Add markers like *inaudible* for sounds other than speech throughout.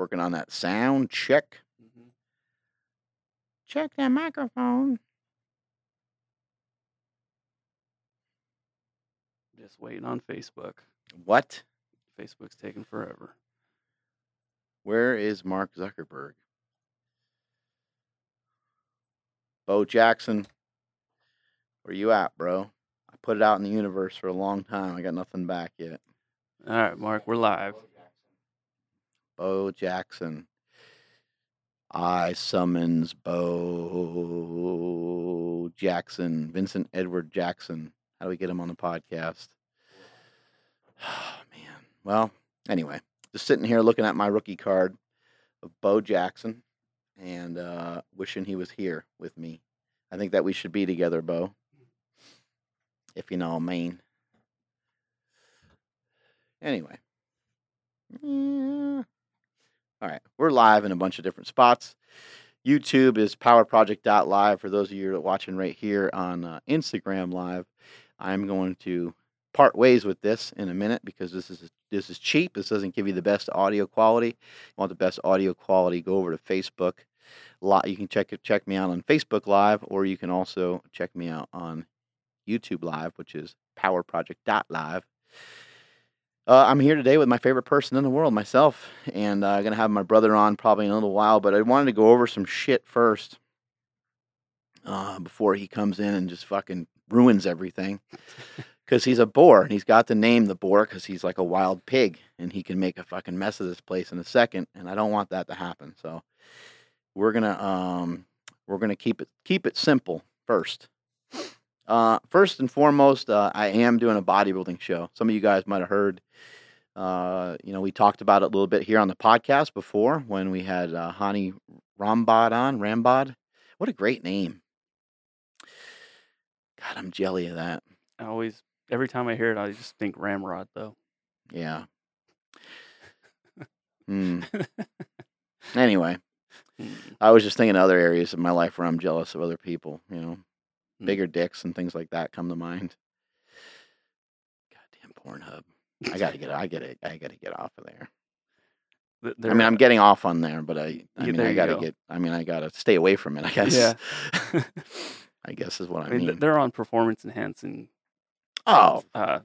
working on that sound check. Mhm. Check that microphone. Just waiting on Facebook. What? Facebook's taking forever. Where is Mark Zuckerberg? Bo Jackson, where you at, bro? I put it out in the universe for a long time. I got nothing back yet. All right, Mark, we're live. Bo Jackson. I summons Bo Jackson, Vincent Edward Jackson. How do we get him on the podcast? Oh, *sighs* man. Well, anyway, just sitting here looking at my rookie card of Bo Jackson and uh, wishing he was here with me. I think that we should be together, Bo. If you know what I mean. Anyway. Yeah. All right, we're live in a bunch of different spots. YouTube is powerproject.live for those of you that are watching right here on uh, Instagram live. I'm going to part ways with this in a minute because this is this is cheap. This doesn't give you the best audio quality. You want the best audio quality? Go over to Facebook. You can check check me out on Facebook Live, or you can also check me out on YouTube Live, which is powerproject.live. Uh, I'm here today with my favorite person in the world, myself, and uh, I'm gonna have my brother on probably in a little while. But I wanted to go over some shit first uh, before he comes in and just fucking ruins everything. *laughs* Because he's a boar, and he's got the name the boar because he's like a wild pig, and he can make a fucking mess of this place in a second. And I don't want that to happen. So we're gonna um, we're gonna keep it keep it simple first. Uh, first and foremost, uh, I am doing a bodybuilding show. Some of you guys might have heard. Uh, you know, we talked about it a little bit here on the podcast before when we had uh, Hany Rambod on. Rambod, what a great name! God, I'm jelly of that. I always, every time I hear it, I just think Ramrod, though. Yeah. Hmm. *laughs* Anyway, Hmm. I was just thinking other areas of my life where I'm jealous of other people. You know, Hmm. bigger dicks and things like that come to mind. Goddamn Pornhub. I gotta get. I get it. I gotta get off of there. Th- I mean, I'm getting off on there, but I. I Yeah, mean, I gotta go. get. I mean, I gotta stay away from it. I guess. Yeah. *laughs* I guess is what I, I mean, mean. they're on performance enhancing. oh, Uh,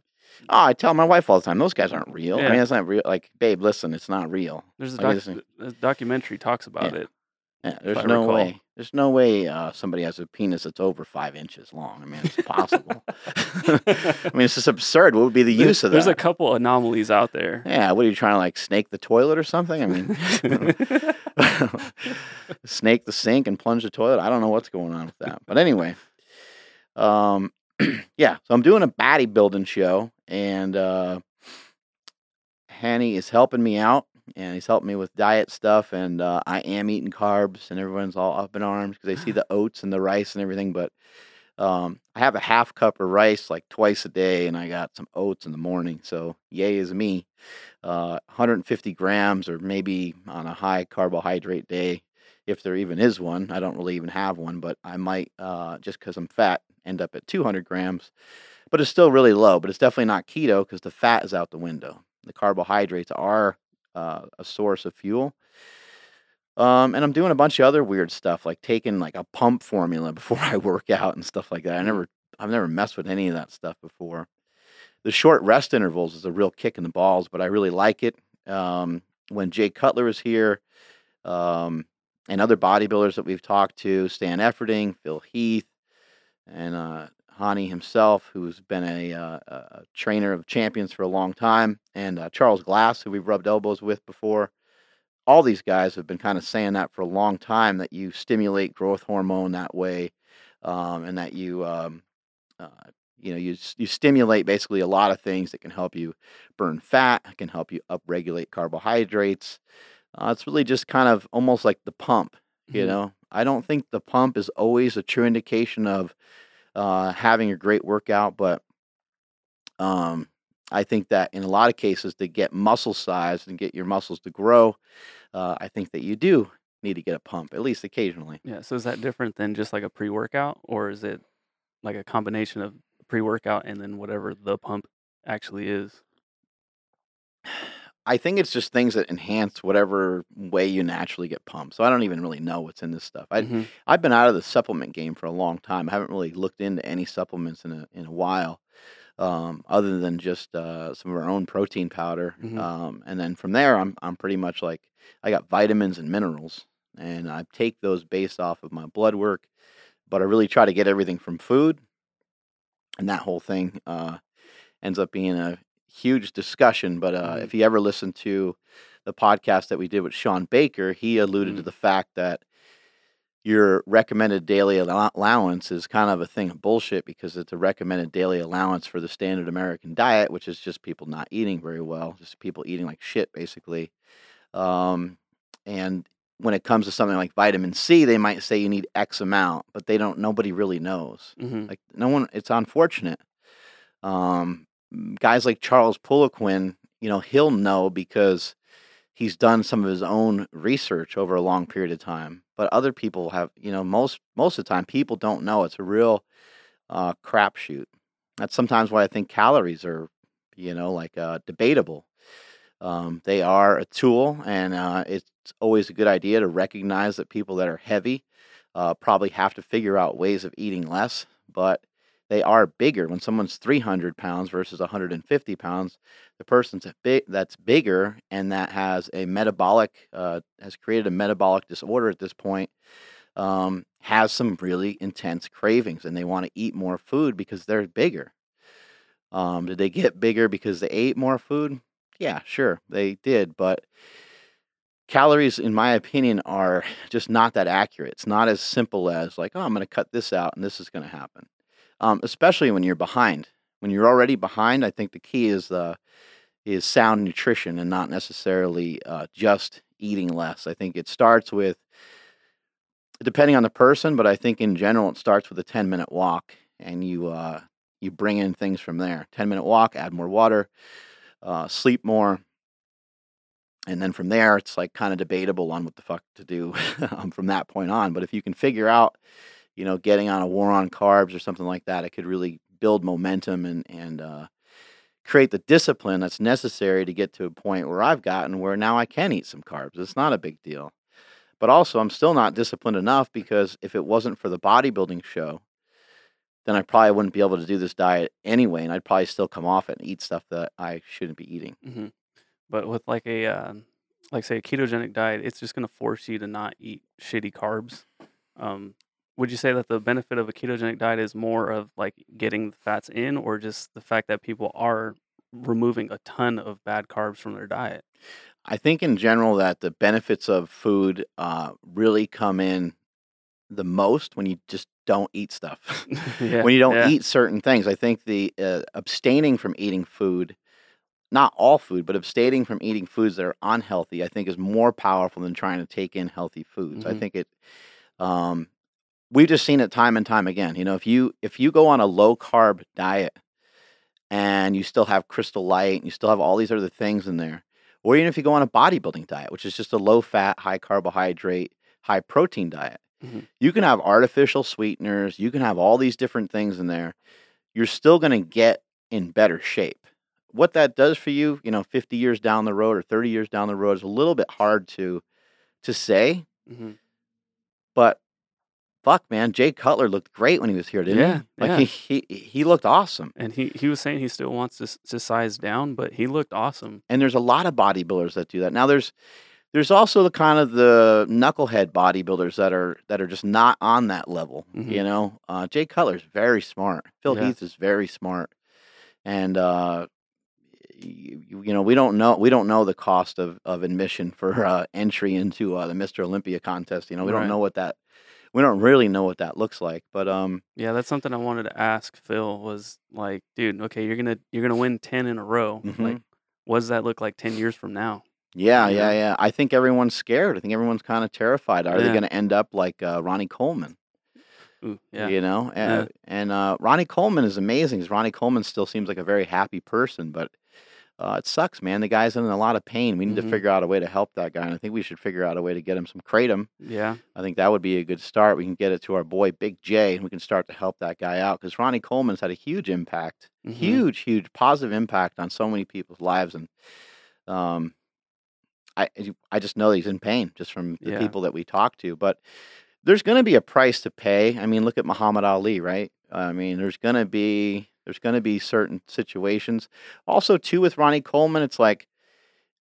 oh! I tell my wife all the time, those guys aren't real. I mean, it's not real. Like, babe, listen, it's not real. there's a, Like, a documentary talks about Yeah. it. Yeah, there's no recall. way. There's no way uh, somebody has a penis that's over five inches long. I mean, it's impossible. *laughs* I mean, it's just absurd. What would be the There- use of that? There's a couple anomalies out there. yeah, what are you trying to like snake the toilet or something? I mean, *laughs* *laughs* snake the sink and plunge the toilet. I don't know what's going on with that. But anyway, um, *clears throat* yeah. So I'm doing a bodybuilding show, and uh, Hany is helping me out, and he's helping me with diet stuff. And uh, I am eating carbs, and everyone's all up in arms because they see *laughs* the oats and the rice and everything. But um, I have a half cup of rice like twice a day, and I got some oats in the morning. So yay is me. Uh, 150 grams, or maybe on a high carbohydrate day, if there even is one. I don't really even have one, but I might uh, just because I'm fat end up at 200 grams. But it's still really low. But it's definitely not keto because the fat is out the window. The carbohydrates are uh, a source of fuel. Um, and I'm doing a bunch of other weird stuff, like taking like a pump formula *laughs* before I work out and stuff like that. I Mm. never, I've never messed with any of that stuff before. The short rest intervals is a real kick in the balls, but I really like it. Um, when Jay Cutler is here, um, and other bodybuilders that we've talked to, Stan Efferding, Phil Heath, and uh, Hany himself, who's been a, uh, a trainer of champions for a long time, and uh, Charles Glass, who we've rubbed elbows with before. All these guys have been kind of saying that for a long time that you stimulate growth hormone that way, um, and that you, um, uh, you know, you you stimulate basically a lot of things that can help you burn fat, can help you upregulate carbohydrates. Uh, it's really just kind of almost like the pump, you Mhm. know. I don't think the pump is always a true indication of uh, having a great workout, but um, I think that in a lot of cases, to get muscle size and get your muscles to grow, uh, I think that you do need to get a pump at least occasionally. Yeah. So is that different than just like a pre workout, or is it like a combination of pre workout and then whatever the pump actually is? *sighs* *sighs* I think it's just things that enhance whatever way you naturally get pumped. So I don't even really know what's in this stuff. I Mhm. I've been out of the supplement game for a long time. I haven't really looked into any supplements in a in a while, um, other than just uh, some of our own protein powder. Mhm. Um, and then from there, I'm I'm pretty much like I got vitamins and minerals, and I take those based off of my blood work. But I really try to get everything from food, and that whole thing uh, ends up being a huge discussion. But uh, Mhm. if you ever listen to the podcast that we did with Shawn Baker, he alluded to Mhm. the fact that your recommended daily allowance is kind of a thing of bullshit because it's a recommended daily allowance for the standard American diet, which is just people not eating very well, just people eating like shit, basically. Um, and when it comes to something like vitamin C, they might say you need X amount, but they don't. Nobody really knows. Mhm. Like no one. It's unfortunate. Um, guys like Charles Poliquin, you know, he'll know because he's done some of his own research over a long period of time. But other people have, you know, most most of the time, people don't know. It's a real uh, crapshoot. That's sometimes why I think calories are, you know, like uh, debatable. Um, they are a tool, and uh, it's always a good idea to recognize that people that are heavy uh, probably have to figure out ways of eating less, but they are bigger. When someone's 300 pounds versus 150 pounds, the person's big, that's bigger and that has a metabolic, uh, has created a metabolic disorder at this point, um, has some really intense cravings and they want to eat more food because they're bigger. Um, did they get bigger because they ate more food? Yeah, sure, they did, but calories, in my opinion, are just not that accurate. It's not as simple as like, oh, I'm going to cut this out and this is going to happen. Um, especially when you're behind. When you're already behind, I think the key is uh, is sound nutrition and not necessarily uh, just eating less. I think it starts with depending on the person, but I think in general it starts with a 10 minute walk and you uh, you bring in things from there. 10 minute walk, add more water, uh, sleep more, and then from there it's like kind of debatable on what the fuck to do *laughs* um, from that point on. But if you can figure out, you know, getting on a war on carbs or something like that, it could really build momentum and and uh, create the discipline that's necessary to get to a point where I've gotten where now I can eat some carbs. It's not a big deal. But also, I'm still not disciplined enough because if it wasn't for the bodybuilding show, then I probably wouldn't be able to do this diet anyway, and I'd probably still come off it and eat stuff that I shouldn't be eating. Mhm. But with like a uh, like say a ketogenic diet, it's just gonna force you to not eat shitty carbs. Um, would you say that the benefit of a ketogenic diet is more of like getting the fats in, or just the fact that people are removing a ton of bad carbs from their diet? I think in general that the benefits of food uh, really come in the most when you just don't eat stuff. *laughs* *laughs* yeah, when you don't yeah. eat certain things. I think the uh, abstaining from eating food, not all food, but abstaining from eating foods that are unhealthy, I think is more powerful than trying to take in healthy foods. I Mhm. think it. Um, we've just seen it time and time again. You know, if you if you go on a low carb diet and you still have crystal light and you still have all these other things in there, or even if you go on a bodybuilding diet, which is just a low fat, high carbohydrate, high protein diet, Mhm. you can have artificial sweeteners, you can have all these different things in there. You're still going to get in better shape. What that does for you, you know, 50 years down the road or 30 years down the road is a little bit hard to to say, Mhm. but fuck man, Jay Cutler looked great when he was here, didn't Yeah, he? Like yeah. he, he he looked awesome. And he he was saying he still wants to to size down, but he looked awesome. And there's a lot of bodybuilders that do that. Now there's there's also the kind of the knucklehead bodybuilders that are that are just not on that level. Mhm. You know, uh, Jay Cutler's very smart. Phil Yeah. Heath is very smart, and uh, you, you know we don't know we don't know the cost of, of admission for uh, entry into uh, the Mr. Olympia contest. You know, we Right. don't know what that we don't really know what that looks like. But um, Yeah, that's something I wanted to ask Phil was like, dude, okay, you're gonna you're gonna win ten in a row. Mhm. Like, what does that look like ten years from now? yeah, yeah, know? yeah. I think everyone's scared. I think everyone's kind of terrified. Are they going to end up like uh, Ronnie Coleman? Ooh, yeah. You know, Yeah. and, and uh, Ronnie Coleman is amazing. Ronnie Coleman still seems like a very happy person, but uh, it sucks, man. The guy's in a lot of pain. We need Mhm. to figure out a way to help that guy, and I think we should figure out a way to get him some kratom. Yeah. I think that would be a good start. We can get it to our boy Big J, and we can start to help that guy out because Ronnie Coleman's had a huge impact, Mhm. huge, huge positive impact on so many people's lives, and um, I I just know that he's in pain just from the Yeah. people that we talk to. But there's going to be a price to pay. I mean, look at Muhammad Ali, right? I mean, there's going to be there's going to be certain situations. Also, too, with Ronnie Coleman, it's like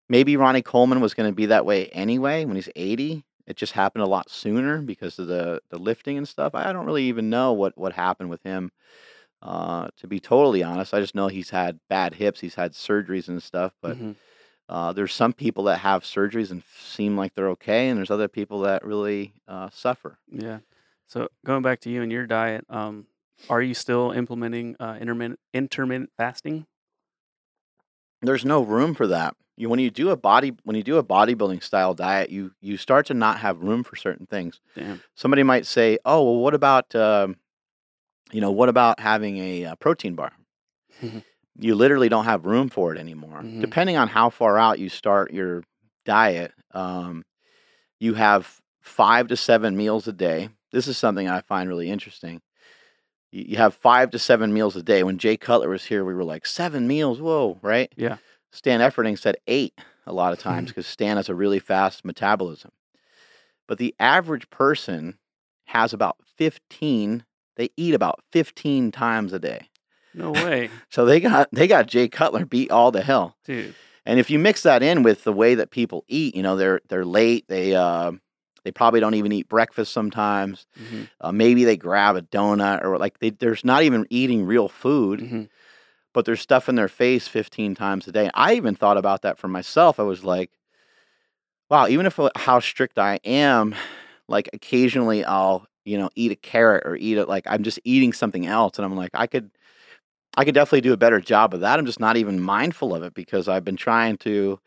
maybe Ronnie Coleman was going to be that way anyway when he's 80. It just happened a lot sooner because of the the lifting and stuff. I don't really even know what what happened with him. Uh, to be totally honest, I just know he's had bad hips. He's had surgeries and stuff. But Mhm. uh, there's some people that have surgeries and seem like they're okay, and there's other people that really uh, suffer. Yeah. So going back to you and your diet, um, are you still implementing uh, intermittent intermittent fasting? There's no room for that. You when you do a body when you do a bodybuilding style diet, you you start to not have room for certain things. Damn. Somebody might say, "Oh, well, what about um, you know, what about having a uh, protein bar?" *laughs* you literally don't have room for it anymore. Mhm. Depending on how far out you start your diet, um, you have five to seven meals a day. This is something I find really interesting. You have five to seven meals a day. When Jay Cutler was here, we were like seven meals. Whoa, right? Yeah. Stan Efferding said eight a lot of times because Stan has a really fast metabolism. But the average person has about 15, they eat about 15 times a day. No way, *laughs* So they got they got Jay Cutler beat all to hell. dude. And if you mix that in with the way that people eat, you know, they're they're late, they uh they probably don't even eat breakfast sometimes. Mhm. Uh, maybe they grab a donut or like they there's not even eating real food Mhm. but there's stuff in their face 15 times a day. I even thought about that for myself. I was like, wow, even if uh, how strict I am, like occasionally I'll, you know, eat a carrot or eat it like I'm just eating something else and I'm like I could I could definitely do a better job of that. I'm just not even mindful of it because I've been trying to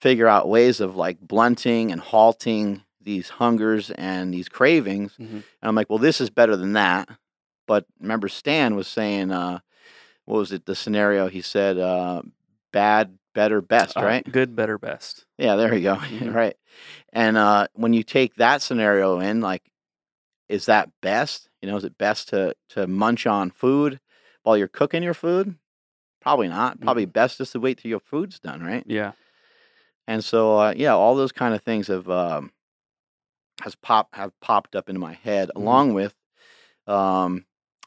figure out ways of like blunting and halting these hungers and these cravings. Mhm. And I'm like, well, this is better than that. But remember, Stan was saying, uh, what was it? The scenario he said, uh, bad, better, best, Uh, right? Good, better, best. Yeah, there you go. *laughs* Mhm. right. And uh, when you take that scenario in, like, is that best? You know, is it best to to munch on food while you're cooking your food? Probably not. Probably best just to wait till your food's done, right? Yeah. And so, uh, yeah, all those kind of things have um, has pop have popped up into my head, Mhm. along with um,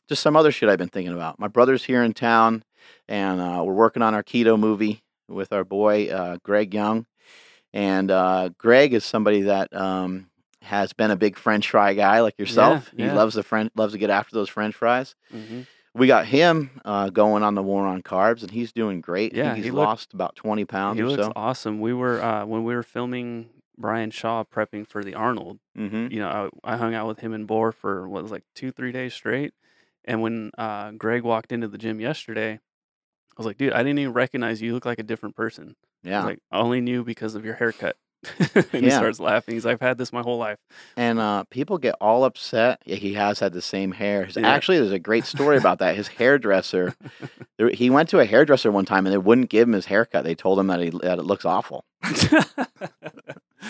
just some other shit I've been thinking about. My brother's here in town, and uh, we're working on our keto movie with our boy uh, Greg Young. And uh, Greg is somebody that um, has been a big French fry guy like yourself. yeah. He loves the French, loves to get after those French fries. hmm We got him uh, going on the war on carbs, and he's doing great. Yeah, he's he looked- lost about twenty pounds He or looks so. awesome. We were uh, when we were filming Brian Shaw prepping for the Arnold. hmm You know, I, I hung out with him and Boar for what was like two, three days straight. And when uh, Greg walked into the gym yesterday, I was like, dude, I didn't even recognize you. You look like a different person. I Yeah. was like, I only knew because of your haircut. *laughs* and he Yeah. starts laughing. He's like, I've had this my whole life. And uh, people get all upset. Yeah, he has had the same hair. Yeah. Actually, there's a great story about that. His hairdresser, *laughs* there, he went to a hairdresser one time and they wouldn't give him his haircut. They told him that, he, that it looks awful. *laughs*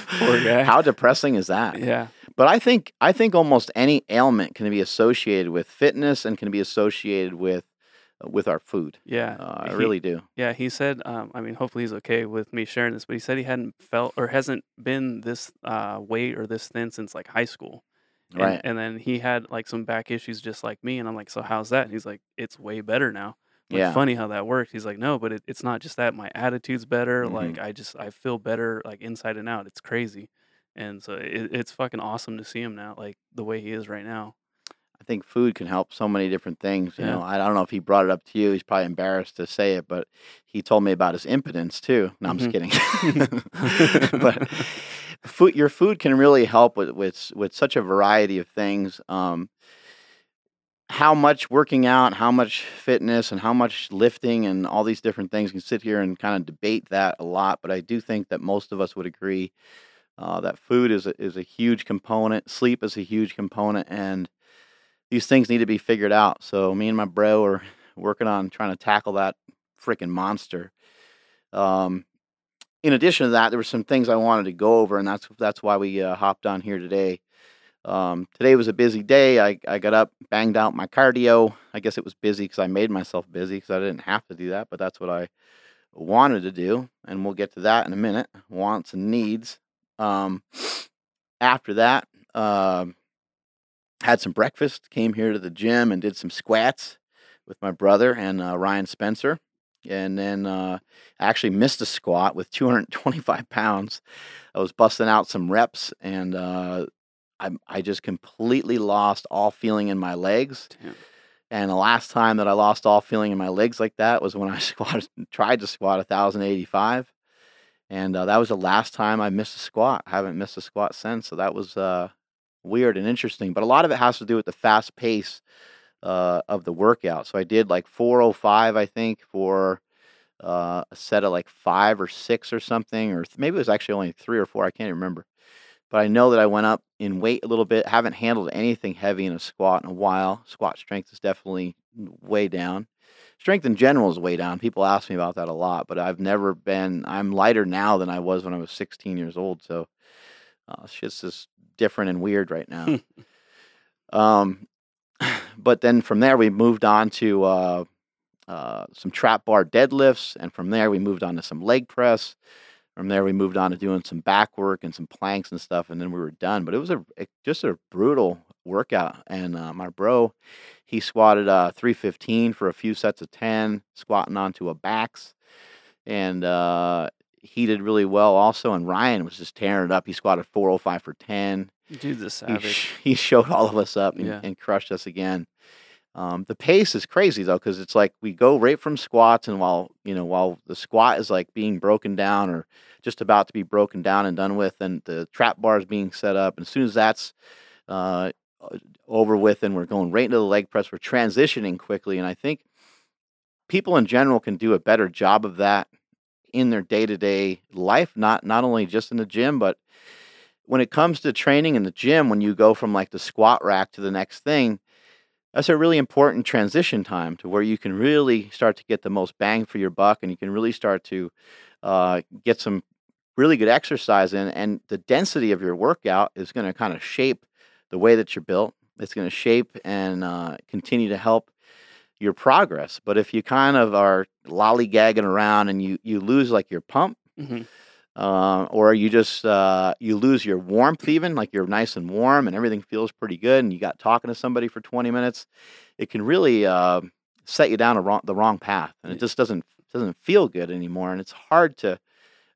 *laughs* Poor guy. How depressing is that? yeah. But I think I think almost any ailment can be associated with fitness and can be associated with with our food. Yeah. Uh, I He- really do. Yeah, he said. Um, I mean, hopefully he's okay with me sharing this, but he said he hadn't felt or hasn't been this uh, weight or this thin since like high school. And, Right. And then he had like some back issues just like me, and I'm like, so how's that? And he's like, it's way better now. Like, Yeah. Funny how that works. He's like, no, but it, it's not just that. My attitude's better. Like Mhm. I just I feel better like inside and out. It's crazy. And so it, it's fucking awesome to see him now, like the way he is right now. I think food can help so many different things. You Yeah. know, I don't know if he brought it up to you. He's probably embarrassed to say it, but he told me about his impotence too. No, I'm just kidding. *laughs* *laughs* but food, your food can really help with with with such a variety of things. Um, how much working out, how much fitness, and how much lifting, and all these different things. Can sit here and kind of debate that a lot, but I do think that most of us would agree uh, that food is a, is a huge component. Sleep is a huge component, and these things need to be figured out. So me and my bro are working on trying to tackle that freaking monster. Um, in addition to that, there were some things I wanted to go over, and that's that's why we uh, hopped on here today. Um, today was a busy day. I, I got up, banged out my cardio. I guess it was busy because I made myself busy because I didn't have to do that, but that's what I wanted to do, and we'll get to that in a minute. Wants and needs. Um, after that, uh, had some breakfast. Came here to the gym and did some squats with my brother and uh, Ryan Spencer, and then uh, actually missed a squat with 225 pounds. I was busting out some reps, and uh, I I just completely lost all feeling in my legs. Damn. And the last time that I lost all feeling in my legs like that was when I *laughs* squatted, tried to squat 1,085. And uh, that was the last time I missed a squat. I haven't missed a squat since. So that was uh, weird and interesting. But a lot of it has to do with the fast pace uh, of the workout. So I did like 405, I think, for uh, a set of like five or six or something, or th- maybe it was actually only three or four. I can't even remember. But I know that I went up in weight a little bit. Haven't handled anything heavy in a squat in a while. Squat strength is definitely way down. Strength in general is way down. People ask me about that a lot, but I've never been. I'm lighter now than I was when I was 16 years old. So uh, shit's just different and weird right now. *laughs* um, *sighs* but then from there we moved on to uh, uh, some trap bar deadlifts, and from there we moved on to some leg press. From there we moved on to doing some back work and some planks and stuff, and then we were done. But it was a it- just a brutal workout. And uh, my bro, he squatted uh, 315 for a few sets of 10, squatting onto a backs, and uh, he did really well also. And Ryan was just tearing it up. He squatted 405 for 10 Dude's a he, savage. sh- he showed all of us up and, Yeah. and crushed us again. Um, the pace is crazy though, because it's like we go right from squats, and while you know, while the squat is like being broken down or just about to be broken down and done with, and the trap bar is being set up, and as soon as that's uh, over with, and we're going right into the leg press, we're transitioning quickly, and I think people in general can do a better job of that in their day to day life, not not only just in the gym, but when it comes to training in the gym, when you go from like the squat rack to the next thing, that's a really important transition time to where you can really start to get the most bang for your buck and you can really start to uh, get some really good exercise in. And the density of your workout is going to kind of shape the way that you're built. It's going to shape and uh, continue to help your progress. But if you kind of are lollygagging around and you, you lose like your pump, hmm uh, or you just uh, you lose your warmth even like you're nice and warm and everything feels pretty good and you got talking to somebody for 20 minutes it can really uh, set you down a wrong, the wrong path and it just doesn't doesn't feel good anymore and it's hard to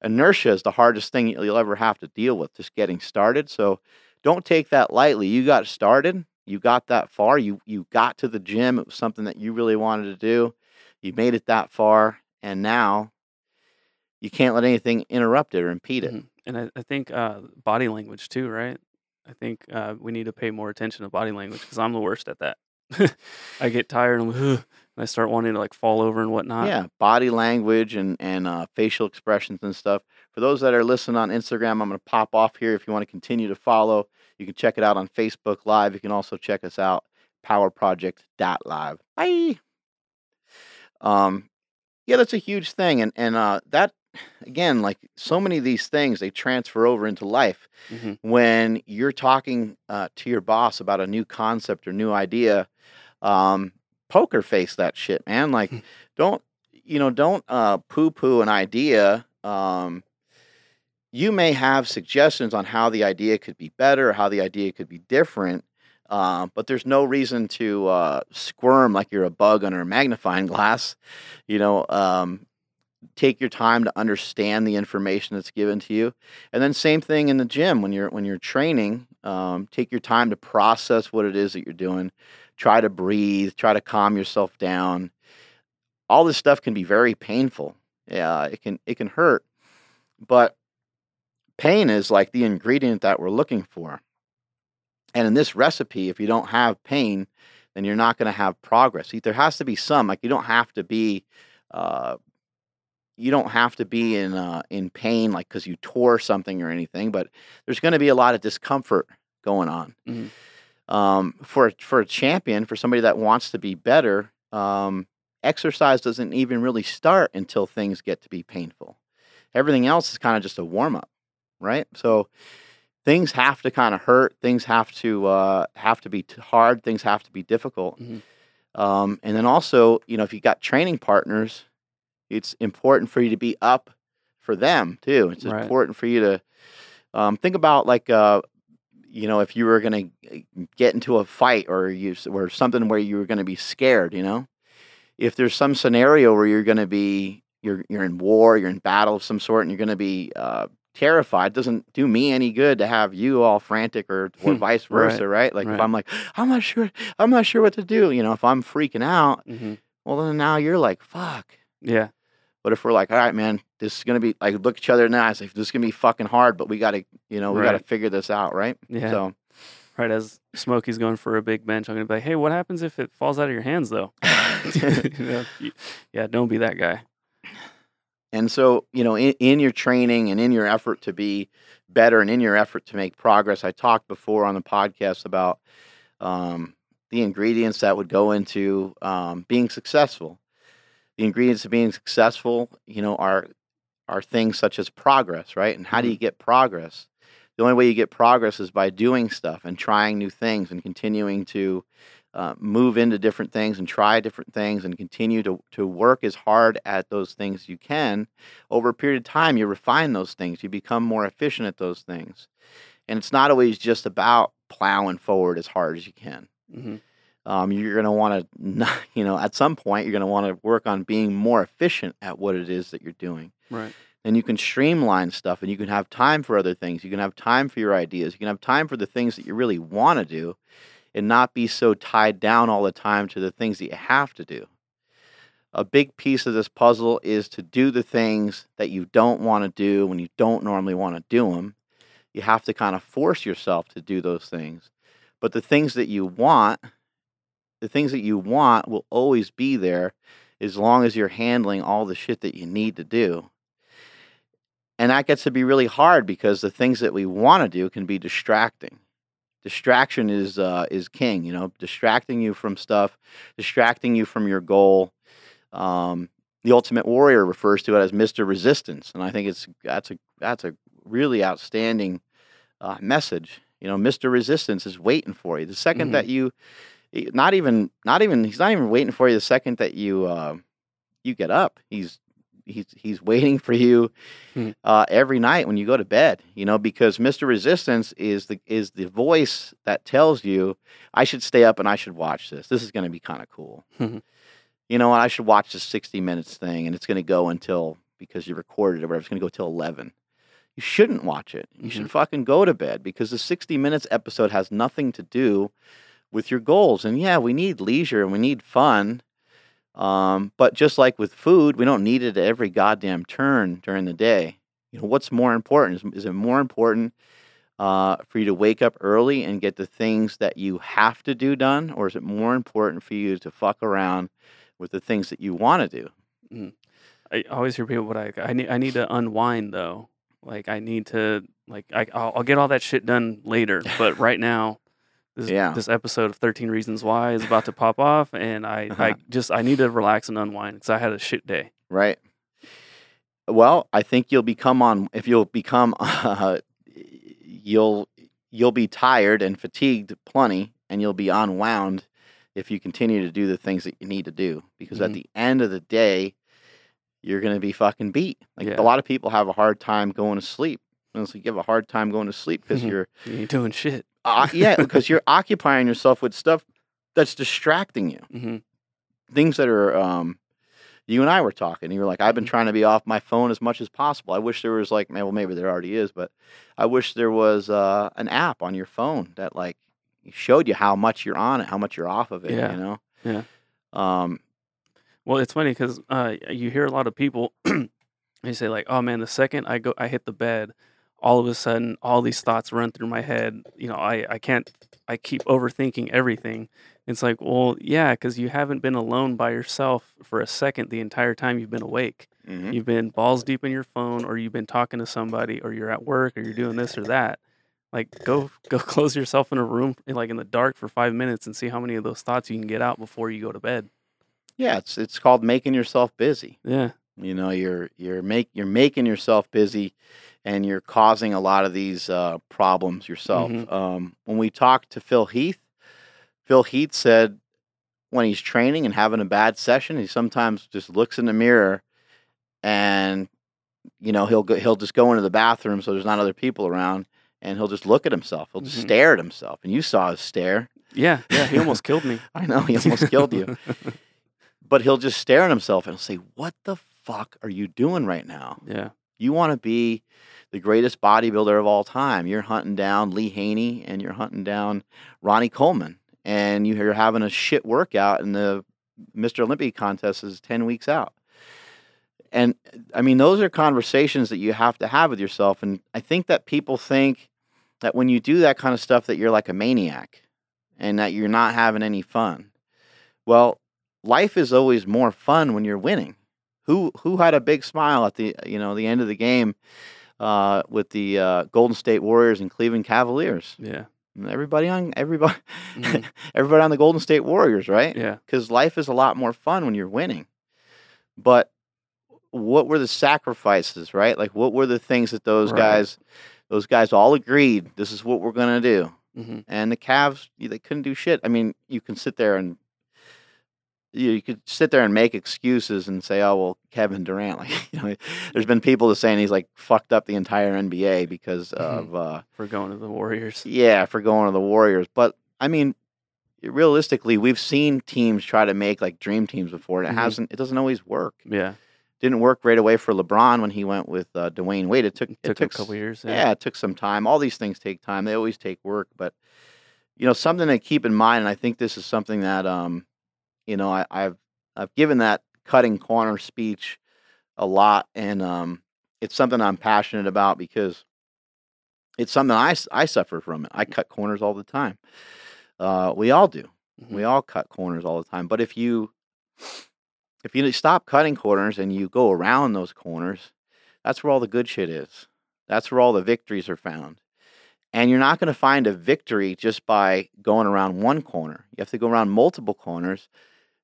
inertia is the hardest thing you'll ever have to deal with just getting started. So don't take that lightly. You got started you got that far you you got to the gym it was something that you really wanted to do you made it that far and now you can't let anything interrupt it or impede it Mhm. And I, I think uh, body language too, right? I think uh, we need to pay more attention to body language because I'm the worst at that. *laughs* I get tired and, and I start wanting to like fall over and whatnot. Yeah, body language and and uh, facial expressions and stuff. For those that are listening on Instagram, I'm going to pop off here. If you want to continue to follow, you can check it out on Facebook Live. You can also check us out powerproject.live. Bye. Um, yeah, that's a huge thing, and and uh, that again, like so many of these things, they transfer over into life. hmm When you're talking uh, to your boss about a new concept or new idea, um, poker face that shit, man. Like, don't you know? Don't uh, poo poo an idea. Um, you may have suggestions on how the idea could be better, how the idea could be different, uh, but there's no reason to uh, squirm like you're a bug under a magnifying glass. You know, um, take your time to understand the information that's given to you, and then same thing in the gym when you're when you're training. Um, take your time to process what it is that you're doing. Try to breathe. Try to calm yourself down. All this stuff can be very painful. Yeah, it can it can hurt, but pain is like the ingredient that we're looking for. And in this recipe, if you don't have pain, then you're not going to have progress. There has to be some. Like you don't have to be, uh, you don't have to be in uh, in pain like because you tore something or anything. But there's going to be a lot of discomfort going on. Mhm. Um, for a- for a champion, for somebody that wants to be better, um, exercise doesn't even really start until things get to be painful. Everything else is kind of just a warm up, right? So things have to kind of hurt. Things have to uh, have to be t- hard. Things have to be difficult. Mhm. Um, and then also, you know, if you've got training partners, It's important for you to be up for them too. It's Right. important for you to um, think about like uh, you know if you were going to get into a fight or you or something where you were going to be scared. You know, if there's some scenario where you're going to be you're you're in war, you're in battle of some sort, and you're going to be uh, terrified, it doesn't do me any good to have you all frantic or or *laughs* vice versa, right? Like if. I'm like I'm not sure, I'm not sure what to do. You know, if I'm freaking out, hmm well then now you're like fuck. Yeah. But if we're like, all right, man, this is gonna be like look each other in the eyes, like this is gonna be fucking hard, but we gotta, you know, we gotta figure this out, right? Yeah. So Right as Smokey's going for a big bench, I'm gonna be like, "Hey, what happens if it falls out of your hands, though?" *laughs* *laughs* You know, yeah, don't be that guy. And so, you know, in, in your training and in your effort to be better and in your effort to make progress, I talked before on the podcast about um, the ingredients that would go into um, being successful. The ingredients of being successful, you know, are are things such as progress, right? And how do Mhm. you get progress? The only way you get progress is by doing stuff and trying new things and continuing to uh, move into different things and try different things and continue to, to work as hard at those things you can over a period of time you refine those things you become more efficient at those things and it's not always just about plowing forward as hard as you can hmm um, you're going to want to you know at some point you're going to want to work on being more efficient at what it is that you're doing. Right. and you can streamline stuff and you can have time for other things. You can have time for your ideas. You can have time for the things that you really want to do and not be so tied down all the time to the things that you have to do. A big piece of this puzzle is to do the things that you don't want to do when you don't normally want to do them you have to kind of force yourself to do those things. But the things that you want the things that you want will always be there as long as you're handling all the shit that you need to do and that gets to be really hard because the things that we want to do can be distracting. Distraction is uh, is king, you know, distracting you from stuff, distracting you from your goal. Um, the Ultimate Warrior refers to it as Mister Resistance, and I think it's that's a that's a really outstanding uh, message. You know, Mister Resistance is waiting for you. The 2nd Mhm. that you, not even not even he's not even waiting for you. The second that you uh, you get up, he's he's he's *laughs* waiting for you Hmm. uh, every night when you go to bed. You know, because Mister Resistance is the is the voice that tells you I should stay up and I should watch this. This is going to be kind of cool. *laughs* You know? I should watch this sixty minutes thing, and it's going to go until because you recorded it, or whatever. It's going to go till eleven. You shouldn't watch it. You should fucking go to bed because the 60 minutes episode has nothing to do with your goals. And yeah, we need leisure and we need fun. Um, but just like with food, we don't need it at every goddamn turn during the day. You know, what's more important? Is, is it more important uh, for you to wake up early and get the things that you have to do done? Or is it more important for you to fuck around with the things that you want to do? I always hear people, but I I need I need to unwind though. Like I need to like I I'll, I'll get all that shit done later, but right now. This, Yeah. this episode of 13 Reasons Why is about to pop *laughs* off, and I, I Uh-huh. just I need to relax and unwind because I had a shit day. Right. Well, I think you'll become on if you'll become *laughs* uh, you'll you'll be tired and fatigued plenty and you'll be unwound if you continue to do the things that you need to do because at Mhm. the end of the day you're going to be fucking beat. Like Yeah. a lot of people have a hard time going to sleep. And so you have a hard time going to sleep because Mhm. you're You ain't doing shit. Uh, *laughs* yeah, because you're occupying yourself with stuff that's distracting you hmm things that are um you and I were talking. You were like, I've been Mhm. trying to be off my phone as much as possible. I wish there was like, man, well, maybe there already is, but I wish there was uh, an app on your phone that like showed you how much you're on it, how much you're off of it. Yeah. You know. Yeah. Um. Well, it's funny because uh, you hear a lot of people. *clears throat* they say like, "Oh man, the second I go, I hit the bed, all of a sudden, all these thoughts run through my head. You know, I I can't. I keep overthinking everything. It's like, well, yeah, because you haven't been alone by yourself for a second the entire time you've been awake. mhm. You've been balls deep in your phone, or you've been talking to somebody, or you're at work, or you're doing this or that. Like, go *laughs* go close yourself in a room, like in the dark, for five minutes, and see how many of those thoughts you can get out before you go to bed. Yeah, it's it's called making yourself busy. Yeah. You know, you're you're make you're making yourself busy, and you're causing a lot of these uh, problems yourself. Mhm. Um, when we talked to Phil Heath, Phil Heath said when he's training and having a bad session, he sometimes just looks in the mirror and you know he'll go, he'll just go into the bathroom so there's not other people around, and he'll just look at himself. He'll just Mhm. stare at himself, and you saw his stare. Yeah, yeah. He almost killed me. *laughs* I know he almost killed you, *laughs* but he'll just stare at himself and he'll say, "What the fuck are you doing right now? Yeah. You want to be the greatest bodybuilder of all time. You're hunting down Lee Haney and you're hunting down Ronnie Coleman, and you- you're having a shit workout, and the Mr. Olympia contest is 10 weeks out. And I mean, those are conversations that you have to have with yourself. And I think that people think that when you do that kind of stuff, that you're like a maniac and that you're not having any fun. Well, life is always more fun when you're winning. Who who had a big smile at the you know the end of the game uh, with the uh, Golden State Warriors and Cleveland Cavaliers? Yeah. Everybody on everybody Mhm. *laughs* everybody on the Golden State Warriors, right? Yeah. because life is a lot more fun when you're winning. But what were the sacrifices, right? Like, what were the things that those Right. guys, those guys all agreed, this is what we're gonna do, hmm and the Cavs, they couldn't do shit. I mean, you can sit there and you, you could sit there and make excuses and say, "Oh well, Kevin Durant." *laughs* Like, you know, there's been people that saying he's like fucked up the entire NBA because Mhm. of uh, For going to the Warriors. yeah, for going to the Warriors. But I mean, realistically, we've seen teams try to make like dream teams before, and it Mhm. hasn't. It doesn't always work. Yeah. Didn't work right away for LeBron when he went with uh, Dwyane Wade. It took It it took, took a couple years. Yeah, it took some time. All these things take time. They always take work, but you know something to keep in mind. And I think this is something that um, you know, I, I've I've given that cutting corner speech a lot, and um, it's something I'm passionate about because it's something I I suffer from it. I cut corners all the time. Uh, we all do. Mhm. We all cut corners all the time. But if you if you stop cutting corners and you go around those corners, that's where all the good shit is. That's where all the victories are found. And you're not going to find a victory just by going around one corner. You have to go around multiple corners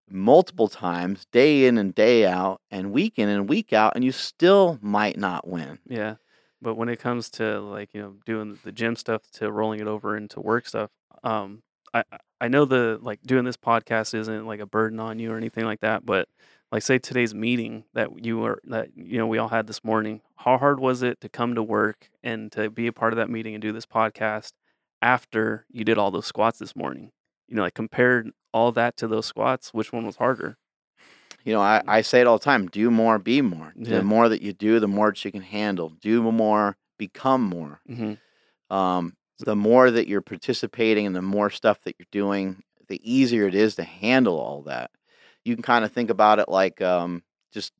multiple times, day in and day out, and week in and week out, and you still might not win. Yeah. But when it comes to like, you know, doing the gym stuff to rolling it over into work stuff, um, I I- know the like doing this podcast isn't like a burden on you or anything like that, but like say today's meeting that you were that you know we all had this morning, how hard was it to come to work and to be a part of that meeting and do this podcast after you did all those squats this morning? You know, like compared all that to those squats, which one was harder? You know, I, I say it all the time do more, be more. Yeah. The more that you do, the more that you can handle. Do more, become more. Mm-hmm. um, the more that you're participating and the more stuff that you're doing, the easier it is to handle all that. You can kind of think about it like um, just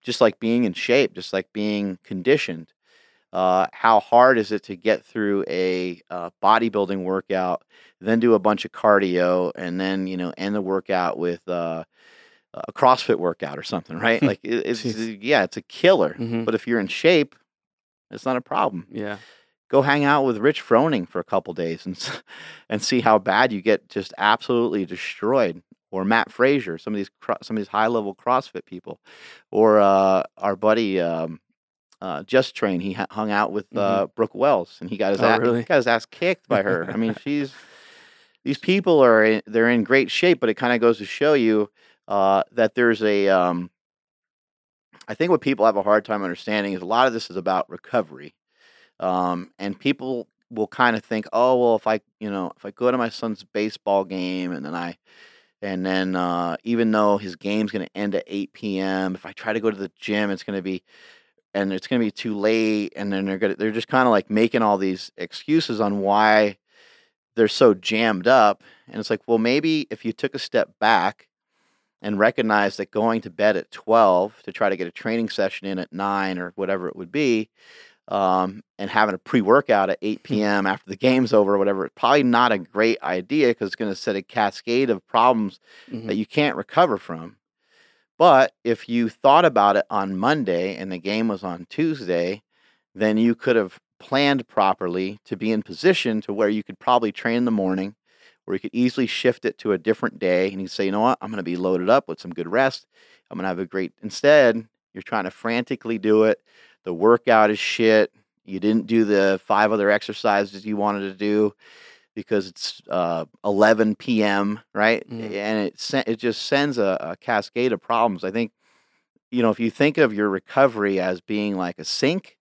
just like being in shape, just like being conditioned. Uh, how hard is it to get through a uh, bodybuilding workout, then do a bunch of cardio, and then you know end the workout with uh, a CrossFit workout or something, right? *laughs* like it, it's yeah, it's a killer. Mhm. But if you're in shape, it's not a problem Yeah. go hang out with Rich Froning for a couple days and *laughs* and see how bad you get just absolutely destroyed. Or Mat Fraser, some of these some of these high level CrossFit people, or uh, our buddy um, uh, Just Train. He ha- hung out with uh, Brooke Wells, and he got his Mm-hmm. Oh, ass, really? he got his ass kicked by her. I mean, *laughs* she's these people are in, they're in great shape, but it kind of goes to show you uh, that there's a um, I think what people have a hard time understanding is a lot of this is about recovery. Um, and people will kind of think, oh, well, if I, you know, if I go to my son's baseball game and then I, and then uh, even though his game's going to end at 8 p.m., if I try to go to the gym, it's going to be, and it's going to be too late. And then they're going to, they're just kind of like making all these excuses on why they're so jammed up. And it's like, well, maybe if you took a step back and recognized that going to bed at 12 to try to get a training session in at 9 or whatever it would be, um, and having a pre-workout at 8 p.m. after the game's over or whatever, it's probably not a great idea because it's going to set a cascade of problems Mhm. that you can't recover from. But if you thought about it on Monday and the game was on Tuesday, then you could have planned properly to be in position to where you could probably train in the morning, where you could easily shift it to a different day and you say, you know what, I'm going to be loaded up with some good rest. I'm going to have a great. Instead, you're trying to frantically do it. The workout is shit. You didn't do the five other exercises you wanted to do because it's uh, 11 p.m. right, Mhm. and it it just sends a, a cascade of problems. I think you know, if you think of your recovery as being like a sink,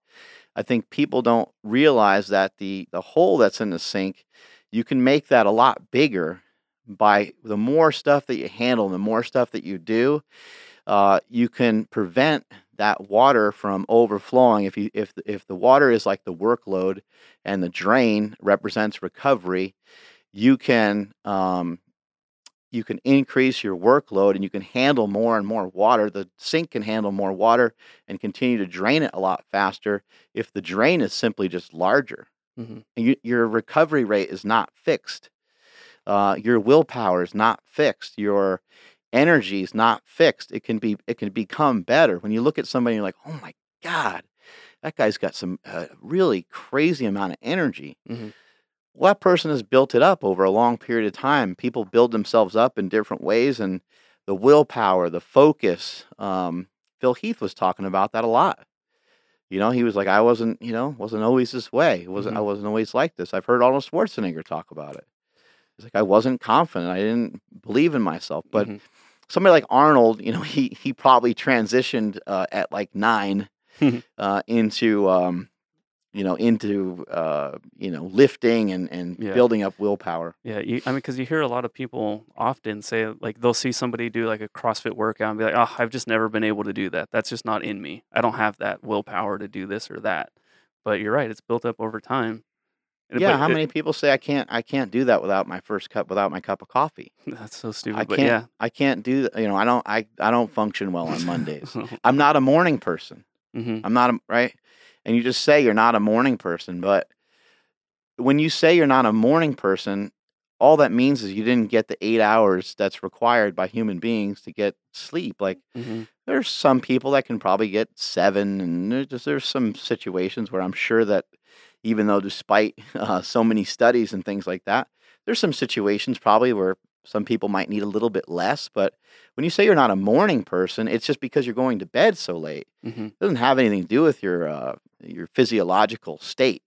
I think people don't realize that the the hole that's in the sink, you can make that a lot bigger by the more stuff that you handle, the more stuff that you do, uh, you can prevent that water from overflowing. If you if the- if the water is like the workload and the drain represents recovery, you can um, you can increase your workload and you can handle more and more water. The sink can handle more water and continue to drain it a lot faster if the drain is simply just larger. Mhm. And you, your recovery rate is not fixed. Uh, your willpower is not fixed. Your energy is not fixed. It can be it can become better. When you look at somebody, you're like, oh my god, that guy's got some uh, really crazy amount of energy. Mhm. Well, that person has built it up over a long period of time. People build themselves up in different ways, and the willpower, the focus. Um, Phil Heath was talking about that a lot. You know, he was like, I wasn't, you know, wasn't always this way. It wasn't, I Mhm. wasn't always like this. I've heard Arnold Schwarzenegger talk about it. He's like, I wasn't confident. I didn't believe in myself. But Mhm. Somebody like Arnold, you know, *laughs* he he probably transitioned uh, at like nine uh, into um, you know into uh, you know lifting and and Yeah. building up willpower. Yeah, you, I mean, because you hear a lot of people often say, like, they'll see somebody do like a CrossFit workout and be like, "Oh, I've just never been able to do that. That's just not in me. I don't have that willpower to do this or that." But you're right; it's built up over time. And- Yeah, but how it- many people say I can't I can't do that without my first cup without my cup of coffee? *laughs* That's so stupid. I but can't yeah, I can't do that. You know, I don't I I don't function well on Mondays. *laughs* I'm not a morning person. hmm I'm not a right. And you just say you're not a morning person, but when you say you're not a morning person, all that means is you didn't get the eight hours that's required by human beings to get sleep. Like hmm there's some people that can probably get seven, and there's just, there's some situations where I'm sure that even though despite *laughs* uh, so many studies and things like that, there's some situations probably where some people might need a little bit less. But when you say you're not a morning person, it's just because you're going to bed so late. hmm It doesn't have anything to do with your uh, your physiological state.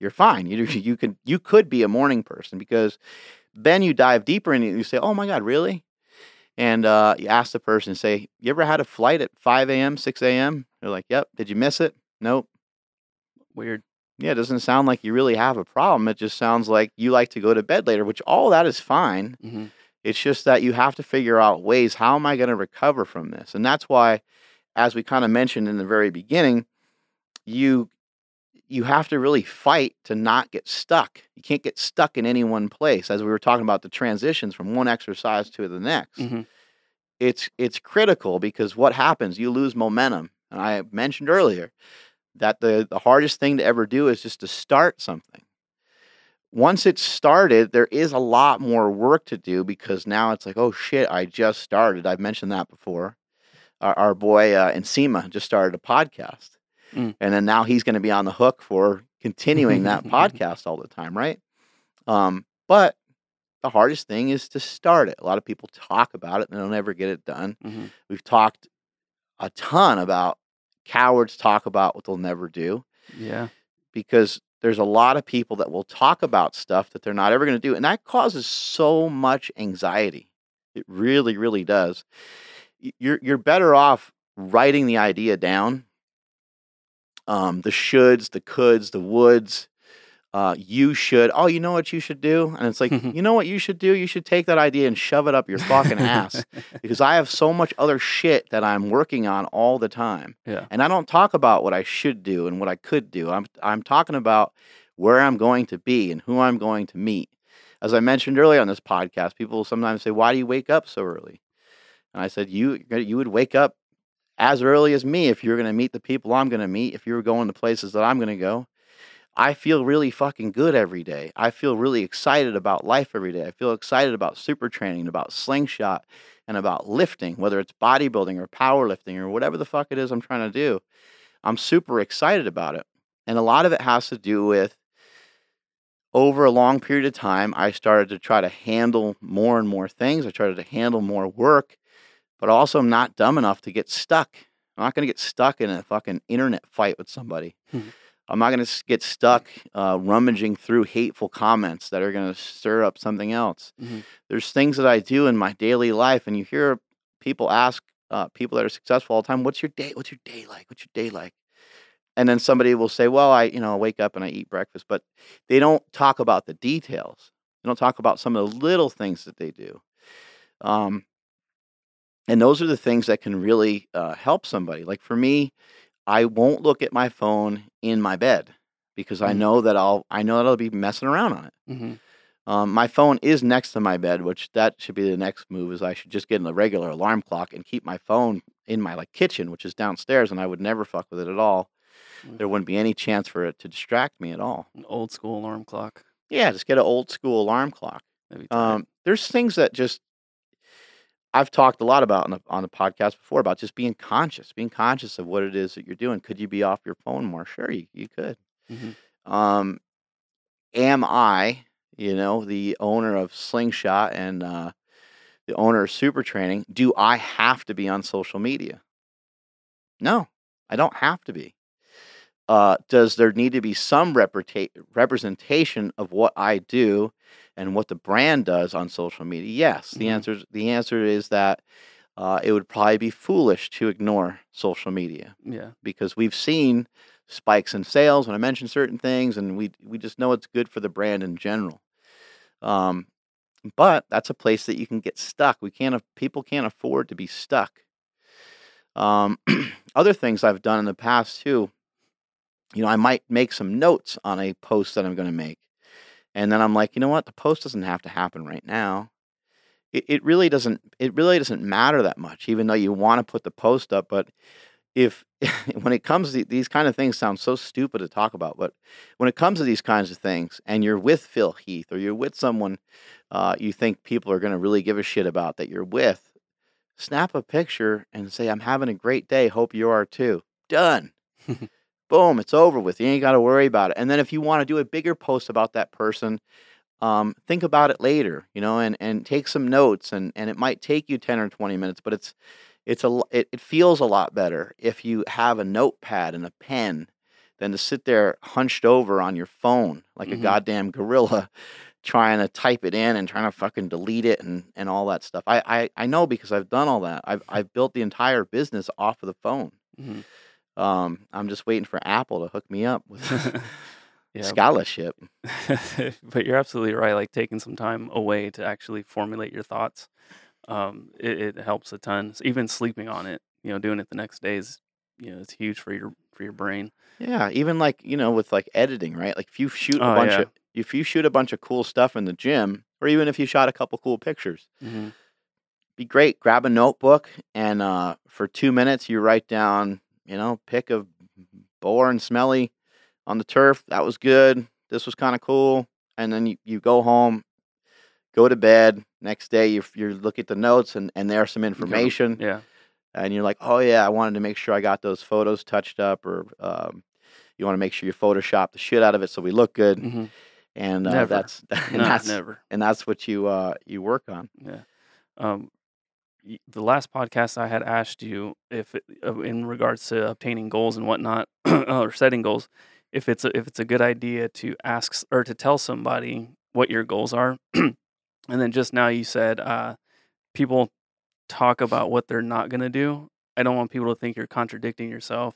You're fine. You *laughs* you could you could be a morning person because then you dive deeper and you say, "Oh my God, really?" And uh, you ask the person, say, "You ever had a flight at 5 a.m., 6 a.m.?" They're like, "Yep." Did you miss it? Nope. Weird. Yeah, it doesn't sound like you really have a problem. It just sounds like you like to go to bed later, which all that is fine. hmm It's just that you have to figure out ways how am I going to recover from this? And that's why as we kind of mentioned in the very beginning, you you have to really fight to not get stuck. You can't get stuck in any one place as we were talking about the transitions from one exercise to the next. hmm It's it's critical because what happens? You lose momentum. And I mentioned earlier that the the hardest thing to ever do is just to start something once it's started, there is a lot more work to do because now it's like, oh shit, I just started. I've mentioned that before. Our, our boy uh, Nsima just started a podcast, Mm. and then now he's going to be on the hook for continuing that *laughs* podcast all the time, right? Um, but the hardest thing is to start it. A lot of people talk about it and they'll never get it done. hmm We've talked a ton about cowards talk about what they'll never do Yeah. because there's a lot of people that will talk about stuff that they're not ever going to do and that causes so much anxiety it really really does you're you're better off writing the idea down um the shoulds the coulds the woulds uh you should oh you know what you should do and it's like *laughs* you know what you should do you should take that idea and shove it up your fucking *laughs* ass because i have so much other shit that i'm working on all the time yeah. and I don't talk about what I should do and what I could do. I'm I'm talking about where I'm going to be and who I'm going to meet. As I mentioned earlier on this podcast, people sometimes say, "Why do you wake up so early?" And I said, "You you would wake up as early as me if you're going to meet the people I'm going to meet, if you were going to places that I'm going to go." I feel really fucking good every day. I feel really excited about life every day. I feel excited about super training, about slingshot, and about lifting, whether it's bodybuilding or powerlifting or whatever the fuck it is I'm trying to do. I'm super excited about it. And a lot of it has to do with over a long period of time, I started to try to handle more and more things. I started to handle more work, but also I'm not dumb enough to get stuck. I'm not going to get stuck in a fucking internet fight with somebody. Mhm. I'm not going to get stuck uh, rummaging through hateful comments that are going to stir up something else. Mhm. There's things that I do in my daily life, and you hear people ask uh, people that are successful all the time. What's your day? What's your day like? What's your day like? And then somebody will say, "Well, I you know I wake up and I eat breakfast," but they don't talk about the details. They don't talk about some of the little things that they do. Um, and those are the things that can really uh, help somebody. Like for me, I won't look at my phone in my bed because I Mhm. know that I'll I know that I'll be messing around on it. hmm Um, my phone is next to my bed, which that should be the next move. Is I should just get a regular alarm clock and keep my phone in my like kitchen, which is downstairs, and I would never fuck with it at all. Mm. There wouldn't be any chance for it to distract me at all. An old school alarm clock. Yeah, just get an old school alarm clock. That'd be tight. Um, there's things that just I've talked a lot about on the on the podcast before about just being conscious, being conscious of what it is that you're doing. Could you be off your phone more? Sure, you, you could. Mhm. Um, am I, you know, the owner of Slingshot and uh, the owner of Super Training? Do I have to be on social media? No, I don't have to be. Uh, does there need to be some representa- representation of what I do and what the brand does on social media? Yes. The Mhm. answer is the answer is that uh, it would probably be foolish to ignore social media Yeah. because we've seen spikes in sales when I mention certain things, and we we just know it's good for the brand in general. Um, but that's a place that you can get stuck. We can't. People can't afford to be stuck. Um, *clears throat* other things I've done in the past too. You know, I might make some notes on a post that I'm going to make, and then I'm like, you know what? The post doesn't have to happen right now. It, it really doesn't. It really doesn't matter that much, even though you want to put the post up. But if *laughs* when it comes to these kind of things sound so stupid to talk about but when it comes to these kinds of things and you're with phil heath or you're with someone uh, you think people are going to really give a shit about that you're with snap a picture and say i'm having a great day hope you are too done *laughs* boom it's over with you ain't got to worry about it and then if you want to do a bigger post about that person um, think about it later you know and, and take some notes and, and it might take you 10 or 20 minutes but it's it's a it, it feels a lot better if you have a notepad and a pen than to sit there hunched over on your phone like a Mhm. goddamn gorilla *laughs* trying to type it in and trying to fucking delete it and, and all that stuff. I, I, I know because I've done all that. I've, I've built the entire business off of the phone. Mhm. Um, I'm just waiting for Apple to hook me up with *laughs* yeah. scholarship. *laughs* but you're absolutely right. Like taking some time away to actually formulate your thoughts, um, it, it helps a ton. So even sleeping on it, you know, doing it the next day is, you know, it's huge for your for your brain. Yeah, even like you know with like editing, right? Like if you shoot a Oh, bunch yeah. of if you shoot a bunch of cool stuff in the gym, or even if you shot a couple cool pictures, hmm be great. Grab a notebook and uh, for two minutes you write down, you know, pick of Boar and Smelly on the turf. That was good. This was kind of cool. And then you, you go home, go to bed. Next day you you look at the notes and, and there's some information. Yeah. And you're like, oh yeah, I wanted to make sure I got those photos touched up, or um, you want to make sure you Photoshop the shit out of it so we look good. hmm And uh, Never. that's *laughs* and No, that's never. and that's what you uh, you work on. Yeah. Um, the last podcast I had asked you if, uh, in regards to obtaining goals and whatnot, *clears throat* or setting goals, if it's a, if it's a good idea to ask or to tell somebody what your goals are, *clears throat* and then just now you said uh, people talk about what they're not going to do. I don't want people to think you're contradicting yourself.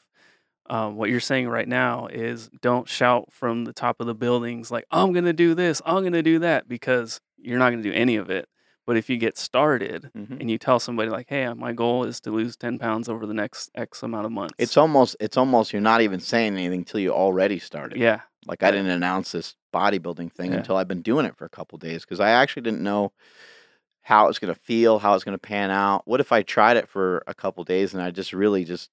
Um, what you're saying right now is don't shout from the top of the buildings like I'm going to do this, I'm going to do that, because you're not going to do any of it. But if you get started Mhm. and you tell somebody like, "Hey, my goal is to lose 10 pounds over the next X amount of months," It's almost it's almost you're not even saying anything until you already started. yeah, Like I didn't announce this bodybuilding thing Yeah. until I've been doing it for a couple days because I actually didn't know how it's going to feel, how it's going to pan out. What if I tried it for a couple days and I just really just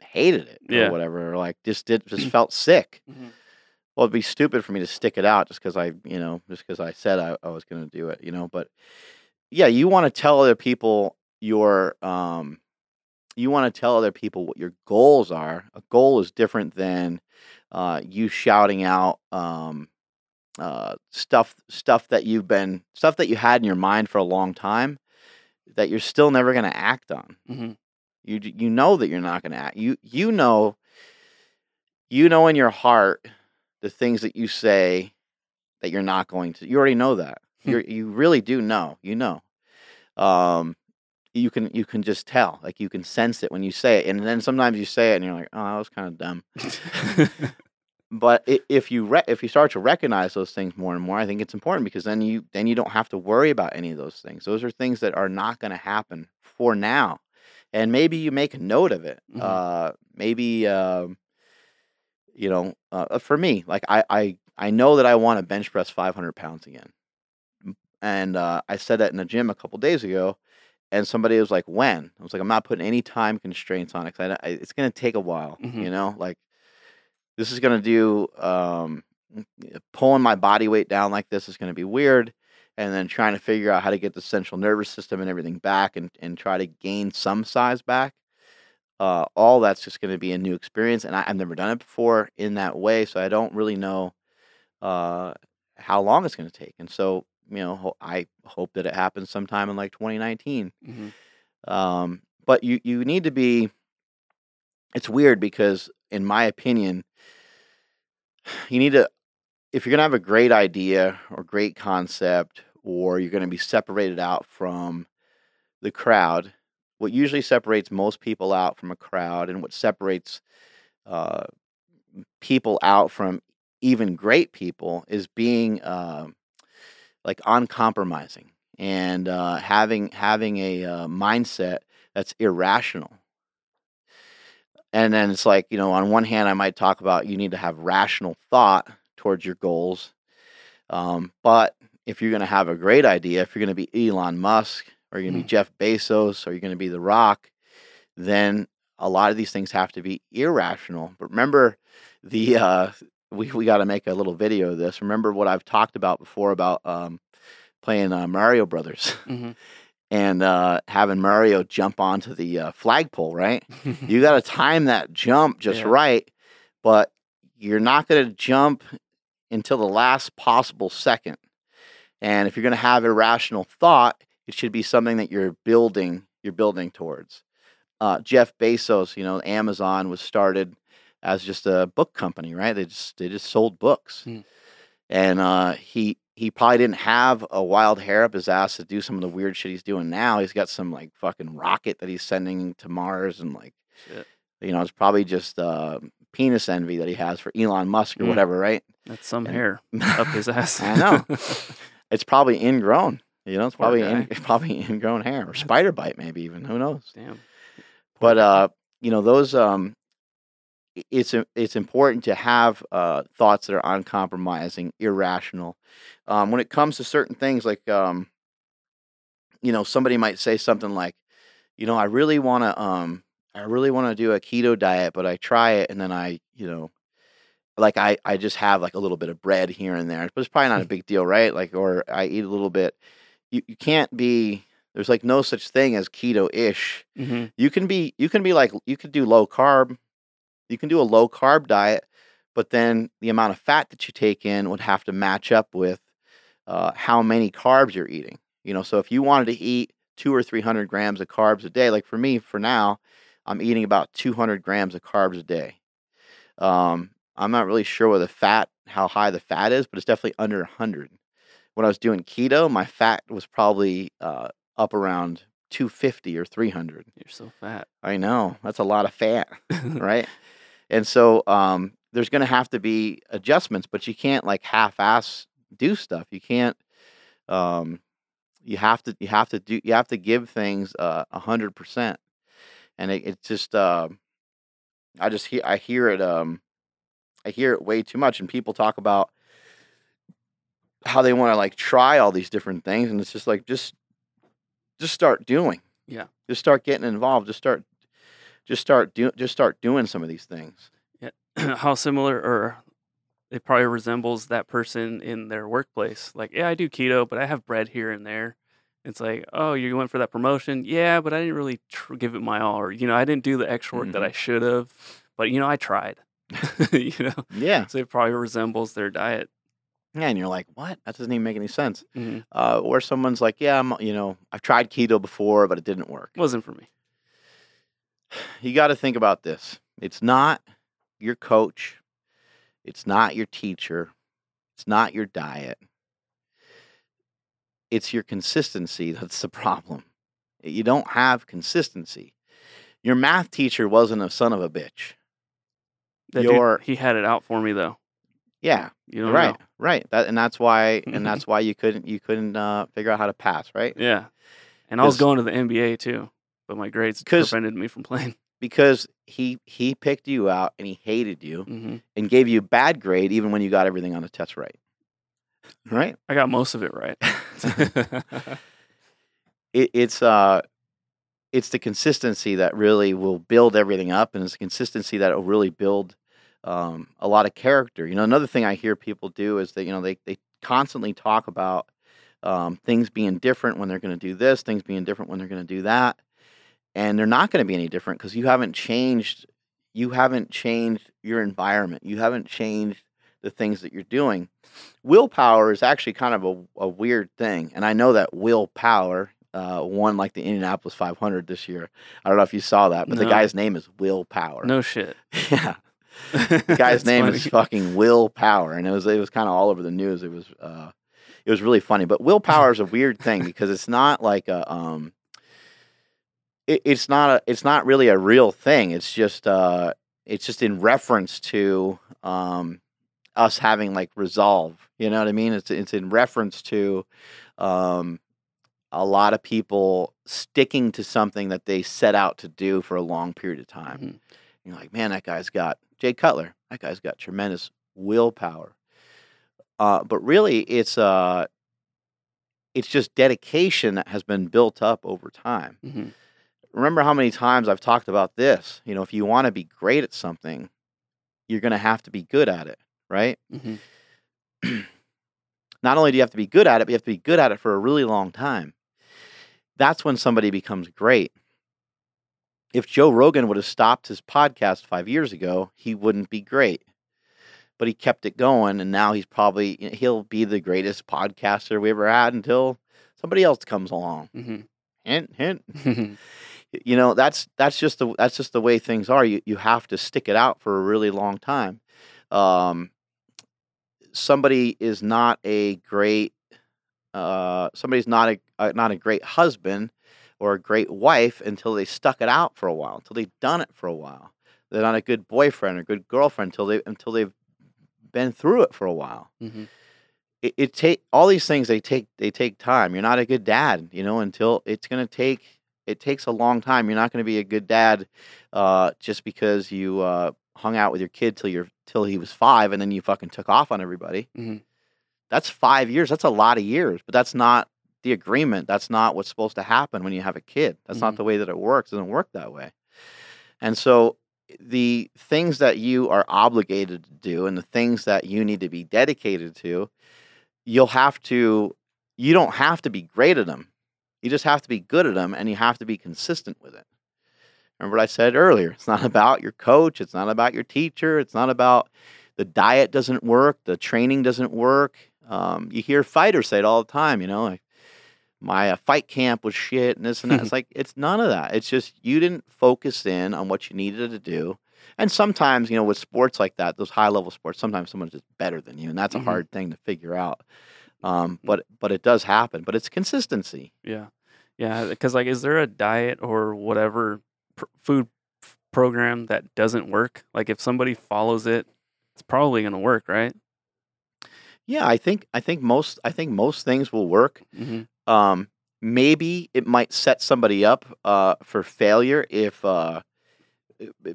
hated it Yeah. or whatever, or like just did just *clears throat* felt sick? Well, it'd be stupid for me to stick it out just because I, you know, just because I said I, I was going to do it, you know. But yeah, you want to tell other people your, um, you want to tell other people what your goals are. A goal is different than uh, you shouting out um, uh, stuff, stuff that you've been, stuff that you had in your mind for a long time that you're still never going to act on. hmm You you know that you're not going to act. You you know you know in your heart the things that you say that you're not going to. You already know that. Hmm. You you really do know. You know. Um you can you can just tell, like you can sense it when you say it, and then sometimes you say it and you're like, oh, that was kind of dumb. *laughs* but if you re- if you start to recognize those things more and more, I think it's important because then you then you don't have to worry about any of those things. Those are things that are not going to happen for now, and maybe you make a note of it. Mhm. Uh, maybe um, you know, uh, for me, like I I I know that I want to bench press 500 pounds again, and uh, I said that in the gym a couple days ago. And somebody was like, "When?" I was like, "I'm not putting any time constraints on it because I, I, it's going to take a while. Mhm. You know, like this is going to do um, pulling my body weight down like this is going to be weird and then trying to figure out how to get the central nervous system and everything back and, and try to gain some size back uh, all that's just going to be a new experience and I, i've never done it before in that way so i don't really know uh, how long it's going to take and so you know ho- i hope that it happens sometime in like 2019 Mhm. um, but you you need to be it's weird because in my opinion you need to if you're going to have a great idea or great concept or you're going to be separated out from the crowd what usually separates most people out from a crowd and what separates uh, people out from even great people is being uh, like uncompromising and uh, having having a uh, mindset that's irrational and then it's like you know on one hand i might talk about you need to have rational thought towards your goals um, but if you're going to have a great idea if you're going to be elon musk or you're going to be Mm. jeff bezos or you're going to be the rock then a lot of these things have to be irrational but remember the uh, we, we got to make a little video of this remember what i've talked about before about um, playing uh, mario brothers Mhm. *laughs* and uh, having mario jump onto the uh, flagpole right *laughs* you got to time that jump just Yeah. right, but you're not going to jump until the last possible second. And if you're going to have irrational thought, it should be something that you're building. You're building towards. Uh, Jeff Bezos, you know, Amazon was started as just a book company, right? They just they just sold books, Hmm. and uh, he he probably didn't have a wild hair up his ass to do some of the weird shit he's doing now. He's got some like fucking rocket that he's sending to Mars and like Shit. you know, it's probably just uh, penis envy that he has for Elon Musk or Mm. whatever, right? That's some And- hair up his ass. *laughs* I know. *laughs* It's probably ingrown. You know, it's Poor probably in, *laughs* probably ingrown hair or spider bite, maybe even. Who knows? Damn. But uh, you know, those um, it's it's important to have uh thoughts that are uncompromising, irrational. Um, when it comes to certain things, like um, you know, somebody might say something like, you know, I really want to um, I really want to do a keto diet, but I try it and then I, you know, like I I just have like a little bit of bread here and there, but it's probably not a *laughs* big deal, right? Like, or I eat a little bit. You you can't be. There's like no such thing as keto-ish hmm you can be you can be like you could do low carb you can do a low carb diet but then the amount of fat that you take in would have to match up with uh, how many carbs you're eating you know so if you wanted to eat two or three hundred grams of carbs a day like for me for now i'm eating about 200 grams of carbs a day um, i'm not really sure what the fat how high the fat is but it's definitely under 100 when i was doing keto my fat was probably uh, up around 250 or 300 You're so fat. I know that's a lot of fat, *laughs* right? And so um, there's going to have to be adjustments, but you can't like half-ass do stuff. You can't. Um, you have to. You have to do. You have to give things uh, a hundred percent, and it, it's just. Uh, I just hear. I hear it. Um, I hear it way too much, and people talk about how they want to like try all these different things, and it's just like just, just start doing yeah. just start getting involved just start just start do just start doing some of these things Yeah. *clears throat* How similar or it probably resembles that person in their workplace. Like, yeah, I do keto, but I have bread here and there. It's like, oh, you went for that promotion, yeah, but I didn't really tr- give it my all, or you know, I didn't do the extra work that Mhm. I should have, but you know, I tried. *laughs* you know, yeah so it probably resembles their diet. yeah and you're like what that doesn't even make any sense hmm uh or someone's like yeah i'm you know i've tried keto before but it didn't work Wasn't for me. You got to think about this it's not your coach it's not your teacher it's not your diet it's your consistency *laughs* that's the problem You don't have consistency. Your math teacher wasn't a son of a bitch. That dude, Your he had it out for me though. yeah, You right, know. right. That and that's why and that's why you couldn't you couldn't uh, figure out how to pass, right? Yeah. And I was going to the NBA too, but my grades prevented me from playing. *laughs* Because he he picked you out and he hated you hmm and gave you a bad grade even when you got everything on the test right. Right? I got most of it right. *laughs* it, it's uh it's the consistency that really will build everything up and it's the consistency that will really build um, a lot of character you know another thing i hear people do is that you know they, they constantly talk about um, things being different when they're going to do this things being different when they're going to do that and they're not going to be any different because you haven't changed you haven't changed your environment you haven't changed the things that you're doing. Willpower is actually kind of a, a weird thing and i know that Will Power uh, won like the indianapolis 500 this year. I don't know if you saw that but the guy's name is Will Power. No shit. *laughs* yeah. *laughs* The guy's name is fucking Will Power and it was it was kind of all over the news. It was uh it was really funny but willpower is a weird thing because it's not like a um it, it's not a it's not really a real thing it's just uh it's just in reference to um us having like resolve you know what i mean it's it's in reference to um a lot of people sticking to something that they set out to do for a long period of time Mhm. you're like, man, that guy's got Jay Cutler. That guy's got tremendous willpower. Uh, but really, it's uh, it's just dedication that has been built up over time. Mhm. Remember how many times I've talked about this? You know, if you want to be great at something, you're going to have to be good at it, right? Mhm. Not only do you have to be good at it, but you have to be good at it for a really long time. That's when somebody becomes great. If Joe Rogan would have stopped his podcast five years ago, he wouldn't be great. But he kept it going, and now he's probably he'll be the greatest podcaster we ever had until somebody else comes along. Mhm. Hint, hint. *laughs* You know that's that's just the that's just the way things are. You you have to stick it out for a really long time. Um, somebody is not a great uh, somebody's not a uh, not a great husband or a great wife until they stuck it out for a while, until they've done it for a while. They're not a good boyfriend or good girlfriend until they until they've been through it for a while. Mhm. It, it take all these things they take they take time. You're not a good dad, you know, until it's gonna take it takes a long time. You're not gonna be a good dad uh, just because you uh, hung out with your kid till you're till he was five and then you fucking took off on everybody. Mhm. That's five years. That's a lot of years, but that's not the agreement. That's not what's supposed to happen when you have a kid. That's not Mhm. the way that it works. It doesn't work that way. And so the things that you are obligated to do and the things that you need to be dedicated to, you'll have to you don't have to be great at them. You just have to be good at them and you have to be consistent with it. Remember what I said earlier? It's not about your coach, it's not about your teacher, it's not about the diet doesn't work, the training doesn't work. Um, you hear fighters say it all the time, you know, like my uh, fight camp was shit and this and that. it's *laughs* like it's none of that. It's just you didn't focus in on what you needed to do. And sometimes, you know, with sports like that, those high level sports, sometimes someone's just better than you, and that's Mhm. a hard thing to figure out. Um, but but it does happen. But it's consistency. Yeah, yeah. Because like, is there a diet or whatever pr- food f- program that doesn't work? Like, if somebody follows it, it's probably gonna work, right? Yeah, I think I think most I think most things will work. hmm Um, maybe it might set somebody up uh, for failure if uh,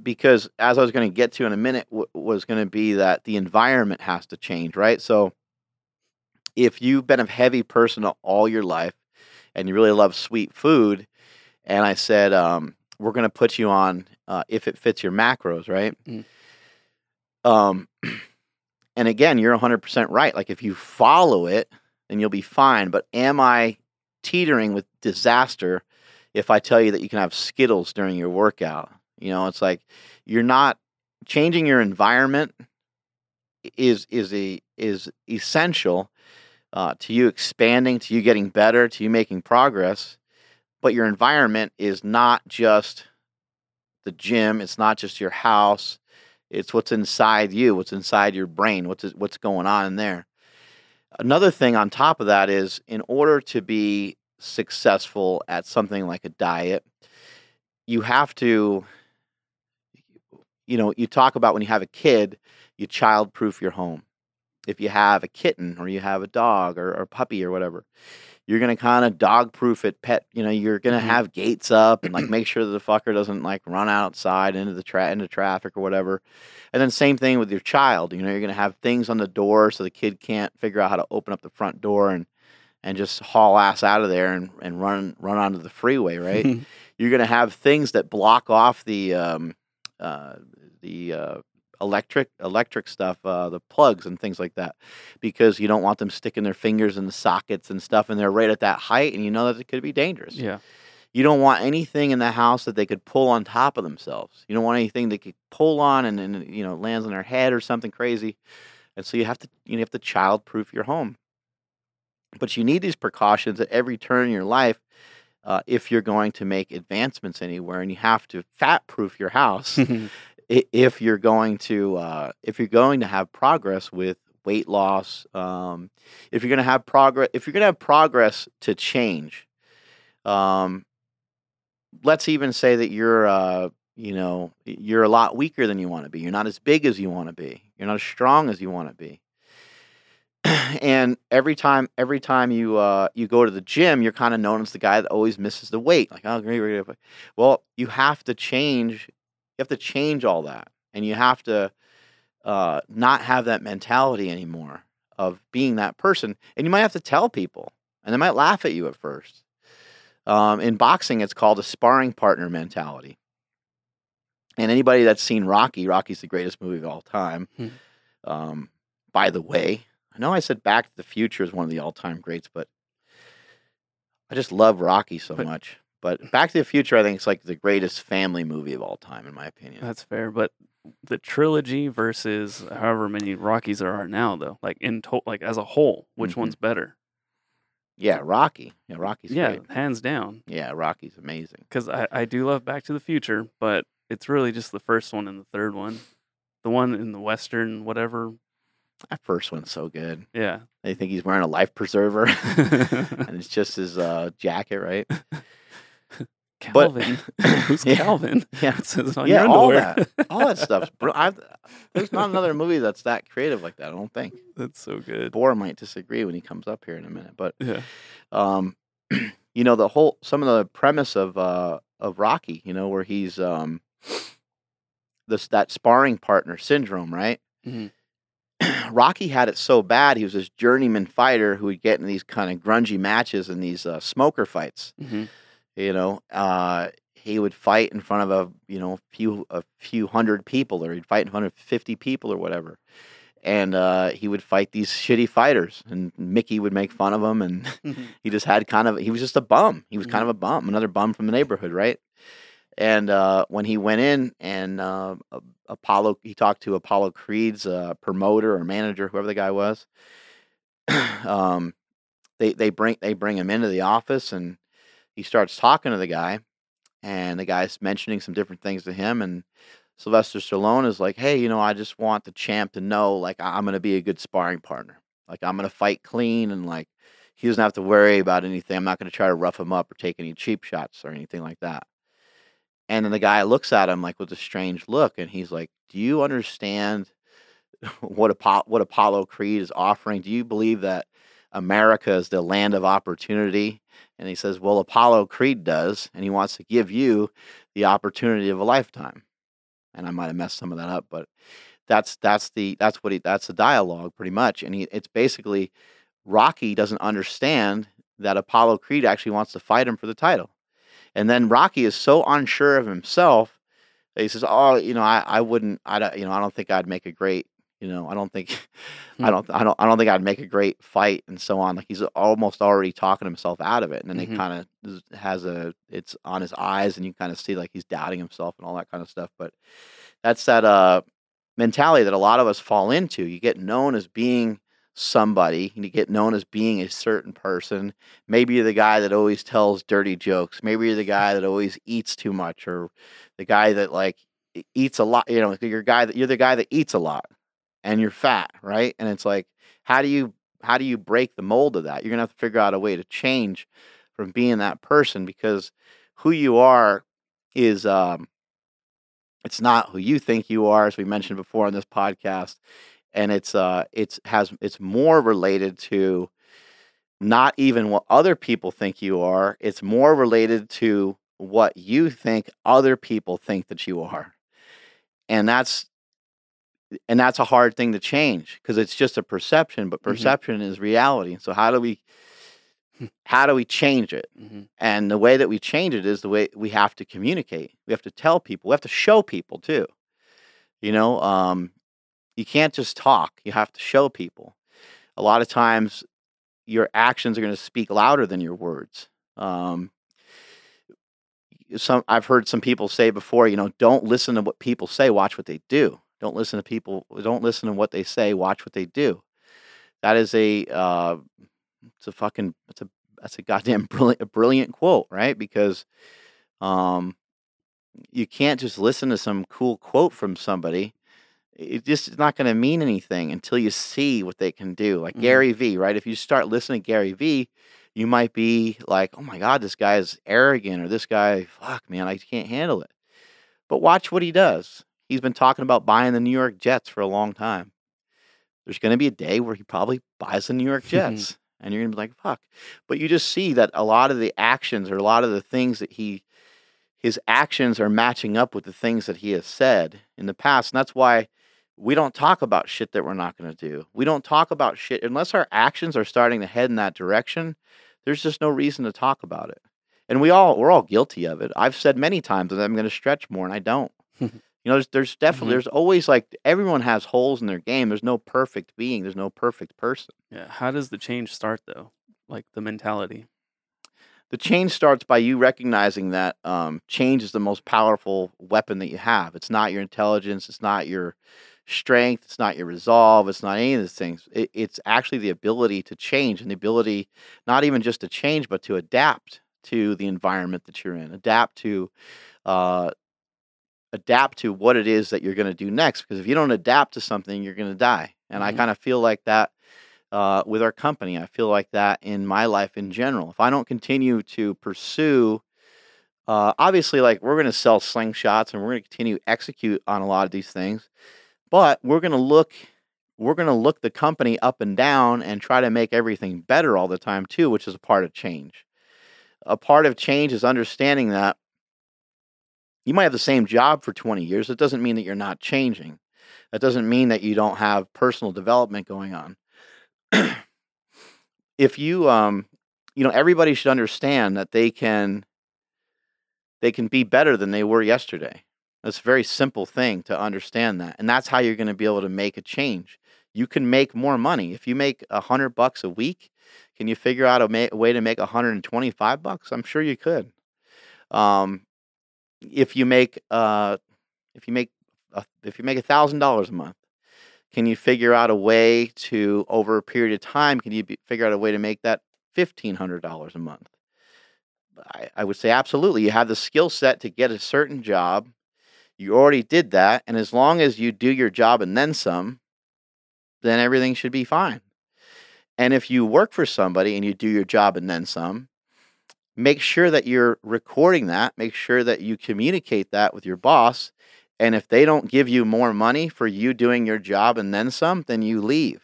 because as I was going to get to in a minute w- was going to be that the environment has to change, right? So if you've been a heavy person all your life and you really love sweet food, and I said um, we're going to put you on uh, if it fits your macros, right? Mm. Um, *clears throat* and again, you're 100% right. Like if you follow it, then you'll be fine. But am I teetering with disaster if I tell you that you can have Skittles during your workout? You know, it's like you're not changing your environment is is a is essential uh, to you expanding, to you getting better, to you making progress. But your environment is not just the gym. It's not just your house. It's what's inside you, what's inside your brain, what's what's going on in there. Another thing on top of that is in order to be successful at something like a diet, you have to, you know, you talk about when you have a kid, you childproof your home. If you have a kitten or you have a dog or, or a puppy or whatever, you're gonna kind of dog proof it, pet. You know, you're gonna Mhm. have gates up and like *clears throat* make sure that the fucker doesn't like run outside into the tra- into traffic or whatever. And then same thing with your child. You know, you're gonna have things on the door so the kid can't figure out how to open up the front door and and just haul ass out of there and, and run run onto the freeway, right? *laughs* you're going to have things that block off the um, uh, the uh, electric electric stuff, uh, the plugs and things like that, because you don't want them sticking their fingers in the sockets and stuff, and they're right at that height, and you know that it could be dangerous. yeah. You don't want anything in the house that they could pull on top of themselves. You don't want anything they could pull on and, and you know lands on their head or something crazy. And so you have to you have to child proof your home. But you need these precautions at every turn in your life uh, if you're going to make advancements anywhere, and you have to fat proof your house *laughs* *laughs* if you're going to uh, if you're going to have progress with weight loss. Um, if you're going to have progress, if you're going to have progress to change, um, let's even say that you're uh, you know you're a lot weaker than you want to be. You're not as big as you want to be. You're not as strong as you want to be *clears throat* and every time every time you uh you go to the gym you're kind of known as the guy that always misses the weight like oh great, great, great. well you have to change you have to change all that and you have to uh not have that mentality anymore of being that person and you might have to tell people and they might laugh at you at first um, in boxing it's called a sparring partner mentality and anybody that's seen rocky rocky's the greatest movie of all time Hmm. um, by the way I know I said Back to the Future is one of the all-time greats, but I just love Rocky so But- much. But Back to the Future, I think it's like the greatest family movie of all time, in my opinion. That's fair, but the trilogy versus however many Rockies there are now, though, like in to- like as a whole, which Mhm. one's better? yeah, Rocky. Yeah, Rocky's yeah, great. hands down. Yeah, Rocky's amazing. Because I, I do love Back to the Future, but it's really just the first one and the third one. The one in the Western, whatever. That first one's so good. Yeah. I think he's wearing a life preserver, *laughs* *laughs* and it's just his uh, jacket, right? *laughs* But- Calvin. *laughs* Who's Yeah. Calvin? *laughs* Yeah, *laughs* It says on yeah, your all that, all that stuff's. Bro- I've, there's not another movie that's that creative like that. I don't think. That's so good. Boar might disagree when he comes up here in a minute, but Yeah. um, *clears throat* you know the whole some of the premise of uh of Rocky, you know, where he's um this that sparring partner syndrome, right? Mhm. *clears throat* Rocky had it so bad. He was this journeyman fighter who would get in these kind of grungy matches and these uh, smoker fights. hmm You know, uh, he would fight in front of a you know few a few hundred people, or he'd fight in front of fifty people or whatever. And uh, he would fight these shitty fighters, and Mickey would make fun of him, and *laughs* *laughs* he just had kind of he was just a bum. He was kind of a bum, another bum from the neighborhood, right? And uh, when he went in and uh, Apollo, he talked to Apollo Creed's uh, promoter or manager, whoever the guy was. *clears throat* um, they they bring they bring him into the office, and he starts talking to the guy, and the guy's mentioning some different things to him, and Sylvester Stallone is like, "Hey, you know, I just want the champ to know, like, I'm going to be a good sparring partner. Like, I'm going to fight clean, and like, he doesn't have to worry about anything. I'm not going to try to rough him up or take any cheap shots or anything like that." And then the guy looks at him like with a strange look, and he's like, "Do you understand *laughs* what Apollo, what Apollo Creed is offering? Do you believe that America is the land of opportunity?" And he says, "Well, Apollo Creed does, and he wants to give you the opportunity of a lifetime." And I might have messed some of that up, but that's that's the that's what he that's the dialogue pretty much, and he it's basically Rocky doesn't understand that Apollo Creed actually wants to fight him for the title. And then Rocky is so unsure of himself that he says, "Oh, you know, I, I wouldn't, I don't, you know, I don't think I'd make a great, you know, I don't think, *laughs* I Hmm. don't, I don't, I don't think I'd make a great fight and so on." Like he's almost already talking himself out of it, and then Mhm. he kind of has a, it's on his eyes, and you kind of see like he's doubting himself and all that kind of stuff. But that's that uh mentality that a lot of us fall into. You get known as being somebody, and you get known as being a certain person. Maybe you're the guy that always tells dirty jokes. Maybe you're the guy that always eats too much, or the guy that like eats a lot. You know, you're guy that you're the guy that eats a lot, and you're fat, right? And it's like, how do you how do you break the mold of that? You're gonna have to figure out a way to change from being that person because who you are is um it's not who you think you are as we mentioned before on this podcast and it's uh it's has it's more related to not even what other people think you are it's more related to what you think other people think that you are and that's and that's a hard thing to change because it's just a perception but Mhm. perception is reality so how do we how do we change it? Hmm and the way that we change it is the way we have to communicate. We have to tell people. We have to show people too. You know um you can't just talk. You have to show people. A lot of times your actions are going to speak louder than your words. Um some I've heard some people say before, you know, don't listen to what people say, watch what they do. Don't listen to people, don't listen to what they say, watch what they do. That is a uh it's a fucking it's a that's a goddamn *laughs* brilliant a brilliant quote, right? Because um you can't just listen to some cool quote from somebody. It just is not going to mean anything until you see what they can do. Like Mhm. Gary Vee, right? If you start listening to Gary Vee, you might be like, "Oh my god, this guy is arrogant," or "This guy, fuck, man, I can't handle it." But watch what he does. He's been talking about buying the New York Jets for a long time. There's going to be a day where he probably buys the New York *laughs* Jets, and you're going to be like, "Fuck." But you just see that a lot of the actions or a lot of the things that he his actions are matching up with the things that he has said in the past. And that's why we don't talk about shit that we're not going to do. We don't talk about shit unless our actions are starting to head in that direction. There's just no reason to talk about it. And we all we're all guilty of it. I've said many times that I'm going to stretch more and I don't. *laughs* you know, there's, there's definitely Mhm. there's always like everyone has holes in their game. There's no perfect being. There's no perfect person. Yeah. How does the change start though? Like the mentality. the change starts by you recognizing that um, change is the most powerful weapon that you have. It's not your intelligence. It's not your strength. It's not your resolve. It's not any of these things. It, it's actually the ability to change and the ability not even just to change, but to adapt to the environment that you're in. Adapt to. Uh, adapt to what it is that you're going to do next because if you don't adapt to something you're going to die and i Mhm. kind of feel like that uh, with our company. I feel like that in my life in general. If I don't continue to pursue, uh, obviously, like we're going to sell slingshots and we're going to continue execute on a lot of these things, but we're going to look. We're going to look the company up and down and try to make everything better all the time, too, which is a part of change. A part of change is understanding that you might have the same job for 20 years. It doesn't mean that you're not changing. That doesn't mean that you don't have personal development going on. *clears throat* If you um you know everybody should understand that they can they can be better than they were yesterday. That's a very simple thing to understand that and that's how you're going to be able to make a change. You can make more money. If you make a hundred bucks a week can you figure out a, ma- a way to make 125 bucks? I'm sure you could. Um if you make uh if you make a, if you make a thousand dollars a month can you figure out a way to over a period of time can you be, figure out a way to make that $1500 a month? I, I would say absolutely you have the skill set to get a certain job. You already did that and as long as you do your job and then some then everything should be fine. And if you work for somebody and you do your job and then some make sure that you're recording that make sure that you communicate that with your boss and if they don't give you more money for you doing your job and then some, then you leave.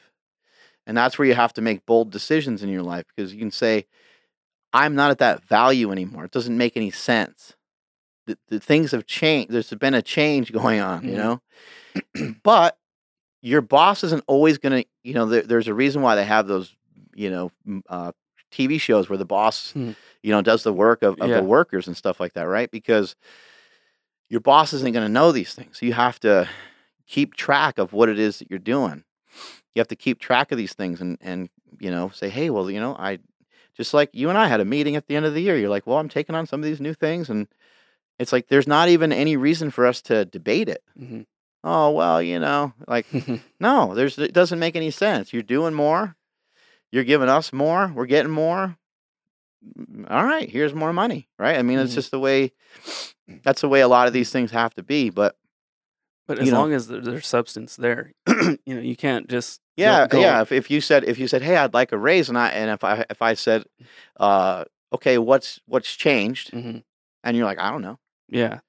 And that's where you have to make bold decisions in your life because you can say, I'm not at that value anymore. It doesn't make any sense. The, the things have changed. There's been a change *laughs* going on, you Mhm. know? but your boss isn't always going to, you know, there, there's a reason why they have those, you know, uh, TV shows where the boss, Hmm. you know, does the work of, of Yeah. the workers and stuff like that, right? Because your boss isn't going to know these things. You have to keep track of what it is that you're doing. You have to keep track of these things and and you know say, hey, well, you know, I just like you and I had a meeting at the end of the year. You're like, well, I'm taking on some of these new things, and it's like there's not even any reason for us to debate it. Mhm. Oh well, you know, like *laughs* no, there's it doesn't make any sense. You're doing more. You're giving us more. We're getting more. Mm, All right, here's more money, right? I mean, it's Mhm. just the way. That's the way a lot of these things have to be. But but as know- long as there's substance there, *clears throat* you know, you can't just yeah, go- yeah. If, if you said if you said, hey, I'd like a raise, and I and if I if I said, uh, okay, what's what's changed? hmm And you're like, I don't know. Yeah.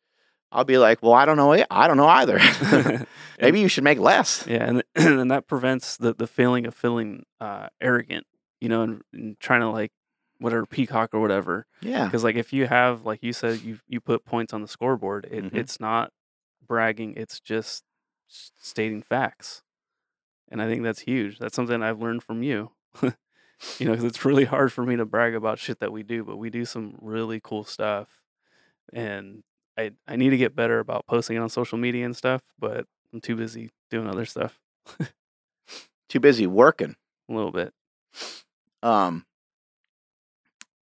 I'll be like, well, I don't know. I don't know either. *laughs* *laughs* Maybe you should make less. Yeah, and *clears throat* and that prevents the the feeling of feeling uh, arrogant, you know, and, and trying to like whatever peacock or whatever. Yeah. Because like if you have like you said you you put points on the scoreboard, it, Mhm. it's not bragging. It's just stating facts, and I think that's huge. That's something I've learned from you. *laughs* you know, because it's really hard for me to brag about shit that we do, but we do some really cool stuff, and I I need to get better about posting it on social media and stuff, but I'm too busy doing other stuff *laughs* Too busy working. a little bit. Um.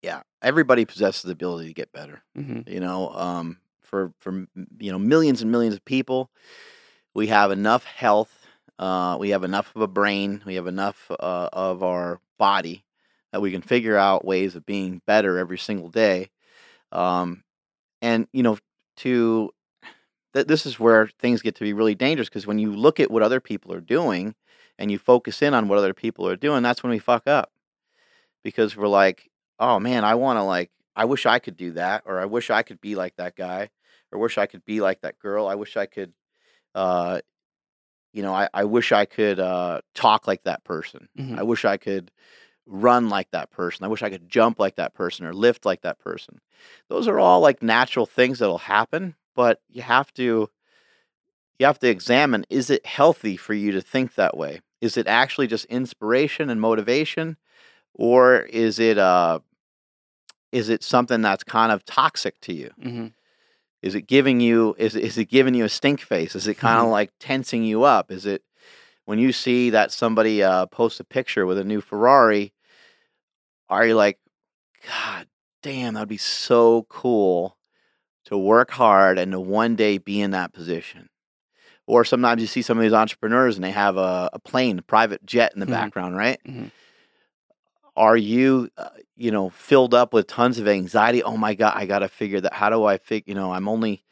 Yeah. Everybody possesses the ability to get better. hmm you know um for for you know millions and millions of people we have enough health uh we have enough of a brain we have enough uh, of our body that we can figure out ways of being better every single day um and you know to th- this is where things get to be really dangerous because when you look at what other people are doing and you focus in on what other people are doing that's when we fuck up because we're like oh man i want to like I wish I could do that, or I wish I could be like that guy, or wish I could be like that girl. I wish I could, uh, you know, I, I wish I could uh, talk like that person. Mhm. I wish I could run like that person. I wish I could jump like that person or lift like that person. Those are all like natural things that'll happen, but you have to you have to examine is it healthy for you to think that way? Is it actually just inspiration and motivation or is it uh is it something that's kind of toxic to you? Mm-hmm. Is it giving you is it- is it giving you a stink face? Is it kind of Mhm. like tensing you up? Is it when you see that somebody uh, posts a picture with a new Ferrari? Are you like, God damn, that'd be so cool to work hard and to one day be in that position? Or sometimes you see some of these entrepreneurs and they have a, a plane, a private jet in the Mhm. background, right? Mhm. are you uh, you know filled up with tons of anxiety oh my god i gotta figure that how do i figure, you know i'm only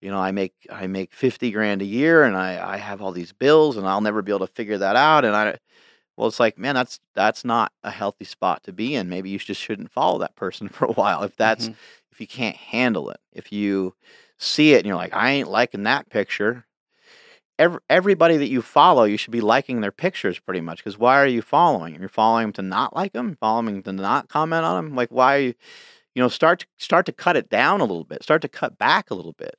you know i make i make 50 grand a year and i i have all these bills and i'll never be able to figure that out and i well it's like man that's that's not a healthy spot to be in maybe you just shouldn't follow that person *laughs* for a while if that's Mhm. if you can't handle it if you see it and you're like i ain't liking that picture Every, everybody that you follow, you should be liking their pictures pretty much. Because why are you following? You're following them to not like them, following them to not comment on them. Like why? Are you, you know, start to start to cut it down a little bit. Start to cut back a little bit.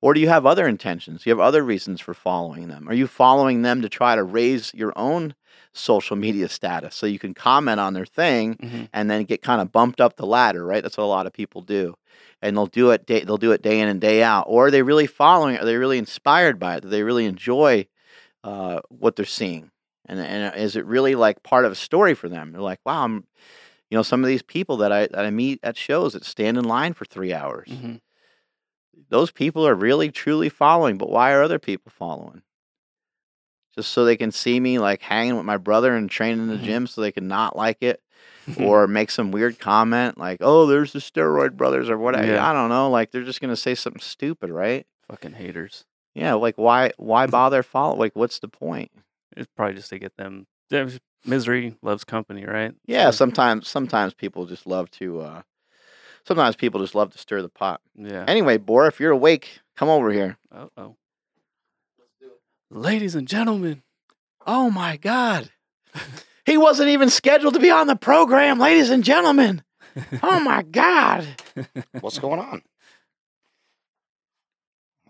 Or do you have other intentions? Do you have other reasons for following them? Are you following them to try to raise your own social media status so you can comment on their thing Mhm. and then get kind of bumped up the ladder, right? That's what a lot of people do. And they'll do it day, they'll do it day in and day out. Or are they really following it? Are they really inspired by it? Do they really enjoy uh, what they're seeing? And and is it really like part of a story for them? They're like, wow, I'm you know, some of these people that I that I meet at shows that stand in line for three hours. Mhm. Those people are really truly following, but why are other people following? Just so they can see me like hanging with my brother and training in the Mhm. gym so they can not like it or make some weird comment like, "Oh, there's the steroid brothers" or whatever. Yeah. I don't know. Like they're just gonna say something stupid, right? fucking haters. Yeah. Like why? Why *laughs* bother follow? Like what's the point? It's probably just to get them. Misery loves company, right? Yeah. So, Sometimes, sometimes people just love to. uh Sometimes people just love to stir the pot. yeah. Anyway, Boar, if you're awake, come over here. Oh, oh. Ladies and gentlemen, Oh my God. *laughs* He wasn't even scheduled to be on the program, ladies and gentlemen. Oh my *laughs* God. What's going on?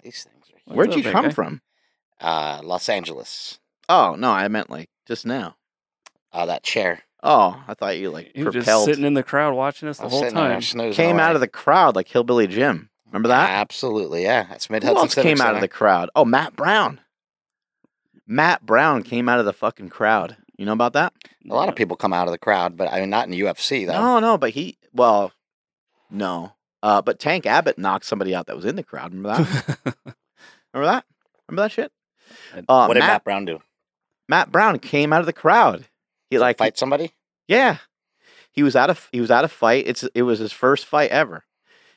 These things are What's Where'd you come guy? from? uh, Los Angeles. Oh, no, I meant like just now. Uh, that chair. Oh, I thought you like you were just propelled. sitting in the crowd watching us I the was whole sitting there time. snoozing Came out of the crowd like Hillbilly Jim. Remember that? Absolutely, yeah. That's Mid Who Hudson else came out of the crowd? Oh, Matt Brown. Matt Brown came out of the fucking crowd. You know about that? A lot of people come out of the crowd, but I mean, not in the UFC though. No, no, but he, well, no. Uh, but Tank Abbott knocked somebody out that was in the crowd. Remember that? *laughs* Remember that? Remember that shit? Uh, what did Matt, Matt Brown do? Matt Brown came out of the crowd. He like Fight somebody? Yeah, he was out of he was out of fight. It's it was his first fight ever.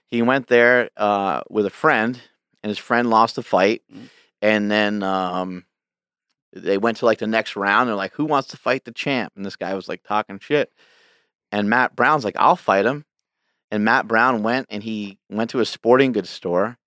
He went there uh, with a friend, and his friend lost the fight. Mm. And then um, they went to like the next round. They're like, "Who wants to fight the champ?" And this guy was like talking shit. And Matt Brown's like, "I'll fight him." and Matt Brown went and he went to a sporting goods store.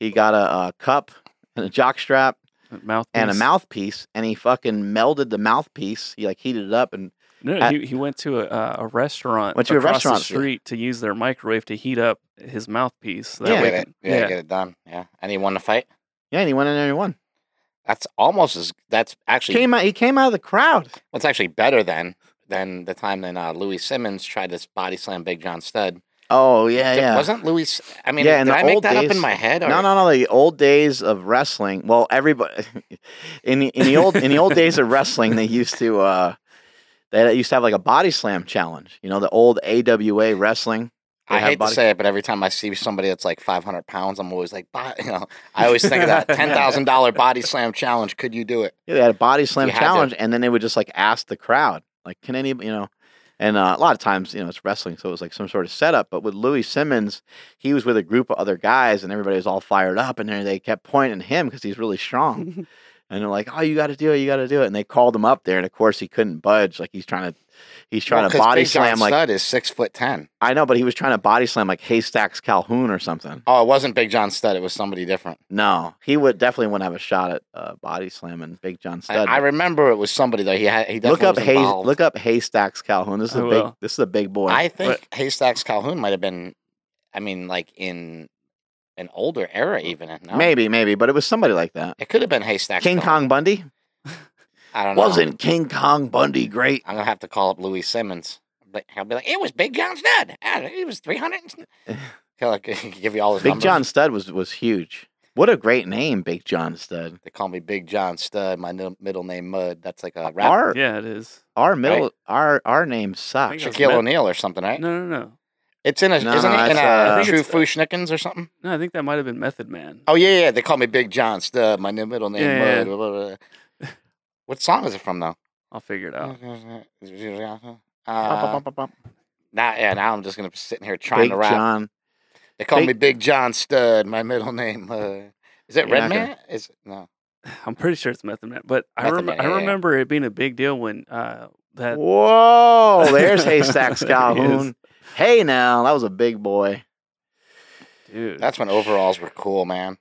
He got a, a cup and a jock strap Mouth and a mouthpiece, and he fucking melded the mouthpiece. He like heated it up and No, at- he, he went to a, uh, a restaurant. Went to a restaurant, the yeah. street to use their microwave to heat up his mouthpiece. That Yeah. way Get it, can- yeah, get it done. Yeah, and he won the fight. yeah, and he went in there and he won. That's almost as. That's actually. Came out. He came out of the crowd. What's actually better than than the time that uh, Louie Simmons tried to body slam Big John Studd. Oh yeah, yeah. Wasn't Louie? I mean, Yeah, in did the I make old that up in my head? Or? No, no, no. The old days of wrestling. Well, everybody *laughs* in the in the old in the old days of wrestling, they used to uh they used to have like a body slam challenge. You know, the old AWA wrestling. I hate body- to say it, but every time I see somebody that's like 500 pounds, I'm always like, *laughs* you know, I always think of that *laughs* $10,000 body slam challenge. Could you do it? Yeah, they had a body slam You challenge, and then they would just like ask the crowd, like, "Can any?" You know, and uh, a lot of times, you know, it's wrestling, so it was like some sort of setup. But with Louie Simmons, he was with a group of other guys, and everybody was all fired up, and then they kept pointing him because he's really strong. *laughs* And they're like, "Oh, you got to do it! You got to do it!" And they called him up there, and of course he couldn't budge. Like he's trying to, he's trying Well, to 'cause body Big John slam. Like Studd is six foot ten. I know, but he was trying to body slam like Haystacks Calhoun or something. Oh, it wasn't Big John Studd. It was somebody different. No, he would definitely wouldn't have a shot at uh, body slamming Big John I, Studd. I remember it was somebody though. He had he look up Hay, look up Haystacks Calhoun. This is I a big, this is a big boy. I think Haystacks Calhoun might have been. I mean, like in an older era, even. No? Maybe, maybe, but it was somebody like that. it could have been Haystacks. King Calhoun. Kong Bundy *laughs* I don't know. wasn't King Kong Bundy great? I'm gonna have to call up Louie Simmons. But he'll be like, "It was Big John Studd. It ah, was 300." *laughs* He'll like *laughs* give you all his Big numbers. John Studd was was huge. What a great name, Big John Studd. They call me Big John Studd. My no- middle name Mud. That's like a rap. Our yeah, it is. our middle our our name sucks. think Shaquille O'Neal or something, right? No, no, no. It's in a No, isn't no, it in that's, a uh, I think True it's- uh, Foo Schnickens or something? No, I think that might have been Method Man. Oh yeah, yeah. They call me Big John Studd. My new middle name Yeah, Mud. blah, blah, blah. What song is it from though? I'll figure it out. Uh, now, yeah, now I'm just gonna be sitting here trying Big to rap. John. They call Big- me Big John Studd. My middle name. Uh, is it You're not Redman? Is no. *sighs* I'm pretty sure it's Method Man, but I, rem- Man, I yeah, yeah. remember it being a big deal when uh, that Whoa, *laughs* there's Haystacks. *laughs* Calhoun. Hey now, that was a big boy dude. That's when overalls were cool, man.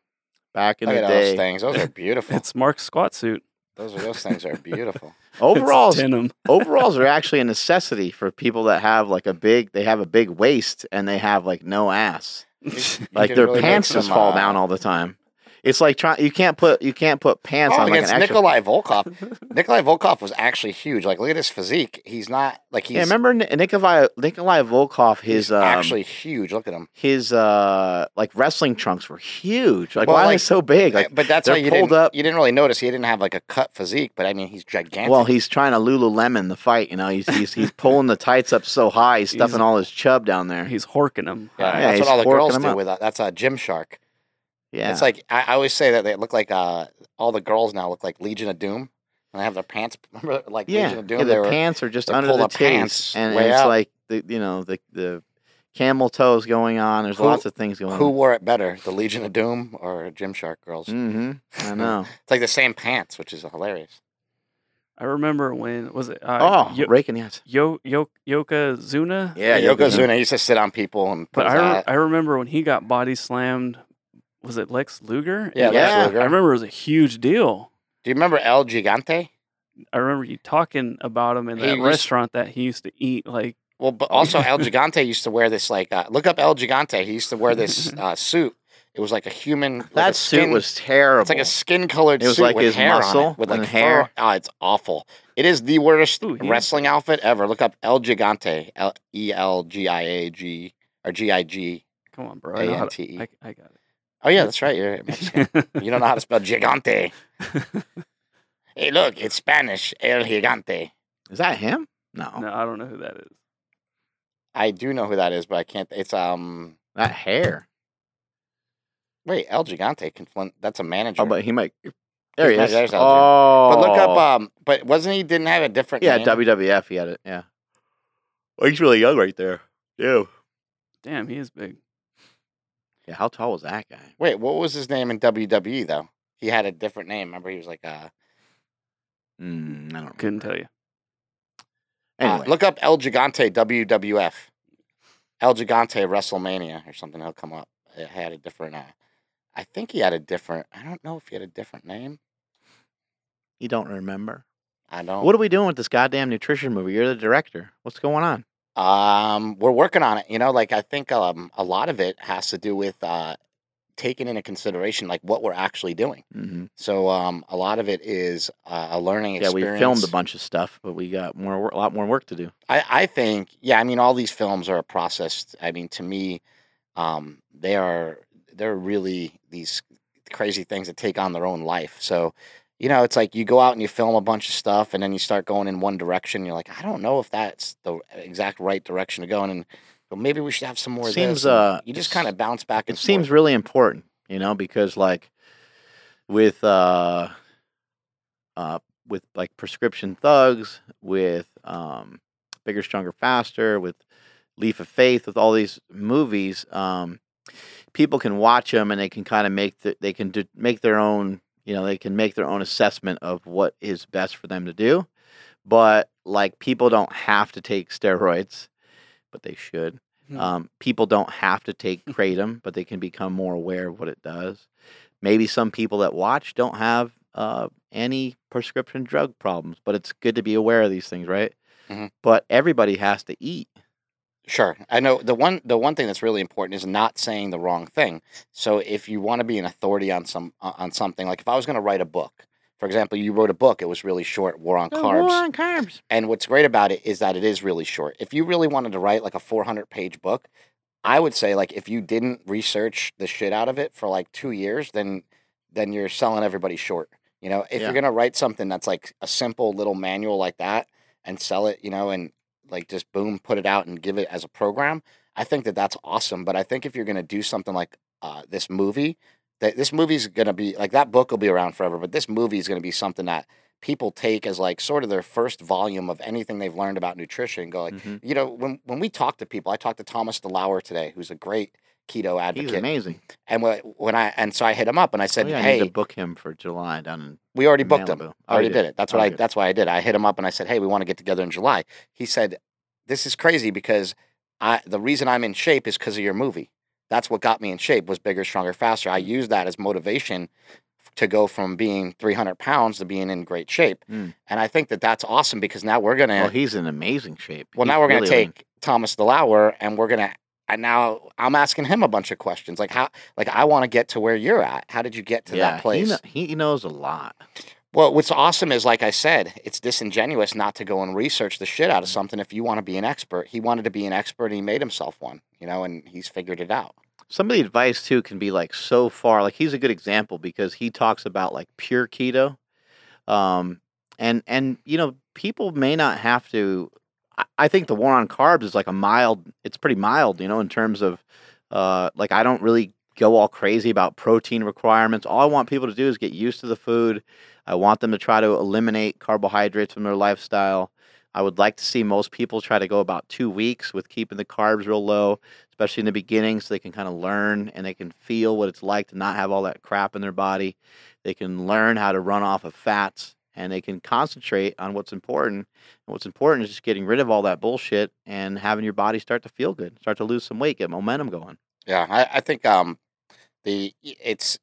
back in Look the at those day. things. Those are *laughs* beautiful. it's Mark's squat suit. Those those things are beautiful. *laughs* Overalls, denim. *laughs* overalls are actually a necessity for people that have like a big. They have a big waist and they have like no ass. You Like their really pants just some, fall uh, down all the time. It's like trying. You can't put you can't put pants Oh, on like an against extra. Nikolai Volkov. *laughs* Nikolai Volkov was actually huge. Like, look at his physique. He's not like he's yeah, remember Nikolai Nikolai Volkov? His he's um, actually huge. Look at him. his uh like wrestling trunks were huge. Like Well, why are they so big? Like but that's they're why you pulled didn't up- you didn't really notice he didn't have like a cut physique. But I mean, he's gigantic. well, he's trying to Lululemon the fight. You know, he's he's he's pulling the tights up so high, *laughs* he's stuffing He's- all his chub down there. He's horking him. yeah, yeah, that's he's what all the girls forking him do up. with that. That's a Gymshark. Yeah, It's like I, I always say that they look like uh all the girls now look like Legion of Doom. And they have their pants. *laughs* Remember, like yeah, Legion of Doom. yeah. they The were, pants are just under the the pants and, and it's like the you know the the camel toes going on. There's Who- lots of things going Who on. Who wore it better, the Legion of Doom or Gymshark girls? Mm-hmm. I *laughs* know. It's like the same pants, which is hilarious. I remember when was it? oh, Uh, Yo- raking yes. Yo, Yo, Yokozuna. Yeah, Yokozuna used to sit on people and put But his I, re- I remember when he got body slammed. Was it Lex Luger? Yeah, And Lex I- Luger. I remember it was a huge deal. Do you remember El Gigante? I remember you talking about him in He that used- restaurant that he used to eat. Like, Well, but also El *laughs* Gigante used to wear this like uh, look up El Gigante. He used to wear this *laughs* uh, suit. It was like a human. like That a suit skin- was terrible. It's like a skin colored It was suit like with his hair on it, with like hair. Fur. Oh, it's awful. It is the worst Ooh, he- wrestling outfit ever. Look up El Gigante. L E L G I A G or G I G. come on, bro. I, know how to- A-N-T-E. I, I got Oh yeah, that's right. You're Mexican. *laughs* you don't know how to spell gigante. *laughs* Hey, look, it's Spanish. El Gigante. Is that him? No. no, I don't know who that is. I do know who that is, but I can't. It's um. That hair. Wait, El Gigante. Confl- that's a manager. Oh, but he might. There he Yeah, is. there's oh, But look up. Um. But wasn't he? Didn't have a different. yeah, name? WWF. He had it. Yeah. Well, he's really young right there. Yeah. *laughs* Damn, he is big. Yeah. How tall was that guy? Wait, what was his name in WWE though? He had a different name. Remember, he was like uh, Mm, I don't Couldn't remember. tell you. uh, Anyway, look up El Gigante WWF. El Gigante WrestleMania or something. He'll come up. It had a different. Uh, I think he had a different. I don't know if he had a different name. You don't remember? I don't. What are we doing with this goddamn nutrition movie? You're the director. What's going on? Um, we're working on it. You know, like I think um a lot of it has to do with uh taking into consideration like what we're actually doing. hmm So um a lot of it is uh, a learning Yeah, we filmed a bunch of stuff, but we got more, a lot more work to do. I, I think, yeah, I mean, all these films are a process. I mean, to me, um, they are they're really these crazy things that take on their own life. So, you know, it's like you go out and you film a bunch of stuff, and then you start going in one direction. You're like, I don't know if that's the exact right direction to go in, and well, maybe we should have some more. of Seems, uh, you just kind of bounce back and It seems forth. really important, you know, because like with uh uh with like prescription thugs, with um bigger, stronger, faster, with Leaf of Faith, with all these movies, um people can watch them and they can kind of make the, they can do, make their own, you know, they can make their own assessment of what is best for them to do. But like people don't have to take steroids, but they should. Hmm. Um, people don't have to take *laughs* kratom, but they can become more aware of what it does. Maybe some people that watch don't have uh, any prescription drug problems, but it's good to be aware of these things, right? Mhm. But everybody has to eat. Sure. I know the one the one thing that's really important is not saying the wrong thing. So if you want to be an authority on some on something, like if I was going to write a book, for example, you wrote a book, it was really short, War on oh, Carbs. War on carbs. And what's great about it is that it is really short. If you really wanted to write like a 400 page book, I would say like if you didn't research the shit out of it for like 2 years, then then you're selling everybody short. You know, if Yeah. you're going to write something that's like a simple little manual like that and sell it, you know, and like just boom, put it out and give it as a program, I think that that's awesome, but I think if you're going to do something like uh, this movie, that this movie's going to be like that book will be around forever, but this movie is going to be something that people take as like sort of their first volume of anything they've learned about nutrition. Go like, Mhm. you know, when when we talk to people, I talked to Thomas DeLauer today, who's a great keto He's advocate, amazing. and when, when I and so I hit him up and I Oh, said, yeah, I need hey, to book him for July down in we already booked him. I already you did it. That's what Oh, I. good. That's why I did. I hit him up and I said, "Hey, we want to get together in July." He said, "This is crazy because I the reason I'm in shape is because of your movie. That's what got me in shape. Was bigger, stronger, faster. I used that as motivation to go from being 300 pounds to being in great shape. Mm. And I think that that's awesome because now we're gonna. Well, he's in amazing shape. Well, He's now we're going to take Thomas DeLauer and we're going to, and now I'm asking him a bunch of questions. Like, how, like, I want to get to where you're at. How did you get to yeah, that place? He, kno- he knows a lot. Well, what's awesome is, like I said, it's disingenuous not to go and research the shit out of something if you want to be an expert. He wanted to be an expert and he made himself one, you know, and he's figured it out. some of the advice too can be like so far like he's a good example because he talks about like pure keto um and and you know people may not have to i think the war on carbs is like a mild it's pretty mild you know in terms of uh like i don't really go all crazy about protein requirements. All i want people to do is get used to the food. I want them to try to eliminate carbohydrates from their lifestyle. I would like to see most people try to go about two weeks with keeping the carbs real low especially in the beginning, so they can kind of learn and they can feel what it's like to not have all that crap in their body. They can learn how to run off of fats and they can concentrate on what's important. And what's important is just getting rid of all that bullshit and having your body start to feel good, start to lose some weight, get momentum going. Yeah, I, I think um, the it's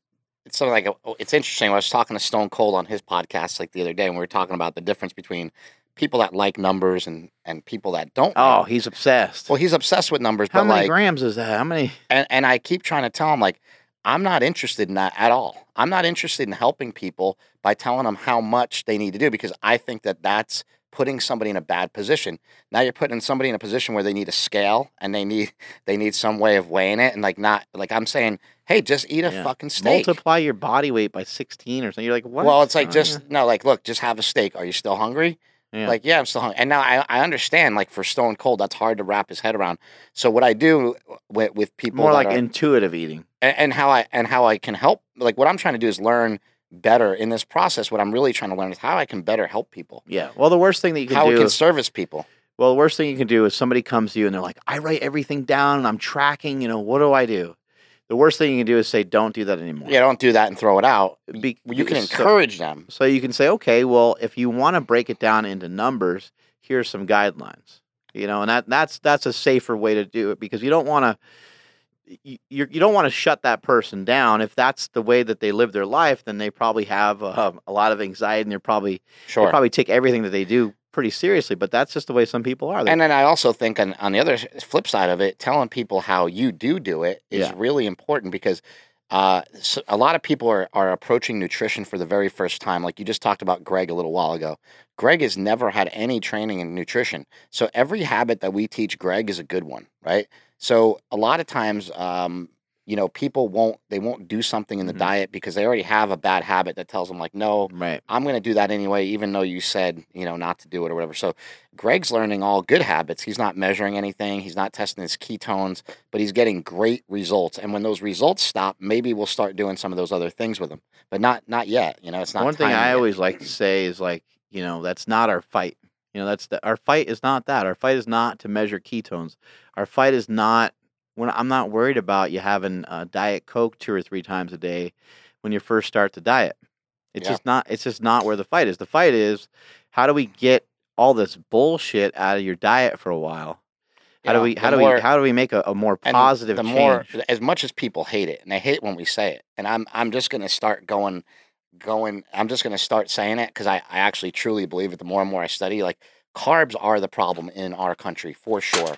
it's something like a, oh, it's interesting. I was talking to Stone Cold on his podcast like the other day, and we were talking about the difference between people that like numbers and and people that don't. Oh, like- he's obsessed. well, he's obsessed with numbers, How but many like, grams is that? How many? and and I keep trying to tell him like I'm not interested in that at all. I'm not interested in helping people by telling them how much they need to do because I think that that's putting somebody in a bad position. Now you're putting somebody in a position where they need a scale and they need *laughs* they need some way of weighing it and like not like I'm saying, hey, just eat a Yeah. fucking steak. Multiply your body weight by 16 or something. You're like, what? Well, it's like Oh, just no, like look, just have a steak. Are you still hungry? yeah. Like, yeah, I'm still hungry. And now I, I understand, like for Stone Cold, that's hard to wrap his head around. So what I do with, with people more like are- intuitive eating. And, and how I and how I can help. Like what I'm trying to do is learn better in this process. What I'm really trying to learn is how I can better help people, Yeah. Well, the worst thing that you can how do we can service people. Well, the worst thing you can do is somebody comes to you and they're like, I write everything down and I'm tracking, you know, what do I do? The worst thing you can do is say, don't do that anymore. Yeah, don't do that and throw it out. Be- You can so- encourage them. So, you can say, okay, well, if you want to break it down into numbers, here's some guidelines. You know, and that that's that's a safer way to do it because you don't want to you you don't want to shut that person down if that's the way that they live their life. Then they probably have uh, a lot of anxiety and they're probably Sure. they probably take everything that they do pretty seriously. But that's just the way some people are. They- And then I also think on, on the other flip side of it, telling people how you do do it is Yeah. really important because uh, s a lot of people are, are approaching nutrition for the very first time. Like you just talked about Greg a little while ago. Greg has never had any training in nutrition. So every habit that we teach Greg is a good one, right? So a lot of times, um, you know, people won't, they won't do something in the Mhm. diet because they already have a bad habit that tells them like, no, right. I'm going to do that anyway, even though you said, you know, not to do it or whatever. So Greg's learning all good habits. He's not measuring anything. He's not testing his ketones, but he's getting great results. And when those results stop, maybe we'll start doing some of those other things with him, but not, not yet. You know, it's not One thing I yet. always like to say is like, you know, that's not our fight. You know, that's the, our fight is not that. Our fight is not to measure ketones. Our fight is not when I'm not worried about you having a diet coke two or three times a day when you first start the diet. It's Yeah. just not. It's just not where the fight is. The fight is how do we get all this bullshit out of your diet for a while? How You do we? How do more- we? How do we make a, a more positive the change? more as much as people hate it and they hate when we say it and i'm i'm just going to start going going i'm just going to start saying it because I, I actually truly believe it the more and more i study like carbs are the problem in our country for sure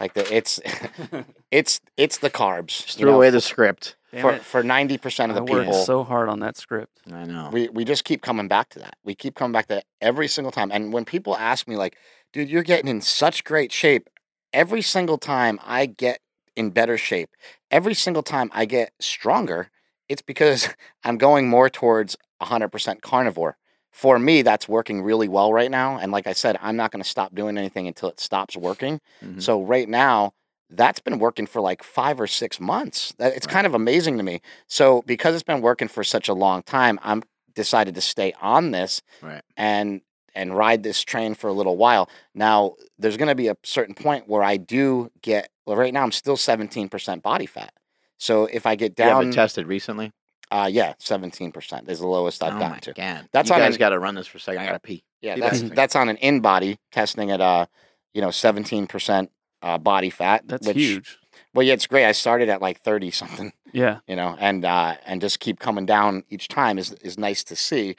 like the, it's *laughs* *laughs* it's it's the carbs just threw know, away the script. For for 90% of I the worked people so hard on that script. I know. we we just keep coming back to that. We keep coming back to that every single time. And when people ask me like, "Dude, you're getting in such great shape," every single time I get in better shape, every single time I get stronger, it's because *laughs* I'm going more towards 100% carnivore. For me, that's working really well right now. And like I said, I'm not going to stop doing anything until it stops working. Mhm. So right now, that's been working for like five or six months. That- It's Right. kind of amazing to me. So because it's been working for such a long time, I'm decided to stay on this Right. and and ride this train for a little while. Now there's going to be a certain point where I do get. Well, right now I'm still 17% body fat. So if I get down, You have tested recently. uh, yeah, 17% is the lowest I've oh gotten to. god! That's you on guys got to run this for a second. I gotta pee. Yeah, that's in a second. that's on an InBody testing at uh, you know, 17% uh, body fat. That's which, huge. Well, yeah, it's great. I started at like 30 something, Yeah. you know, and uh, and just keep coming down each time is is nice to see.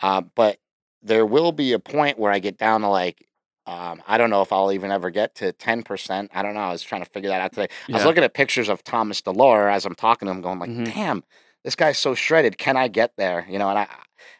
Uh, but there will be a point where I get down to like um, I don't know if I'll even ever get to 10%. I don't know. I was trying to figure that out today. I was looking at pictures of Thomas DeLauer as I'm talking to him, going like, Mhm. damn, this guy's so shredded. Can I get there? You know, and I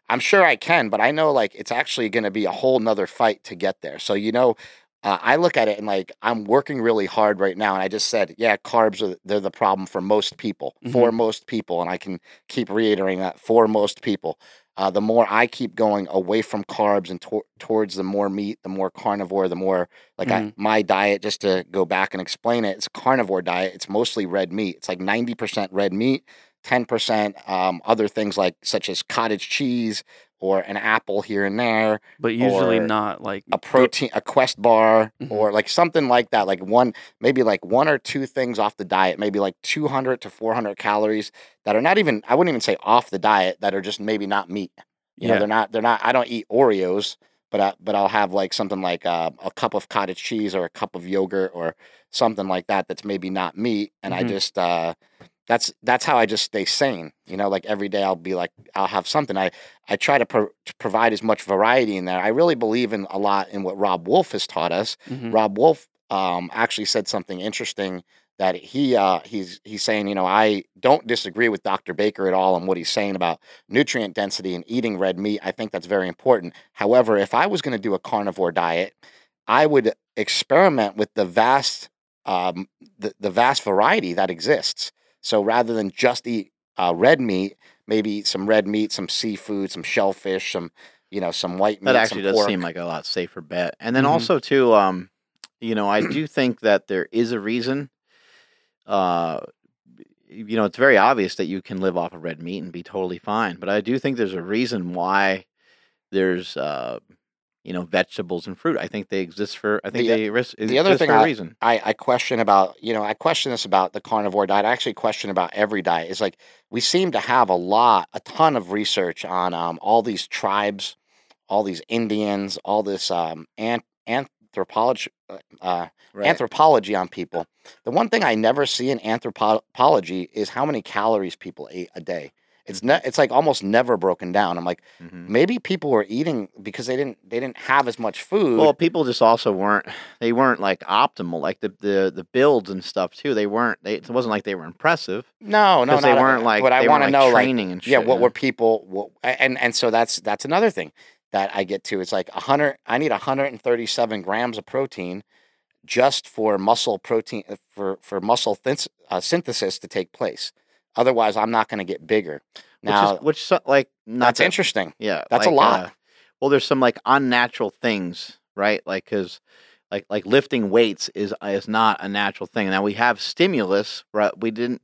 I'm sure I can, but I know like it's actually going to be a whole nother fight to get there. So, you know, uh, I look at it and like I'm working really hard right now. And I just said, yeah, carbs are they're the problem for most people, for most people. And I can keep reiterating that for most people. Uh, the more I keep going away from carbs and tor- towards the more meat, the more carnivore, the more like I, Mhm. my diet, just to go back and explain it, it's a carnivore diet. It's mostly red meat. It's like 90% red meat, 10% um, other things like such as cottage cheese or an apple here and there, But usually not like a protein, a Quest bar, Mhm. or like something like that. Like one, maybe like one or two things off the diet, maybe like 200 to 400 calories that are not even, I wouldn't even say off the diet, that are just maybe not meat. You know, they're not, they're not, I don't eat Oreos, but I, but I'll have like something like uh, a cup of cottage cheese or a cup of yogurt or something like that that's maybe not meat. And I Mhm. just, uh, that's that's how I just stay sane. You know, like every day I'll be like I'll have something. I I try to, pro- to provide as much variety in there. I really believe in a lot in what Robb Wolf has taught us. Mhm. Robb Wolf um, actually said something interesting that he uh, he's he's saying, you know, I don't disagree with Dr. Baker at all on what he's saying about nutrient density and eating red meat. I think that's very important. However, if I was going to do a carnivore diet, I would experiment with the vast um, the, the vast variety that exists. So rather than just eat uh, red meat, maybe eat some red meat, some seafood, some shellfish, some you know some white meat. That actually does pork. seem like a lot safer bet. And then Mhm. also too, um, you know, I *clears throat* do think that there is a reason. Uh, you know, it's very obvious that you can live off of red meat and be totally fine. But I do think there's a reason why there's, uh, you know, vegetables and fruit. I think they exist for. I think The- they ris- the other thing for a I- reason. I, I question about, you know, I question this about the carnivore diet. I actually question about every diet. It's like we seem to have a lot, a ton of research on um, all these tribes, all these Indians, all this um, ant, ant, anthropology uh, Right. anthropology on people. The one thing I never see in anthropology is how many calories people ate a day. It's Mm-hmm. ne- it's like almost never broken down. I'm like, Mhm. maybe people were eating because they didn't they didn't have as much food. Well, people just also weren't. They weren't like optimal, like the the the builds and stuff too. They weren't. They, it wasn't like they were impressive no, no, because they weren't like. But I want to like, know, like, and shit. yeah, what were people? What, and and so that's that's another thing that I get to. It's like a hundred. I need 137 grams of protein just for muscle protein uh, for for muscle uh, synthesis to take place. Otherwise, I'm not going to get bigger. Now, which is which so- like not that's that- interesting. Yeah, That's a lot. uh, well, there's some like unnatural things, right? Like because like like lifting weights is is not a natural thing. Now we have stimulus, right? We didn't.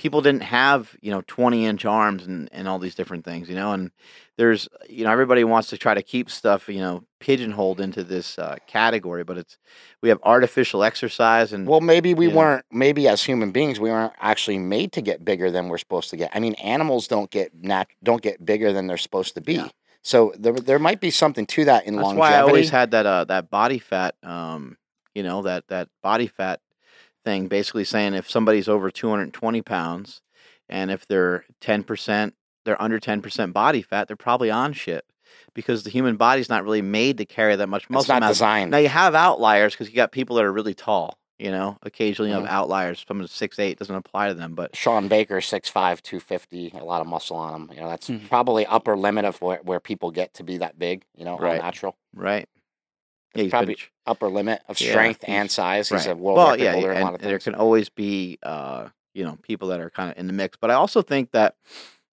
People didn't have you know 20 inch arms and and all these different things, you know. And there's you know everybody wants to try to keep stuff you know pigeonholed into this uh, category, but it's we have artificial exercise and Well, maybe we weren't. Maybe as human beings, we weren't actually made to get bigger than we're supposed to get. I mean, animals don't get nat- don't get bigger than they're supposed to be. Yeah. So there there might be something to that in That's longevity. why I always had that uh that body fat um you know that that body fat thing basically saying if somebody's over 220 pounds and if they're 10% they're under 10% body fat they're probably on shit because the human body's not really made to carry that much it's muscle not mass. designed. Now you have outliers because you got people that are really tall you know occasionally you Mhm. have outliers someone six eight doesn't apply to them but Shawn Baker, 6'5", 250, a lot of muscle on him. You know, that's Mhm. probably upper limit of where, where people get to be that big. You know, Right. natural. right yeah he's probably been, Upper limit of strength he's- and size. He's a Right. world well, yeah, holder a and lot of there can always be, uh, you know, people that are kind of in the mix. But I also think that,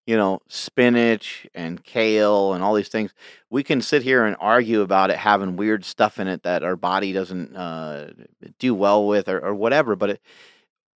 you know, spinach and kale and all these things, we can sit here and argue about it having weird stuff in it that our body doesn't uh, do well with or, or whatever. But it,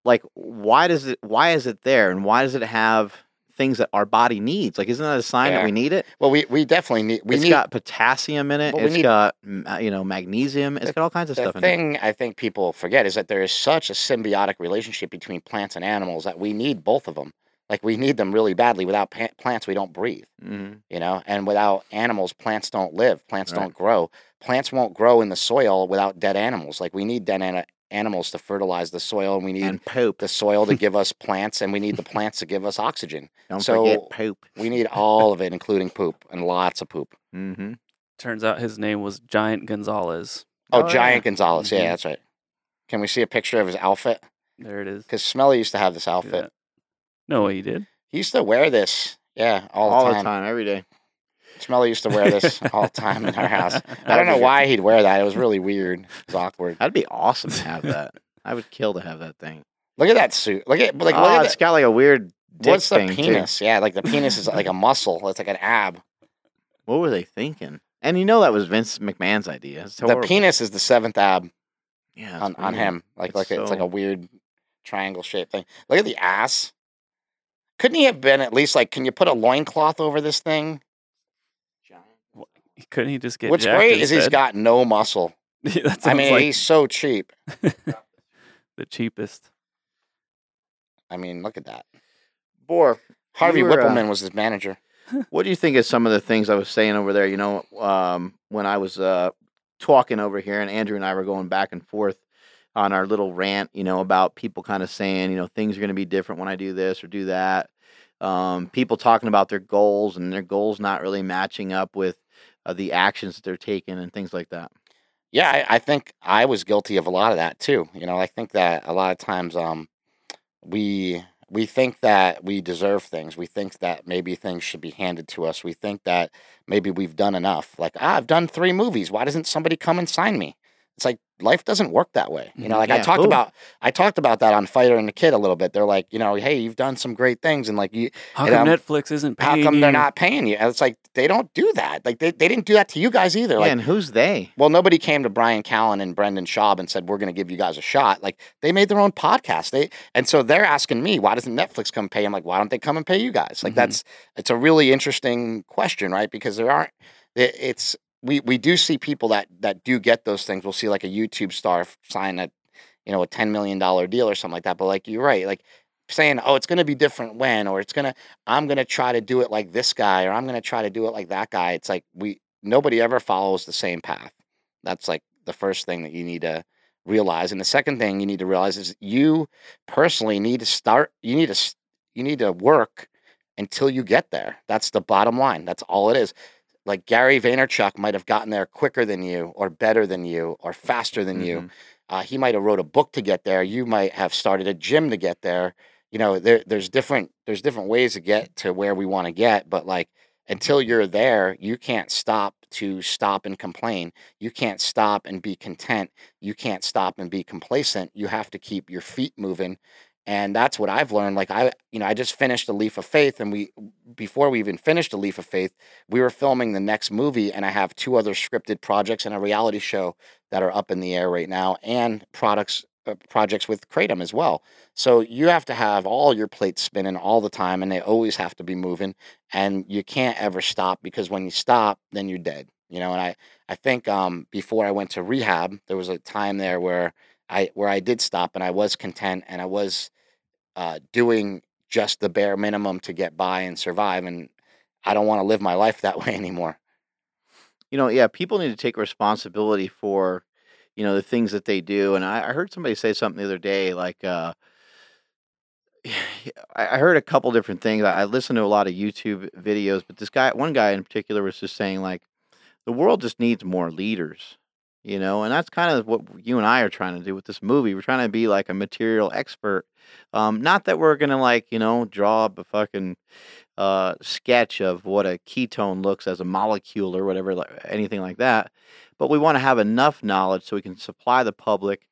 like, why does it? Why is it there? And why does it have things that our body needs? Like, isn't that a sign Yeah. that we need it? well, we, we definitely need. We it's need got potassium in it. Well, we It's need- got uh, you know magnesium. It's got all kinds of stuff in. The thing I think people forget is that there is such a symbiotic relationship between plants and animals that we need both of them. Like we need them really badly. Without pa- plants, we don't breathe. hmm You know, and without animals, plants don't live. Plants Right. don't grow. Plants won't grow in the soil without dead animals. Like we need dead ana- animals to fertilize the soil, and we need And poop. the soil to give us *laughs* plants, and we need the plants to give us oxygen. Don't so- forget poop. We need all of it, including poop and lots of poop. Mm-hmm. Turns out his name was Giant Gonzalez. Oh, Oh, yeah. Giant Gonzalez. Yeah, Mhm. that's right. Can we see a picture of his outfit? There it is. Because Smelly used to have this outfit. that? No way he did. He used to wear this. Yeah, all, All the the time. time, every day. Smelly used to wear this *laughs* all the time in our house. I don't know why he'd wear that. It was really weird. It was awkward. That'd be awesome to have that. I would kill to have that thing. Look at that suit. Look at like oh, look at it's that. got like a weird dick What's the thing, too. penis? Yeah, like the penis is like a *laughs* muscle. It's like an ab. What were they thinking? And you know that was Vince McMahon's idea. It's horrible. The penis is the seventh ab yeah, it's on, on weird. him. Like It's like it's like a weird triangle shaped thing. Look at the ass. Couldn't he have been at least like? Can you put a loincloth over this thing? *laughs* Couldn't he just get What's great is he's instead? got no muscle. *laughs* that I mean, like he's so cheap. *laughs* the cheapest. I mean, look at that. Boar. Harvey were, uh, Wippleman was his manager. What do you think of some of the things I was saying over there? You know, um, when I was uh, talking over here, and Andrew and I were going back and forth on our little rant, you know, about people kind of saying, you know, things are going to be different when I do this or do that. Um, people talking about their goals and their goals not really matching up with uh, the actions that they're taking and things like that. Yeah, I, I think I was guilty of a lot of that too. You know, I think that a lot of times um, we we think that we deserve things. We think that maybe things should be handed to us. We think that maybe we've done enough. Like, ah, I've done three movies. Why doesn't somebody come and sign me? It's like life doesn't work that way. You know, Mhm. like I talked about I talked about that on Fighter and the Kid a little bit. They're like, you know, hey, you've done some great things and like you How come I'm- Netflix isn't how paying come they're not paying you? And it's like they don't do that. Like they, they didn't do that to you guys either. Yeah, Like and who's they? well, nobody came to Bryan Callen and Brendan Schaub and said, "We're going to give you guys a shot." Like they made their own podcast. They and so they're asking me, "Why doesn't Netflix come pay?" I'm like, "Why don't they come and pay you guys?" Like Mhm. that's it's a really interesting question, right? Because there aren't. it- It's we we do see people that that do get those things. We'll see like a YouTube star sign a you know a ten million dollar deal or something like that. But like you're right, like saying, "Oh, it's going to be different when," or "It's gonna I'm going to try to do it like this guy," or "I'm going to try to do it like that guy." It's like we nobody ever follows the same path. That's like the first thing that you need to realize. And the second thing you need to realize is you personally need to start. You need to you need to work until you get there. That's the bottom line. That's all it is. Like Gary Vaynerchuk might have gotten there quicker than you, or better than you, or faster than you. Mhm. Uh, he might have wrote a book to get there. You might have started a gym to get there. You know, there there's different there's different ways to get to where we want to get, but like until you're there, you can't stop to stop and complain. You can't stop and be content. You can't stop and be complacent. You have to keep your feet moving. And that's what I've learned. Like I, you know, I just finished a Leaf of Faith, and we before we even finished a Leaf of Faith, we were filming the next movie, and I have two other scripted projects and a reality show that are up in the air right now, and products uh, projects with Kratom as well. So you have to have all your plates spinning all the time, and they always have to be moving, and you can't ever stop because when you stop, then you're dead. You know, and I I think um, before I went to rehab, there was a time there where I where I did stop, and I was content, and I was uh, doing just the bare minimum to get by and survive, and I don't want to live my life that *laughs* way anymore. You know, yeah, people need to take responsibility for, you know, the things that they do. And I, I heard somebody say something the other day, like, uh, *sighs* I heard a couple different things. I listened to a lot of YouTube videos, but this guy, one guy in particular, was just saying like the world just needs more leaders, you know, and that's kind of what you and I are trying to do with this movie. We're trying to be like a material expert. Um, not that we're gonna like, you know, draw up a fucking uh, sketch of what a ketone looks as a molecule or whatever, like, anything like that. But we want to have enough knowledge so we can supply the public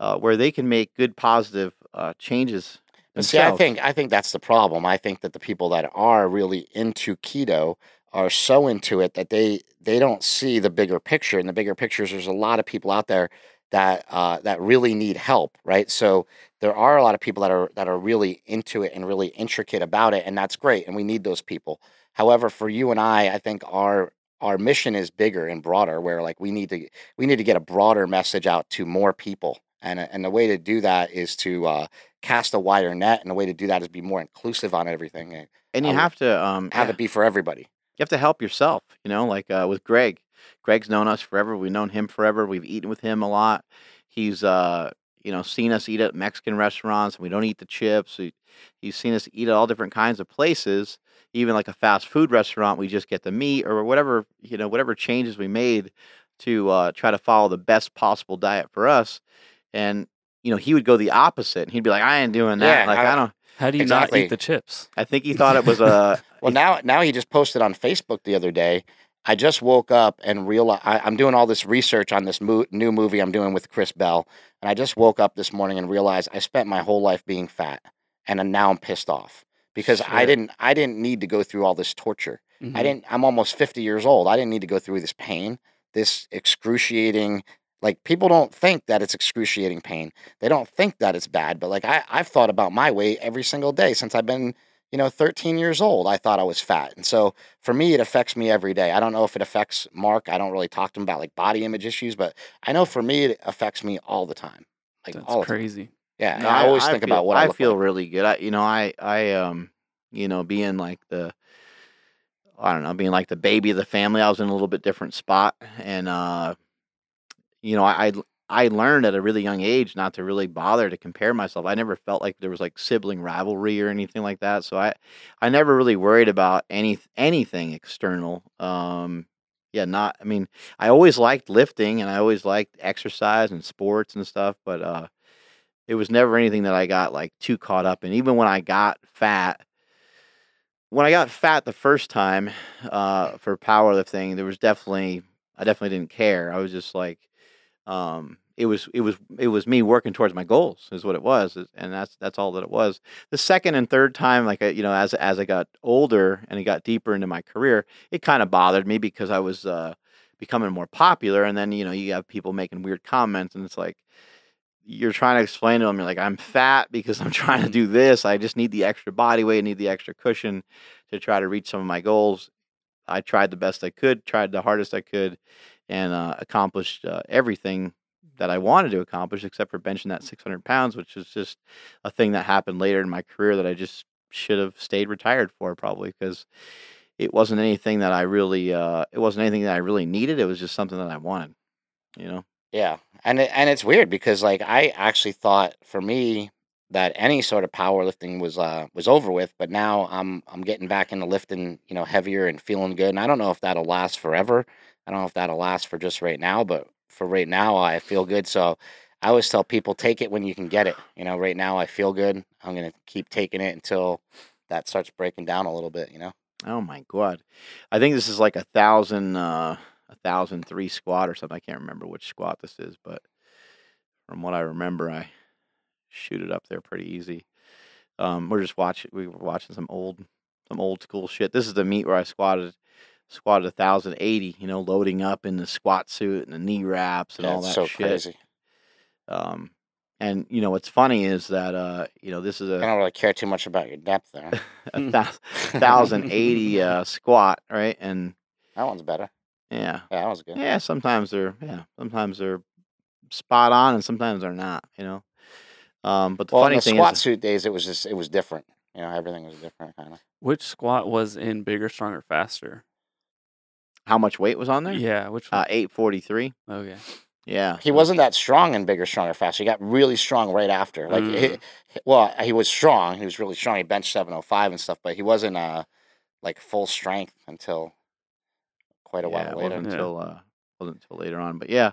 uh, where they can make good, positive uh, changes But see, I think I think that's the problem. I think that the people that are really into keto are so into it that they they don't see the bigger picture. And the bigger picture is there's a lot of people out there that uh, that really need help, right? So there are a lot of people that are that are really into it and really intricate about it, and that's great. And we need those people. However, for you and I, I think our our mission is bigger and broader. Where like we need to we need to get a broader message out to more people, and and the way to do that is to uh, cast a wider net, and the way to do that is be more inclusive on everything and and you um, have to um, have yeah, it be for everybody. You have to help yourself. You know, like uh, with Greg. Greg's known us forever. We've known him forever. We've eaten with him a lot. He's uh, you know seen us eat at Mexican restaurants. and We don't eat the chips. He, he's seen us eat at all different kinds of places. Even like a fast food restaurant, we just get the meat or whatever you know whatever changes we made to uh, try to follow the best possible diet for us. And you know he would go the opposite. And he'd be like, "I ain't doing that. Yeah, like I- I don't." How do you not eat the chips? I think he *laughs* thought it was a. Well, now now he just posted on Facebook the other day. I just woke up and realized I, I'm doing all this research on this mo- new movie I'm doing with Chris Bell, and I just woke up this morning and realized I spent my whole life being fat, and now I'm pissed off because I didn't I didn't need to go through all this torture. I Mhm. didn't. I'm almost 50 years old. I didn't need to go through this pain, this excruciating. Like people don't think that it's excruciating pain. They don't think that it's bad. But like I, I've thought about my weight every single day since I've been, you know, 13 years old. I thought I was fat, and so for me, it affects me every day. I don't know if it affects Mark. I don't really talk to him about like body image issues, but I know for me, it affects me all the time. Like That's all the time. crazy. Yeah, No, and I, always think feel, about what I, I feel like. really good. I, you know, I, I, um, you know, being like the, I don't know, being like the baby of the family. I was in a little bit different spot, and uh, you know, I, I, learned at a really young age not to really bother to compare myself. I never felt like there was like sibling rivalry or anything like that. So I, I never really worried about any anything external. Um, yeah, not. I mean, I always liked lifting, and I always liked exercise and sports and stuff, but uh it was never anything that I got like too caught up in. Even when I got fat, when I got fat the first time uh, for powerlifting, there was definitely I definitely didn't care. I was just like, um, it was it was it was me working towards my goals is what it was, and that's that's all that it was. The second and third time, like I, you know, as as I got older and it got deeper into my career, it kind of bothered me because I was uh, becoming more popular, and then you know you have people making weird comments, and it's like you're trying to explain to them, you're like, I'm fat because I'm *laughs* trying to do this. I just need the extra body weight, I need the extra cushion to try to reach some of my goals. I tried the best I could, tried the hardest I could, and uh, accomplished uh, everything that I wanted to accomplish, except for benching that 600 pounds, which is just a thing that happened later in my career that I just should have stayed retired for, probably because it wasn't anything that I really, uh, it wasn't anything that I really needed. It was just something that I wanted, you know. Yeah, and it, and it's weird because like I actually thought for me that any sort of powerlifting was uh was over with, but now I'm I'm getting back into lifting, you know, heavier and feeling good. And I don't know if that'll last forever. I don't know if that'll last for just right now, but for right now I feel good. So I always tell people take it when you can get it. You know, right now I feel good. I'm gonna keep taking it until that starts breaking down a little bit. You know. Oh my god. I think this is like a thousand uh a thousand three squat or something. I can't remember which squat this is, but from what I remember I shoot it up there pretty easy. Um we're just watching we were watching some old some old school shit. This is the meet where I squatted squatted a thousand eighty, you know, loading up in the squat suit and the knee wraps and Yeah, all it's that so shit. crazy. Um and you know what's funny is that uh you know this is I a don't really care too much about your depth there. *laughs* a thou- *laughs* thousand eighty uh squat, right? And That one's better. yeah. Yeah, that was good. Yeah, sometimes they're yeah, sometimes they're spot on and sometimes they're not, you know. Um, but the Well, in funny the thing squat is, suit days, it was just it was different. You know, everything was different, kind of. Which squat was in bigger, stronger, faster? How much weight was on there? Yeah, which Uh, one? eight forty three. okay. Yeah, He wasn't that strong and bigger, stronger, faster. He got really strong right after. Like, Mm. he- well, he was strong. He was really strong. He benched seven oh five and stuff, but he wasn't uh like full strength until quite a yeah, while later. wasn't Yeah. until uh, wasn't until later on. But yeah,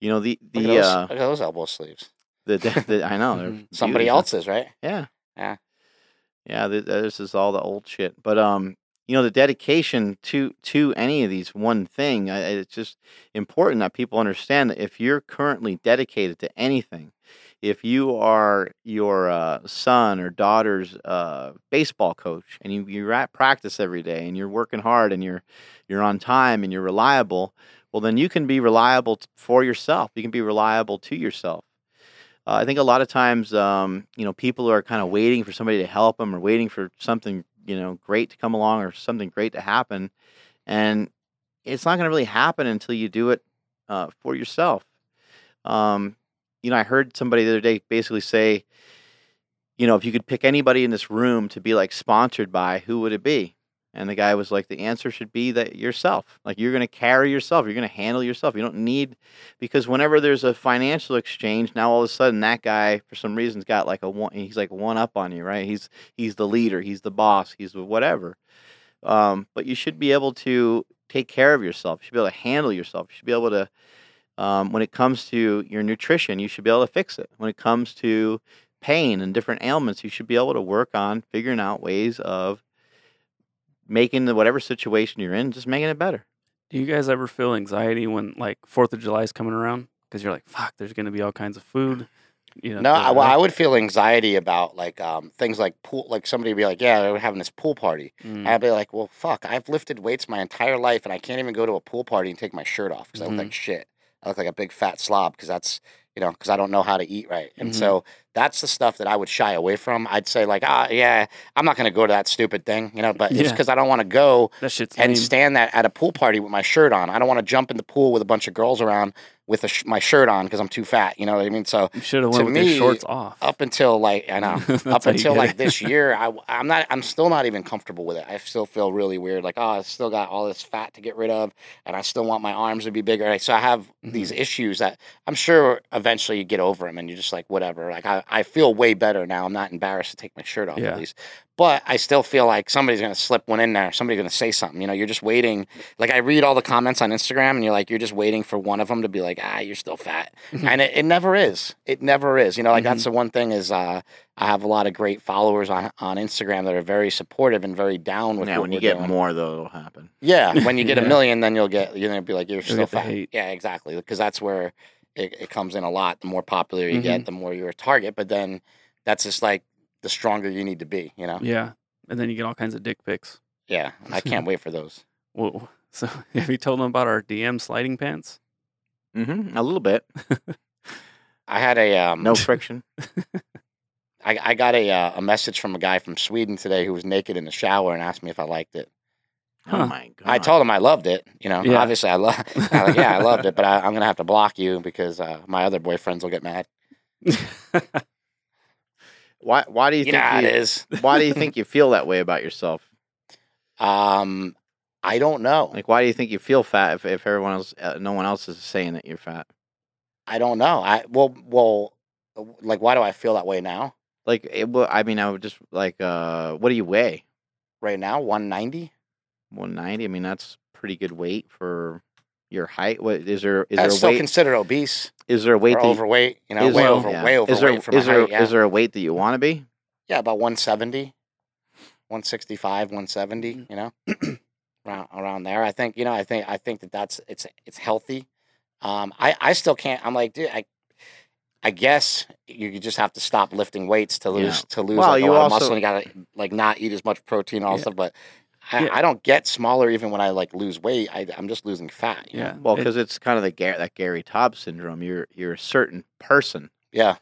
you know the Look, the at those, uh, look at those elbow sleeves. the, the, the I know *laughs* Somebody else's, right? Yeah. Yeah. Yeah, th- this is all the old shit. But um, you know, the dedication to to any of these one thing, I, it's just important that people understand that if you're currently dedicated to anything, if you are your uh, son or daughter's uh, baseball coach and you, you're at practice every day and you're working hard and you're you're on time and you're reliable, well, then you can be reliable for yourself. You can be reliable to yourself. Uh, I think a lot of times, um, you know, people are kind of waiting for somebody to help them or waiting for something, you know, great to come along or something great to happen, and it's not going to really happen until you do it uh, for yourself. Um, you know, I heard somebody the other day basically say, you know, if you could pick anybody in this room to be like sponsored by, who would it be? And the guy was like, the answer should be that yourself. Like you're going to carry yourself. You're going to handle yourself. You don't need because whenever there's a financial exchange, now all of a sudden that guy for some reason's got like a one. He's like one up on you, right? He's he's the leader. He's the boss. He's whatever. Um, but you should be able to take care of yourself. You should be able to handle yourself. You should be able to. Um, when it comes to your nutrition, you should be able to fix it. When it comes to pain and different ailments, you should be able to work on figuring out ways of making the whatever situation you're in, just making it better. Do you guys ever feel anxiety when like Fourth of July is coming around? Because you're like, fuck, there's gonna be all kinds of food. You know. No, I, well, I would feel anxiety about like um things like pool. Like somebody would be like, "Yeah, we're having this pool party." Mm, I'd be like, "Well, fuck! I've lifted weights my entire life, and I can't even go to a pool party and take my shirt off because I look like shit. I look like a big fat slob because that's you know because I don't know how to eat right. And Mhm. so that's the stuff that I would shy away from. I'd say like, ah, yeah, I'm not going to go to that stupid thing, you know. But it's Yeah. because I don't want to go and lame. stand that at a pool party with my shirt on. I don't want to jump in the pool with a bunch of girls around with a sh- my shirt on because I'm too fat. You know what I mean? So You should have to went with me, your shorts off. up until like I know *laughs* up until like this *laughs* year, I I'm not I'm still not even comfortable with it. I still feel really weird. Like oh, I still got all this fat to get rid of, and I still want my arms to be bigger. So I have these Mm-hmm. issues that I'm sure eventually you get over them, and you're just like whatever. Like I I feel way better now. I'm not embarrassed to take my shirt off Yeah. at least. But I still feel like somebody's gonna slip one in there. Somebody's gonna say something. You know, you're just waiting. Like I read all the comments on Instagram, and you're like, you're just waiting for one of them to be like, ah, you're still fat, and it, it never is. It never is. You know, like that's the one thing is uh, I have a lot of great followers on on Instagram that are very supportive and very down with. yeah, when you get doing. more, though, it'll happen. Yeah, when you *laughs* get a million, then you'll get you're gonna be like you're still fat. Yeah, exactly. Because that's where it, it comes in a lot. The more popular you Mm-hmm. get, the more you're a target. But then that's just like the stronger you need to be. You know. yeah, and then you get all kinds of dick pics. Yeah, I can't *laughs* wait for those. Whoa. *laughs* So *laughs* have you told them about our DM sliding pants? hmm A little bit. I had a um, No friction. I, I got a uh, a message from a guy from Sweden today who was naked in the shower and asked me if I liked it. Huh. Oh my god. I told him I loved it. You know, Yeah. obviously I love. *laughs* like, yeah, I loved it, but I, I'm gonna have to block you because uh, my other boyfriends will get mad. *laughs* Why? Why do you You know think how you, is. Why do you *laughs* think you feel that way about yourself? Um, I don't know. Like, why do you think you feel fat if, if everyone else, uh, no one else is saying that you're fat? I don't know. I well, well, uh, like, why do I feel that way now? Like, it, well, I mean, I would just like, uh, what do you weigh? Right now, one ninety. 190. I mean, that's pretty good weight for your height. What is there? Is That's there still weight? considered obese is there a weight? or that you- overweight. You know, way there- over, yeah. way overweight Is there for my is there height. Yeah. is there a weight that you want to be? yeah, about one seventy. 165 170 Mm-hmm. you know *clears throat* around around there i think you know i think i think that that's it's it's healthy um i i still can't i'm like dude i i guess you just have to stop lifting weights to Yeah. lose to lose Well, like, a lot of muscle and you gotta like not eat as much protein and all Yeah. stuff but Yeah. I don't get smaller even when I like lose weight. I, I'm just losing fat. you know? Yeah. Well, it- because it's kind of the Gar- that Gary Tobb syndrome. You're you're a certain person, Yeah.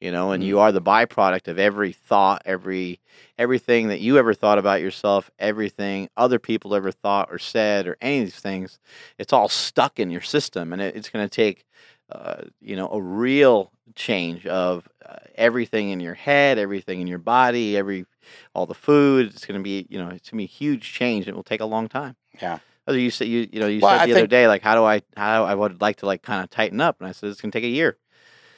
you know, and Mhm. you are the byproduct of every thought, every everything that you ever thought about yourself, everything other people ever thought or said, or any of these things. It's all stuck in your system, and it, it's going to take, uh, you know, a real change of uh, everything in your head, everything in your body, every all the food. It's going to be, you know, it's going to be a huge change. and It will take a long time. Yeah. Other you said you you know you Well, said I the other think- day like how do I how I would like to like kind of tighten up and I said it's gonna take a year.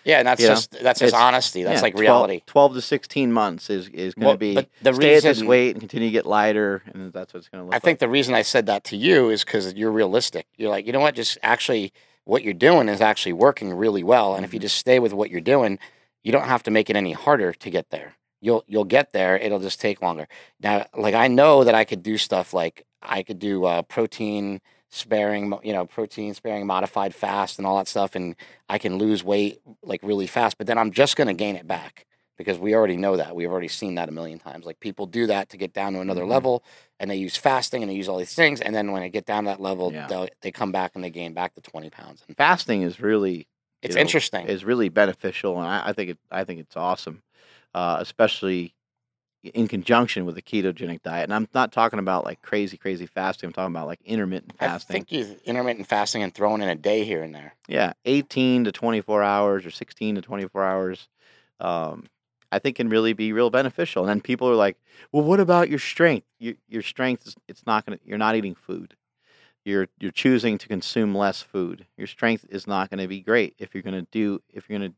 Yeah. And that's You know, just that's just it's- honesty. That's Yeah, like reality. Twelve to sixteen months is is gonna Well, be but the stay at this reason- weight and continue to get lighter and that's what's gonna look I like. think the reason I said that to you is because you're realistic. You're like, you know what? Just actually, what you're doing is actually working really well. And if you Mhm. just stay with what you're doing, you don't have to make it any harder to get there. You'll you'll get there. It'll just take longer. Now, like I know that I could do stuff like I could do uh, protein sparing, you know, protein sparing modified fast and all that stuff, and I can lose weight like really fast. But then I'm just going to gain it back because we already know that. We've already seen that a million times. Like people do that to get down to another Mhm. level, and they use fasting and they use all these things, and then when they get down to that level, Yeah. they'll come back and they gain back the twenty pounds. And fasting is really it's know, interesting. is really beneficial and I, I think it I think it's awesome. Uh, especially in conjunction with a ketogenic diet. And I'm not talking about like crazy, crazy fasting. I'm talking about like intermittent I fasting. think you intermittent fasting and throwing in a day here and there. Yeah, 18 to 24 hours or 16 to 24 hours, um, I think can really be real beneficial. And then people are like, "Well, what about your strength? Your, your strength is it's not gonna. You're not eating food. You're you're choosing to consume less food. Your strength is not going to be great if you're going to do if you're going to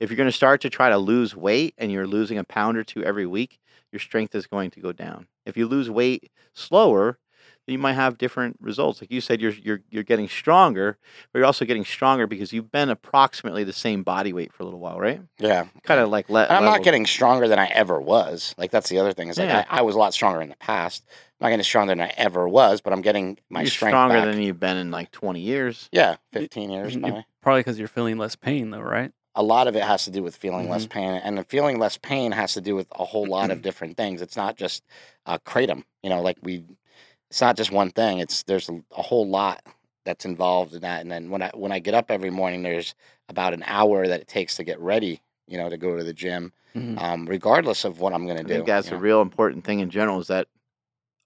if you're going to start to try to lose weight and you're losing a pound or two every week. Your strength is going to go down. If you lose weight slower, you might have different results. Like you said, you're you're you're getting stronger, but you're also getting stronger because you've been approximately the same body weight for a little while, right? Yeah. Kind of like let. And I'm not getting stronger than I ever was. Like that's the other thing. Is like Yeah. I, I was a lot stronger in the past. I'm not getting stronger than I ever was, but I'm getting my You're strength stronger back. than you've been in like 20 years. yeah, 15 years. You- Probably. Probably because you're feeling less pain, though, right? A lot of it has to do with feeling less Mm-hmm. pain, and the feeling less pain has to do with a whole lot of *clears throat* different things. It's not just uh, kratom. You know, like we. It's not just one thing. It's there's a, a whole lot that's involved in that. And then when I when I get up every morning, there's about an hour that it takes to get ready. You know, to go to the gym. Mhm. Um, regardless of what I'm going to do. I think that's a know? real important thing in general is that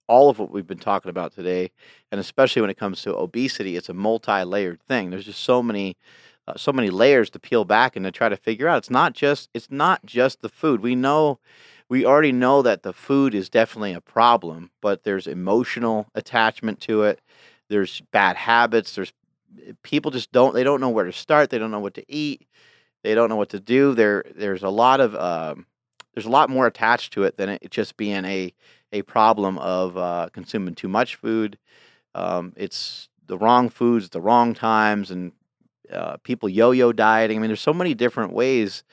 all of what we've been talking about today, and especially when it comes to obesity, it's a multi-layered thing. There's just so many, uh, so many layers to peel back and to try to figure out. It's not just, it's not just the food. We know, we already know that the food is definitely a problem, but there's emotional attachment to it. There's bad habits. There's people just don't, they don't know where to start. They don't know what to eat. They don't know what to do. There, there's a lot of, um, there's a lot more attached to it than it just being a a problem of uh, consuming too much food. Um, it's the wrong foods at the wrong times, and uh, people yo-yo dieting. I mean, there's so many different ways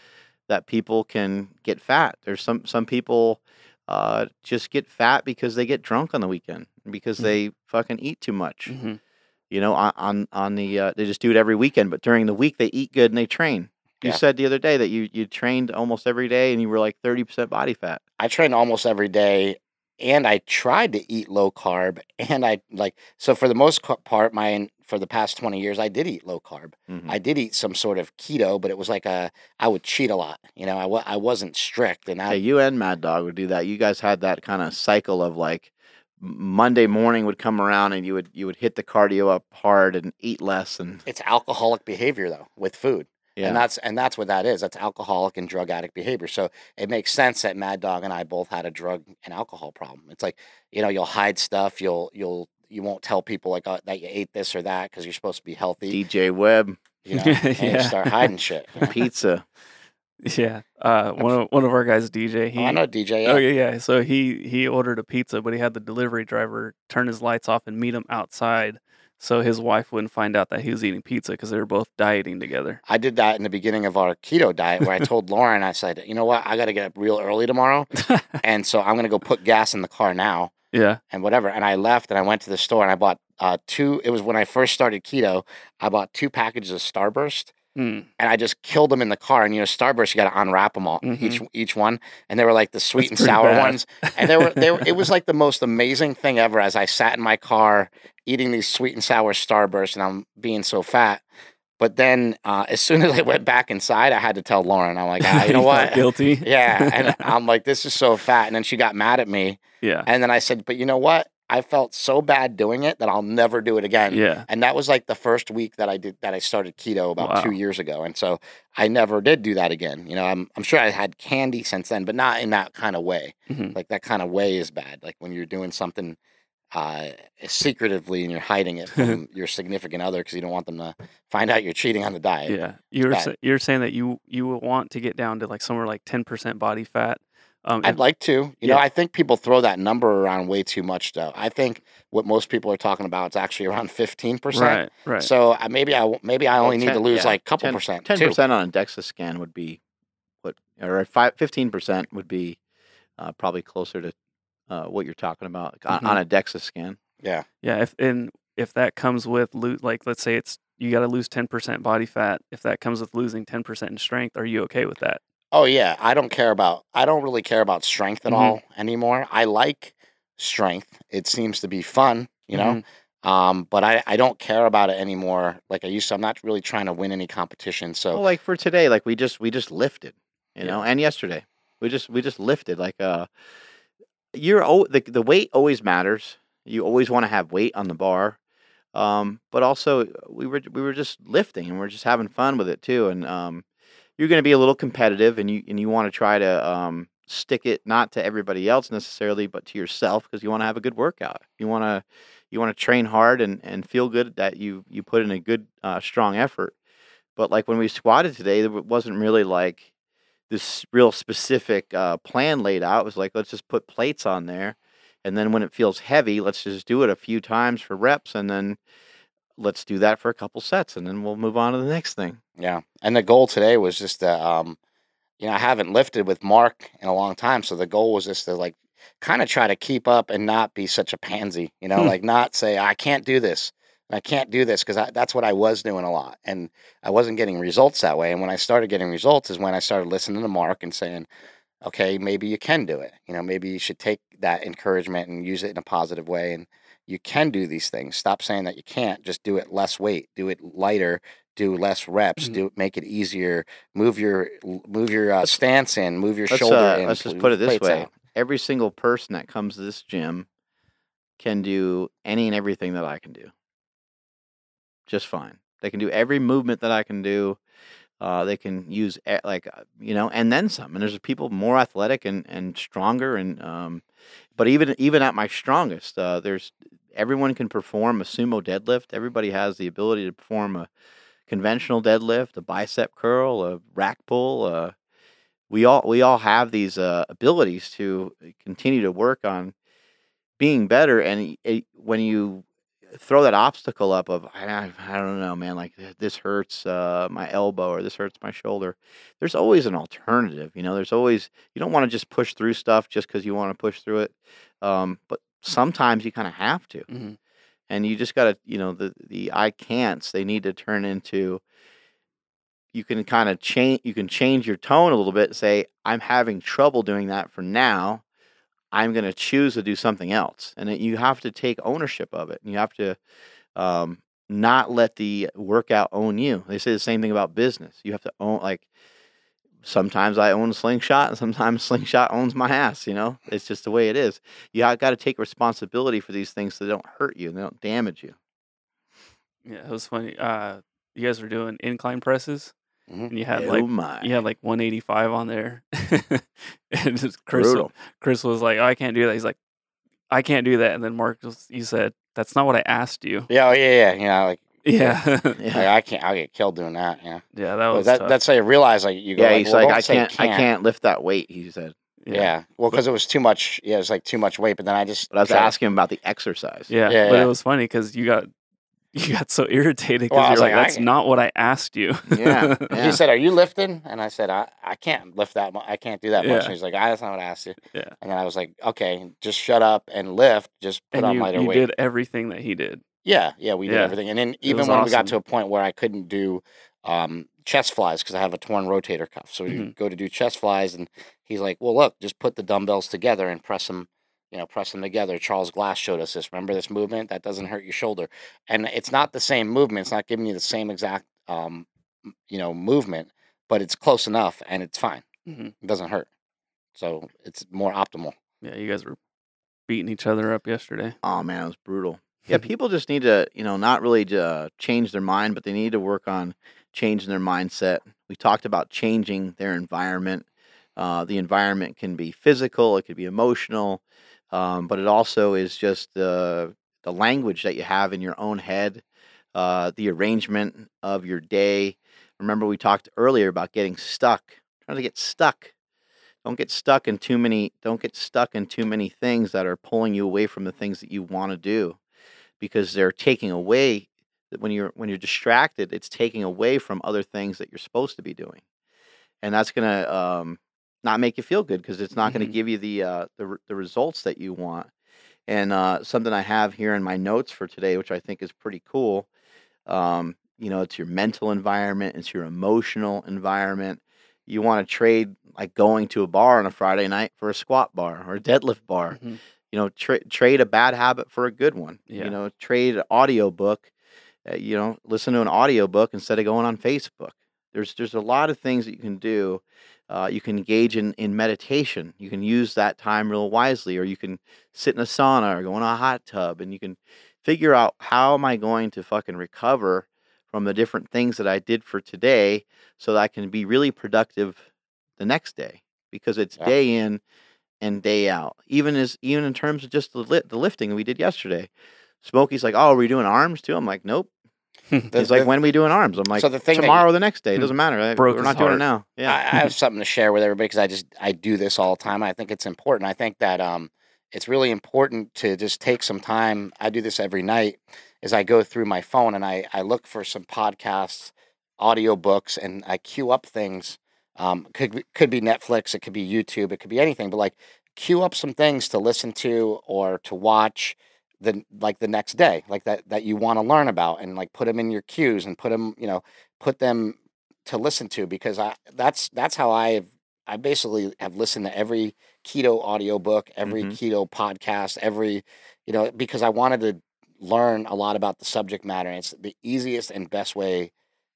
that people can get fat. There's some some people uh, just get fat because they get drunk on the weekend because Mhm. they fucking eat too much. Mhm. You know, on on, on the uh, they just do it every weekend, but during the week they eat good and they train. You Yeah. said the other day that you you trained almost every day and you were like thirty percent body fat. I train almost every day and I tried to eat low carb and I like so for the most part my for the past 20 years I did eat low carb. Mhm. I did eat some sort of keto but it was like a I would cheat a lot. You know, I I wasn't strict and I you and Mad Dog would do that. You guys had that kind of cycle of like Monday morning would come around and you would you would hit the cardio up hard and eat less and it's alcoholic behavior though with food. Yeah. And that's and that's what that is. That's alcoholic and drug addict behavior. So it makes sense that Mad Dog and I both had a drug and alcohol problem. It's like, you know, you'll hide stuff, you'll you'll you won't tell people like uh, that you ate this or that because you're supposed to be healthy. DJ Webb. You know, *laughs* and you Yeah. start hiding shit. you *laughs* know? Pizza. Yeah. Uh, one of one of our guys, DJ. He, Oh, I know DJ. Yeah. Oh yeah, yeah. So he he ordered a pizza, but he had the delivery driver turn his lights off and meet him outside, so his wife wouldn't find out that he was eating pizza because they were both dieting together. I did that in the beginning of our keto diet where I told Lauren, I said, you know what, I got to get up real early tomorrow. *laughs* And so I'm going to go put gas in the car now yeah. and whatever. And I left and I went to the store and I bought uh, two. It was when I first started keto. I bought two packages of Starburst Mm. and I just killed them in the car. And you know, Starburst, you got to unwrap them all, each each one. And they were like the sweet and sour bad. ones. And they were, they were, it was like the most amazing thing ever as I sat in my car eating these sweet and sour Starburst and I'm being so fat. But then uh, as soon *laughs* as I went back inside, I had to tell Lauren, I'm like, ah, you *laughs* know what? Guilty. yeah. And *laughs* I'm like, this is so fat. And then she got mad at me. yeah. And then I said, but you know what? I felt so bad doing it that I'll never do it again. Yeah. And that was like the first week that I did that I started keto about two years ago. And so I never did do that again. You know, I'm I'm sure I had candy since then, but not in that kind of way. Mhm. Like that kind of way is bad. Like when you're doing something uh, secretively and you're hiding it from *laughs* your significant other because you don't want them to find out you're cheating on the diet. Yeah. You were bad. sa- you're saying that you you would want to get down to like somewhere like ten percent body fat. Um, I'd like to. You know, I think people throw that number around way too much, though. I think what most people are talking about is actually around fifteen percent. right. Right. So uh, maybe I maybe I only need to lose yeah, like a couple 10 percent. Ten percent on a DEXA scan would be what, or 15 percent would be uh, probably closer to uh, what you're talking about on, on a DEXA scan. Yeah. Yeah, if and if that comes with lo- like let's say it's you got to lose 10% body fat, if that comes with losing 10% in strength, are you okay with that? Oh yeah. I don't care about. I don't really care about strength at Mhm. all anymore. I like strength. It seems to be fun. You know. Mhm. Um, but I, I don't care about it anymore like I used to. I'm not really trying to win any competition. So Well, like for today, like we just we just lifted, you Yeah. know, and yesterday we just we just lifted. Like uh, you're oh the the weight always matters. You always want to have weight on the bar, um, but also we were we were just lifting and we're just having fun with it too. And um, you're going to be a little competitive, and you and you want to try to um, stick it not to everybody else necessarily, but to yourself because you want to have a good workout. You want to you want to train hard and, and feel good that you you put in a good uh, strong effort. But like when we squatted today, there wasn't really like this real specific uh, plan laid out. It was like let's just put plates on there, and then when it feels heavy, let's just do it a few times for reps, and then let's do that for a couple sets, and then we'll move on to the next thing. Yeah. And the goal today was just to, um, you know, I haven't lifted with Mark in a long time. So the goal was just to like kind of try to keep up and not be such a pansy, you know, Hmm. like not say, I can't do this. I can't do this because that's what I was doing a lot. And I wasn't getting results that way. And when I started getting results is when I started listening to Mark and saying, okay, maybe you can do it. You know, maybe you should take that encouragement and use it in a positive way. And you can do these things. Stop saying that you can't. Just do it less weight. Do it lighter. Do less reps. Mhm. Do make it easier. Move your move your uh, stance in. Move your Let's shoulder uh, in. let's just put it this way: out. every single person that comes to this gym can do any and everything that I can do, just fine. They can do every movement that I can do. Uh, they can use e- like uh, you know, and then some. And there's people more athletic and, and stronger, and um, but even even at my strongest, uh, there's everyone can perform a sumo deadlift. Everybody has the ability to perform a conventional deadlift, a bicep curl, a rack pull. Uh, we all we all have these uh, abilities to continue to work on being better. And it, when you throw that obstacle up of I, I don't know, man, like this hurts uh, my elbow or this hurts my shoulder. There's always an alternative. You know, there's always you don't want to just push through stuff just because you want to push through it. Um, but sometimes you kind of have to Mhm. and you just got to you know the the i can'ts they need to turn into you can kind of change you can change your tone a little bit and say i'm having trouble doing that for now i'm going to choose to do something else and you have to take ownership of it and you have to um, not let the workout own you. They say the same thing about business. You have to own like sometimes i own a slingshot and sometimes *laughs* slingshot owns my ass you know? It's just the way it is. You got to take responsibility for these things so they don't hurt you and they don't damage you. Yeah, it was funny. Uh, you guys were doing incline presses, Mhm. and you had oh like my you had like 185 on there, *laughs* and just Chris brutal Chris was like, oh, "I can't do that." He's like, "I can't do that," and then Mark, was, you said, "That's not what I asked you." Yeah, oh, yeah, yeah. You know, like Yeah. *laughs* Like, Yeah, I can't. I'll get killed doing that. Yeah. yeah, that But was that, tough. that's how you realize like you go. yeah. like, He's well, like, don't I can't, I can't lift that weight. He said, Yeah. Well, because it was too much. Yeah, it was like too much weight. But then I just. but I was asking him about the exercise. Yeah, Yeah, but yeah. it was funny because you got *laughs* you got so irritated because Well, you're like, like, "That's not what I asked you." *laughs* Yeah, yeah. *laughs* He said, "Are you lifting?" And I said, "I, I can't lift that much. I can't do that much." And he's like, "Ah, "That's not what I asked you." Yeah. And then I was like, "Okay, just shut up and lift. Just put and on you, lighter you weight." did everything that he did. Yeah, yeah, we did Yeah. everything. And then even when we got to a point where I couldn't do um, chest flies because I have a torn rotator cuff, so we Mhm. go to do chest flies, and he's like, "Well, look, just put the dumbbells together and press them." You know, press them together. Charles Glass showed us this. Remember this movement? That doesn't hurt your shoulder, and it's not the same movement. It's not giving you the same exact, um, you know, movement, but it's close enough, and it's fine. hmm It doesn't hurt, so it's more optimal. Yeah, you guys were beating each other up yesterday. Oh man, it was brutal. Yeah, *laughs* people just need to, you know, not really uh, change their mind, but they need to work on changing their mindset. We talked about changing their environment. Uh, the environment can be physical, it could be emotional, um, but it also is just the the language that you have in your own head, uh, the arrangement of your day. Remember, we talked earlier about getting stuck. Trying to get stuck. Don't get stuck in too many. Don't get stuck in too many things that are pulling you away from the things that you want to do, because they're taking away. When you're when you're distracted, it's taking away from other things that you're supposed to be doing, and that's gonna um, not make you feel good because it's not going Mhm. to give you the uh, the the results that you want. And uh, something I have here in my notes for today, which I think is pretty cool. Um, you know, it's your mental environment, it's your emotional environment. You want to trade like going to a bar on a Friday night for a squat bar or a deadlift bar. Mhm. You know, tra- trade a bad habit for a good one. Yeah. You know, trade an audio book. Uh, you know, listen to an audio book instead of going on Facebook. There's there's a lot of things that you can do. Uh, you can engage in, in meditation. You can use that time real wisely, or you can sit in a sauna or go in a hot tub, and you can figure out how am I going to fucking recover from the different things that I did for today, so that I can be really productive the next day because it's Yeah. day in and day out. Even as even in terms of just the the lifting we did yesterday. Smokey's like, "Oh, are we doing arms too?" I'm like, "Nope." *laughs* The- He's like, the- "When are we doing arms?" I'm like, so the thing that you- "Tomorrow, or the next day. It Hmm. doesn't matter. I- Broke We're his not doing it now." Yeah. I, I have something to share with everybody because I just I do this all the time. I think it's important. I think that um it's really important to just take some time. I do this every night as I go through my phone and I I look for some podcasts, audiobooks, and I queue up things. Um, could be- could be Netflix, it could be YouTube, it could be anything, but like queue up some things to listen to or to watch the like the next day, like that that you want to learn about, and like put them in your queues and put them, you know, put them to listen to because I that's that's how I've I basically have listened to every keto audiobook, every Mhm. keto podcast, every you know because I wanted to learn a lot about the subject matter. And it's the easiest and best way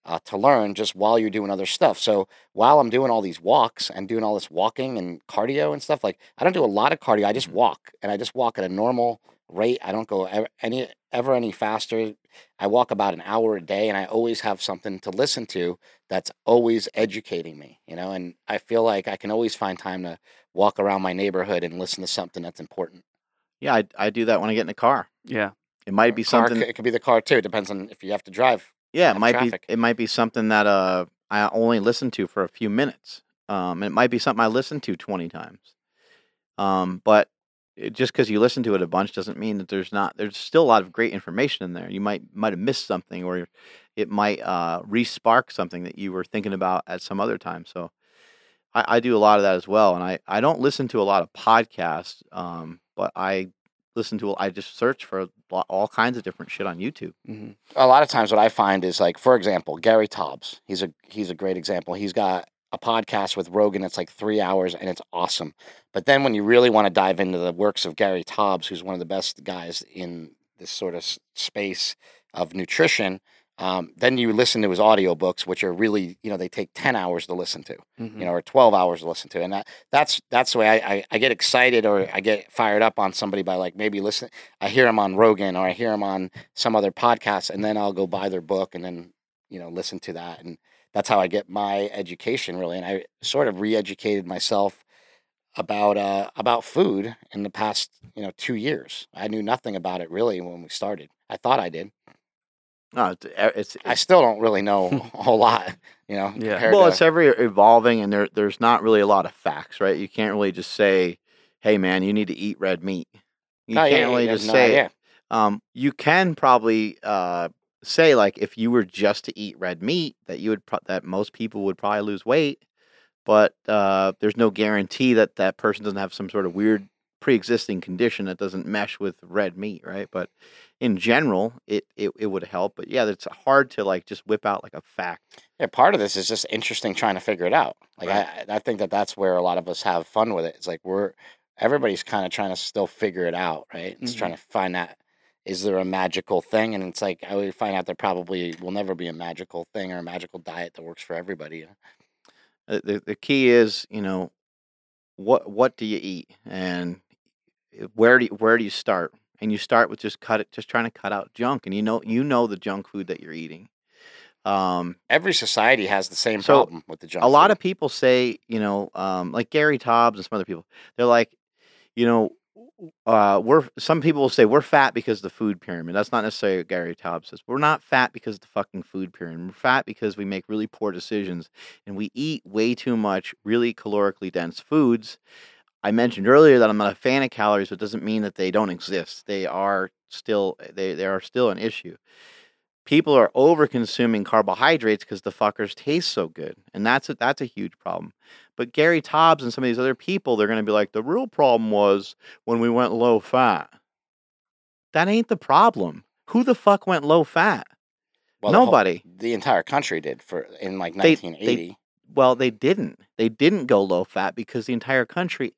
uh, to learn just while you're doing other stuff. So while I'm doing all these walks and doing all this walking and cardio and stuff, like I don't do a lot of cardio. I just Mhm. walk and I just walk at a normal rate. I don't go ever, any ever any faster. I walk about an hour a day, and I always have something to listen to that's always educating me. You know, and I feel like I can always find time to walk around my neighborhood and listen to something that's important. Yeah, I, I do that when I get in the car. Yeah. It might be Car, something. it could be the car too. It depends on if you have to drive. Yeah, it might traffic. be. It might be something that uh I only listen to for a few minutes. Um, it might be something I listen to twenty times. Um, but it, just because you listen to it a bunch doesn't mean that there's not. There's still a lot of great information in there. You might might have missed something, or it might uh re-spark something that you were thinking about at some other time. So. I, I do a lot of that as well, and I, I don't listen to a lot of podcasts, um, but I listen to I just search for all kinds of different shit on YouTube. hmm a lot of times what I find is like, for example, Gary Taubes. He's a he's a great example. He's got a podcast with Rogan. It's like three hours and it's awesome. But then when you really want to dive into the works of Gary Taubes, who's one of the best guys in this sort of space of nutrition, um, then you listen to his audiobooks, which are really, you know, they take 10 hours to listen to hmm you know, or 12 hours to listen to. And that, that's, that's the way I, I, I get excited or I get fired up on somebody by like maybe listen, I hear him on Rogan or I hear him on some other podcast and then I'll go buy their book and then, you know, listen to that. And that's how I get my education really. And I sort of re-educated myself about, uh, about food in the past, you know, two years. I knew nothing about it really when we started. I thought I did. No, it's, it's, I still don't really know *laughs* a whole lot. You know, Yeah. well, to- it's ever evolving, and there there's not really a lot of facts, right? You can't really just say, "Hey, man, you need to eat red meat." You No, can't yeah, really have just no say. Um, you can probably uh, say like if you were just to eat red meat, that you would pro- that most people would probably lose weight, but uh, there's no guarantee that that person doesn't have some sort of weird pre-existing condition that doesn't mesh with red meat, right? But in general, it, it it would help. But yeah, it's hard to like just whip out like a fact. Yeah, part of this is just interesting trying to figure it out. Like Right. I, I think that that's where a lot of us have fun with it. It's like we're everybody's kind of trying to still figure it out, right? It's trying to find that is there a magical thing, and it's like I would find out there probably will never be a magical thing or a magical diet that works for everybody. Uh, the the key is you know what what do you eat and uh, where do you, where do you start and you start with just cut it just trying to cut out junk and you know you know the junk food that you're eating um Every society has the same So, problem with the junk. a lot of people say you know um like Gary Taubes and some other people they're like you know uh we're some people will say we're fat because of the food pyramid that's not necessarily what Gary Taubes says we're not fat because of the fucking food pyramid we're fat because we make really poor decisions and we eat way too much really calorically dense foods I mentioned earlier that I'm not a fan of calories, but it doesn't mean that they don't exist. They are still they they are still an issue. People are over consuming carbohydrates because the fuckers taste so good, and that's a, that's a huge problem. But Gary Taubes and some of these other people, they're going to be like, the real problem was when we went low fat. That ain't the problem. Who the fuck went low fat? Well, the whole- Nobody. the entire country did for in like They- they- 1980. Well, they didn't. They didn't go low fat because the entire country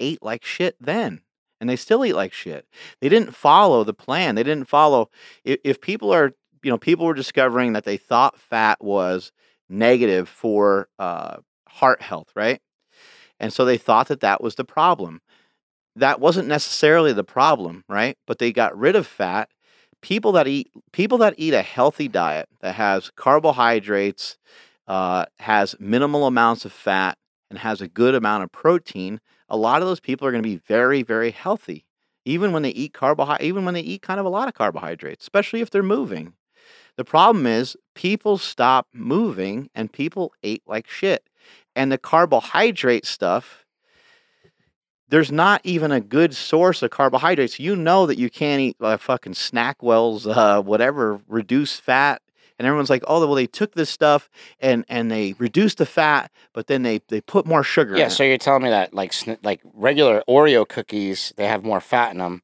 ate like shit then. And they still eat like shit. They didn't follow the plan. They didn't follow if, if people are, you know, people were discovering that they thought fat was negative for uh, heart health, right? And so they thought that that was the problem. That wasn't necessarily the problem, right? But they got rid of fat. People that eat people that eat a healthy diet that has carbohydrates, uh, has minimal amounts of fat and has a good amount of protein, a lot of those people are going to be very, very healthy, even when they eat carbohydrate, even when they eat kind of a lot of carbohydrates, especially if they're moving. The problem is people stop moving and people ate like shit. And the carbohydrate stuff, there's not even a good source of carbohydrates. You know that you can't eat uh, fucking Snackwell's, uh, whatever, reduced fat. And everyone's like, oh, well, they took this stuff and and they reduced the fat, but then they they put more sugar. Yeah, so it. you're telling me that like like regular Oreo cookies, they have more fat in them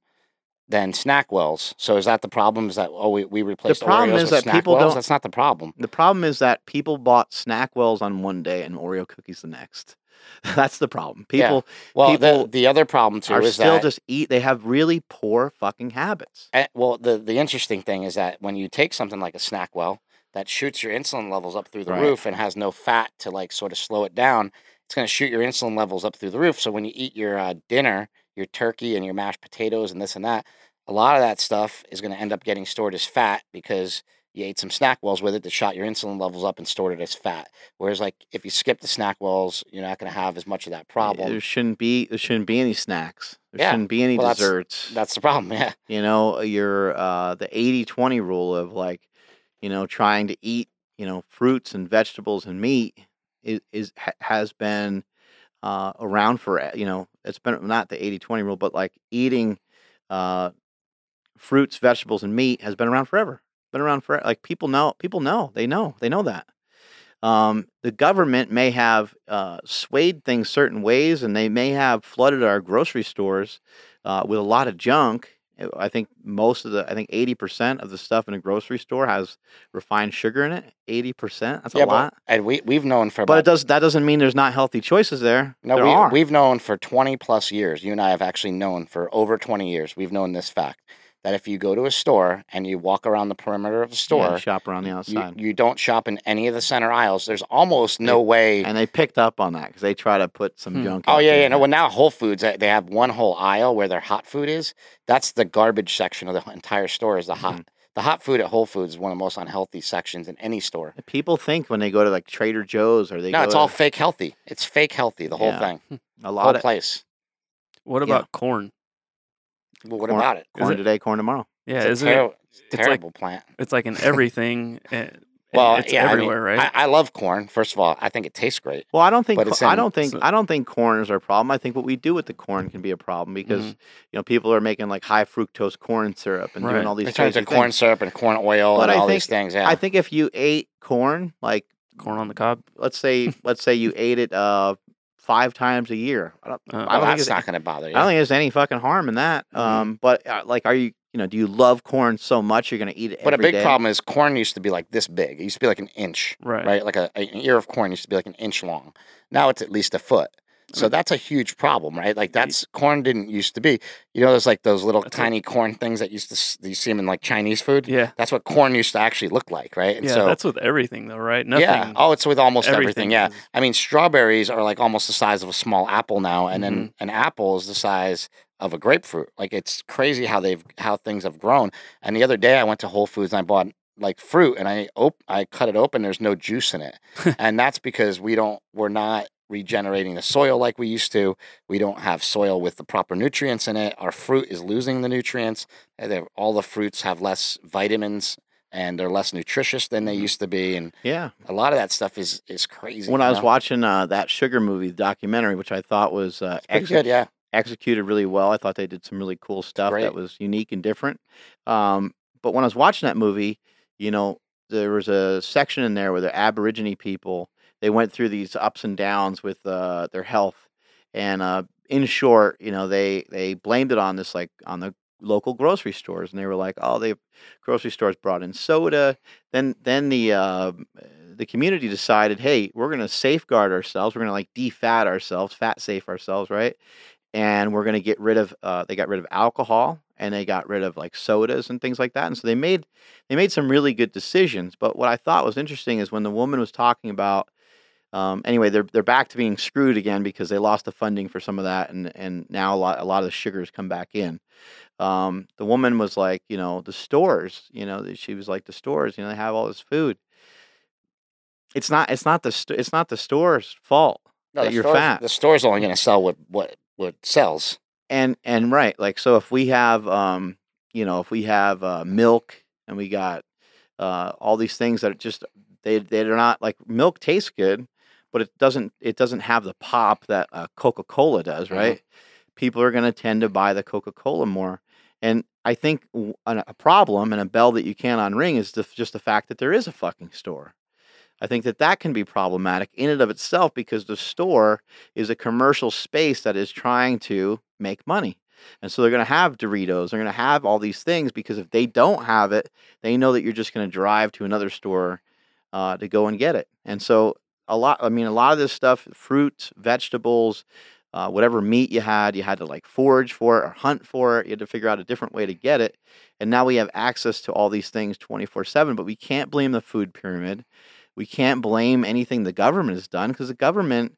than Snackwells. So is that the problem? Is that oh we we replaced problem Oreos is that people Snackwells? don't- That's not the problem. the problem is that people bought Snackwells on one day and Oreo cookies the next. *laughs* That's the problem. Yeah. People Well, people the the other problem too are is still that just eat. They have really poor fucking habits. eh, well the the interesting thing is that when you take something like a Snackwell that shoots your insulin levels up through the Right. roof and has no fat to like sort of slow it down, it's going to shoot your insulin levels up through the roof. So when you eat your uh, dinner, your turkey and your mashed potatoes and this and that, a lot of that stuff is going to end up getting stored as fat because you ate some snack wells with it that shot your insulin levels up and stored it as fat. Whereas like if you skip the snack wells, you're not going to have as much of that problem. There shouldn't be there shouldn't be any snacks. There Yeah. shouldn't be any Well, desserts. That's the problem. *laughs* Yeah. you know your uh the 80-20 rule of like you know trying to eat you know fruits and vegetables and meat is, is has been uh around for uh, you know it's been not the 80-20 rule but like eating uh fruits vegetables and meat has been around forever been around for like people know people know they know they know that. Um, the government may have uh, swayed things certain ways and they may have flooded our grocery stores uh, with a lot of junk Uh, I think most of the, I think eighty percent of the stuff in a grocery store has refined sugar in it. Eighty percent, that's a yeah, lot. and we we've known for But about it does that doesn't mean there's not healthy choices there. No, there we, are. we've known for 20 plus years. You and I have actually known for over 20 years. We've known this fact that if you go to a store and you walk around the perimeter of the Yeah, store, shop around the you, outside, you don't shop in any of the center aisles. There's almost no way. and they picked up on that because they try to put some Hmm. junk. Oh out yeah, there. yeah. No, well now Whole Foods they they have one whole aisle where their hot food is. That's the garbage section of the entire store. Is the hot Mm-hmm. the hot food at Whole Foods is one of the most unhealthy sections in any store. People think when they go to like Trader Joe's or they No, go it's to all fake healthy. It's fake healthy. The whole Yeah. thing, a lot whole of place. What Yeah. about corn? Well, what Corn- about it? corn it- today, corn tomorrow. Yeah, It's a is it terri- like- terrible plant. It's like in everything. and, and Well, it's yeah, I mean, everywhere, right? I, I love corn. First of all, I think it tastes great. Well, I don't think But it's co- I don't think so- I don't think corn is our problem. I think what we do with the corn can be a problem because Mhm. you know people are making like high fructose corn syrup and Right. doing all these things. It turns crazy into corn things. syrup and corn oil But and I all think- these things. Yeah, I think if you ate corn, like Corn on the cob. let's say let's say you ate it uh five times a year. I don't, Uh, I don't think that's it's, not going to bother you. I don't think there's any fucking harm in that. Mhm. Um, but uh, like, are you you know do you love corn so much you're gonna eat it? but a big day? problem is corn used to be like this big. It used to be like an inch, Right. right? Like a, an ear of corn used to be like an inch long. Now it's at least a foot. So that's a huge problem, right? Like that's corn didn't used to be. You know, there's like those little That's what- tiny corn things that used to you see them in like Chinese food. Yeah. That's what corn used to actually look like, right? And Yeah. so that's with everything, though, right? Nothing. yeah. Oh, it's with almost everything. Yeah. is- I mean, strawberries are like almost the size of a small apple now, and then Mm-hmm. an apple is the size of a grapefruit. Like it's crazy how they've how things have grown. And the other day I went to Whole Foods and I bought like fruit and I op- I cut it open. There's no juice in it, *laughs* and that's because we don't we're not regenerating the soil like we used to. We don't have soil with the proper nutrients in it. Our fruit is losing the nutrients. All the fruits have less vitamins. And they're less nutritious than they Mhm. used to be, and Yeah. a lot of that stuff is is crazy. When I was know? watching uh, that sugar movie documentary, which I thought was uh, exec- good, yeah. executed really well. I thought they did some really cool stuff that was unique and different. Um, but when I was watching that movie, you know, there was a section in there where the Aborigine people they went through these ups and downs with uh, their health, and uh, in short, you know, they they blamed it on this like on the local grocery stores, and they were like, oh, the grocery stores brought in soda. Then then the uh, the community decided, hey, we're going to safeguard ourselves. We're going to like defat ourselves, fat safe ourselves, right? and we're going to get rid of uh, they got rid of alcohol and they got rid of like sodas and things like that and so they made they made some really good decisions but what i thought was interesting is when the woman was talking about um, anyway they're, they're back to being screwed again because they lost the funding for some of that and, and now a lot, a lot of the sugars come back in um, the woman was like you know the stores you know she was like the stores you know they have all this food it's not it's not the st- it's not the store's fault No, that you're store's- fat. The store's only going to sell what what what sells. and and right like so if we have um you know if we have uh, milk and we got uh, all these things that are just they they're not like milk tastes good but it doesn't it doesn't have the pop that uh, coca-cola does Mhm. right people are going to tend to buy the coca-cola more and i think a problem and a bell that you can't unring is the, just the fact that there is a fucking store i think that that can be problematic in and of itself because the store is a commercial space that is trying to make money. And so they're going to have Doritos, they're going to have all these things because if they don't have it, they know that you're just going to drive to another store uh, to go and get it. And so a lot, I mean, a lot of this stuff, fruits, vegetables, uh, whatever meat you had, you had to like forage for it or hunt for it. You had to figure out a different way to get it. And now we have access to all these things 24 7, but we can't blame the food pyramid. We can't blame anything the government has done because the government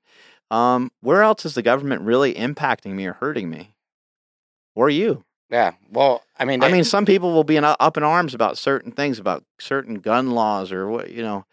um, where else is the government really impacting me or hurting me? Or you? Yeah. Well, I mean, I mean, some people will be in, up in arms about certain things, about certain gun laws or what you know.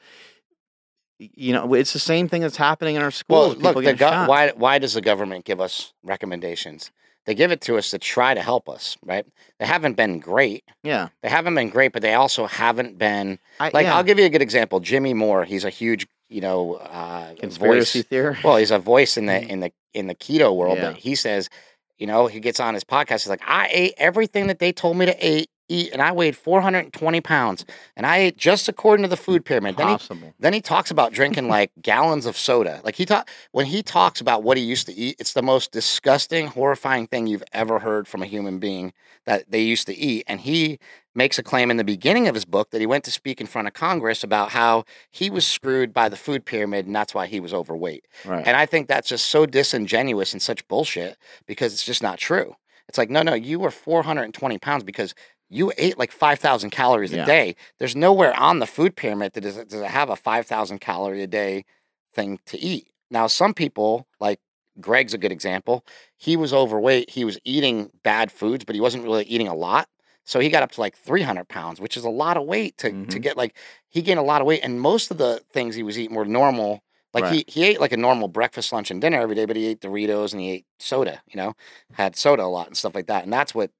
You know, it's the same thing that's happening in our well, schools. look, the getting go- why why does the government give us recommendations? They give it to us to try to help us, right? They haven't been great. Yeah, They haven't been great, but they also haven't been I, like. yeah. I'll give you a good example. Jimmy Moore. He's a huge, you know, uh, conspiracy voice. theory. Well, he's a voice in the *laughs* in the in the keto world, Yeah. but he says, you know, he gets on his podcast. He's like, I ate everything that they told me to eat, eat, and I weighed 420 pounds, and I ate just according to the mm, food pyramid. Then he then he talks about drinking like *laughs* gallons of soda. Like he talk when he talks about what he used to eat, it's the most disgusting, horrifying thing you've ever heard from a human being that they used to eat. And he makes a claim in the beginning of his book that he went to speak in front of Congress about how he was screwed by the food pyramid and that's why he was overweight. Right. And I think that's just so disingenuous and such bullshit because it's just not true. It's like, no, no, you were 420 pounds because you ate like 5,000 calories a Yeah. day. There's nowhere on the food pyramid that does it, does it have a 5,000 calorie a day thing to eat. Now, some people, like Greg's a good example, he was overweight. He was eating bad foods, but he wasn't really eating a lot. So he got up to like 300 pounds, which is a lot of weight to, to Mhm. get like, he gained a lot of weight. And most of the things he was eating were normal. Like Right. he, he ate like a normal breakfast, lunch, and dinner every day, but he ate Doritos and he ate soda, you know, had soda a lot and stuff like that. And that's what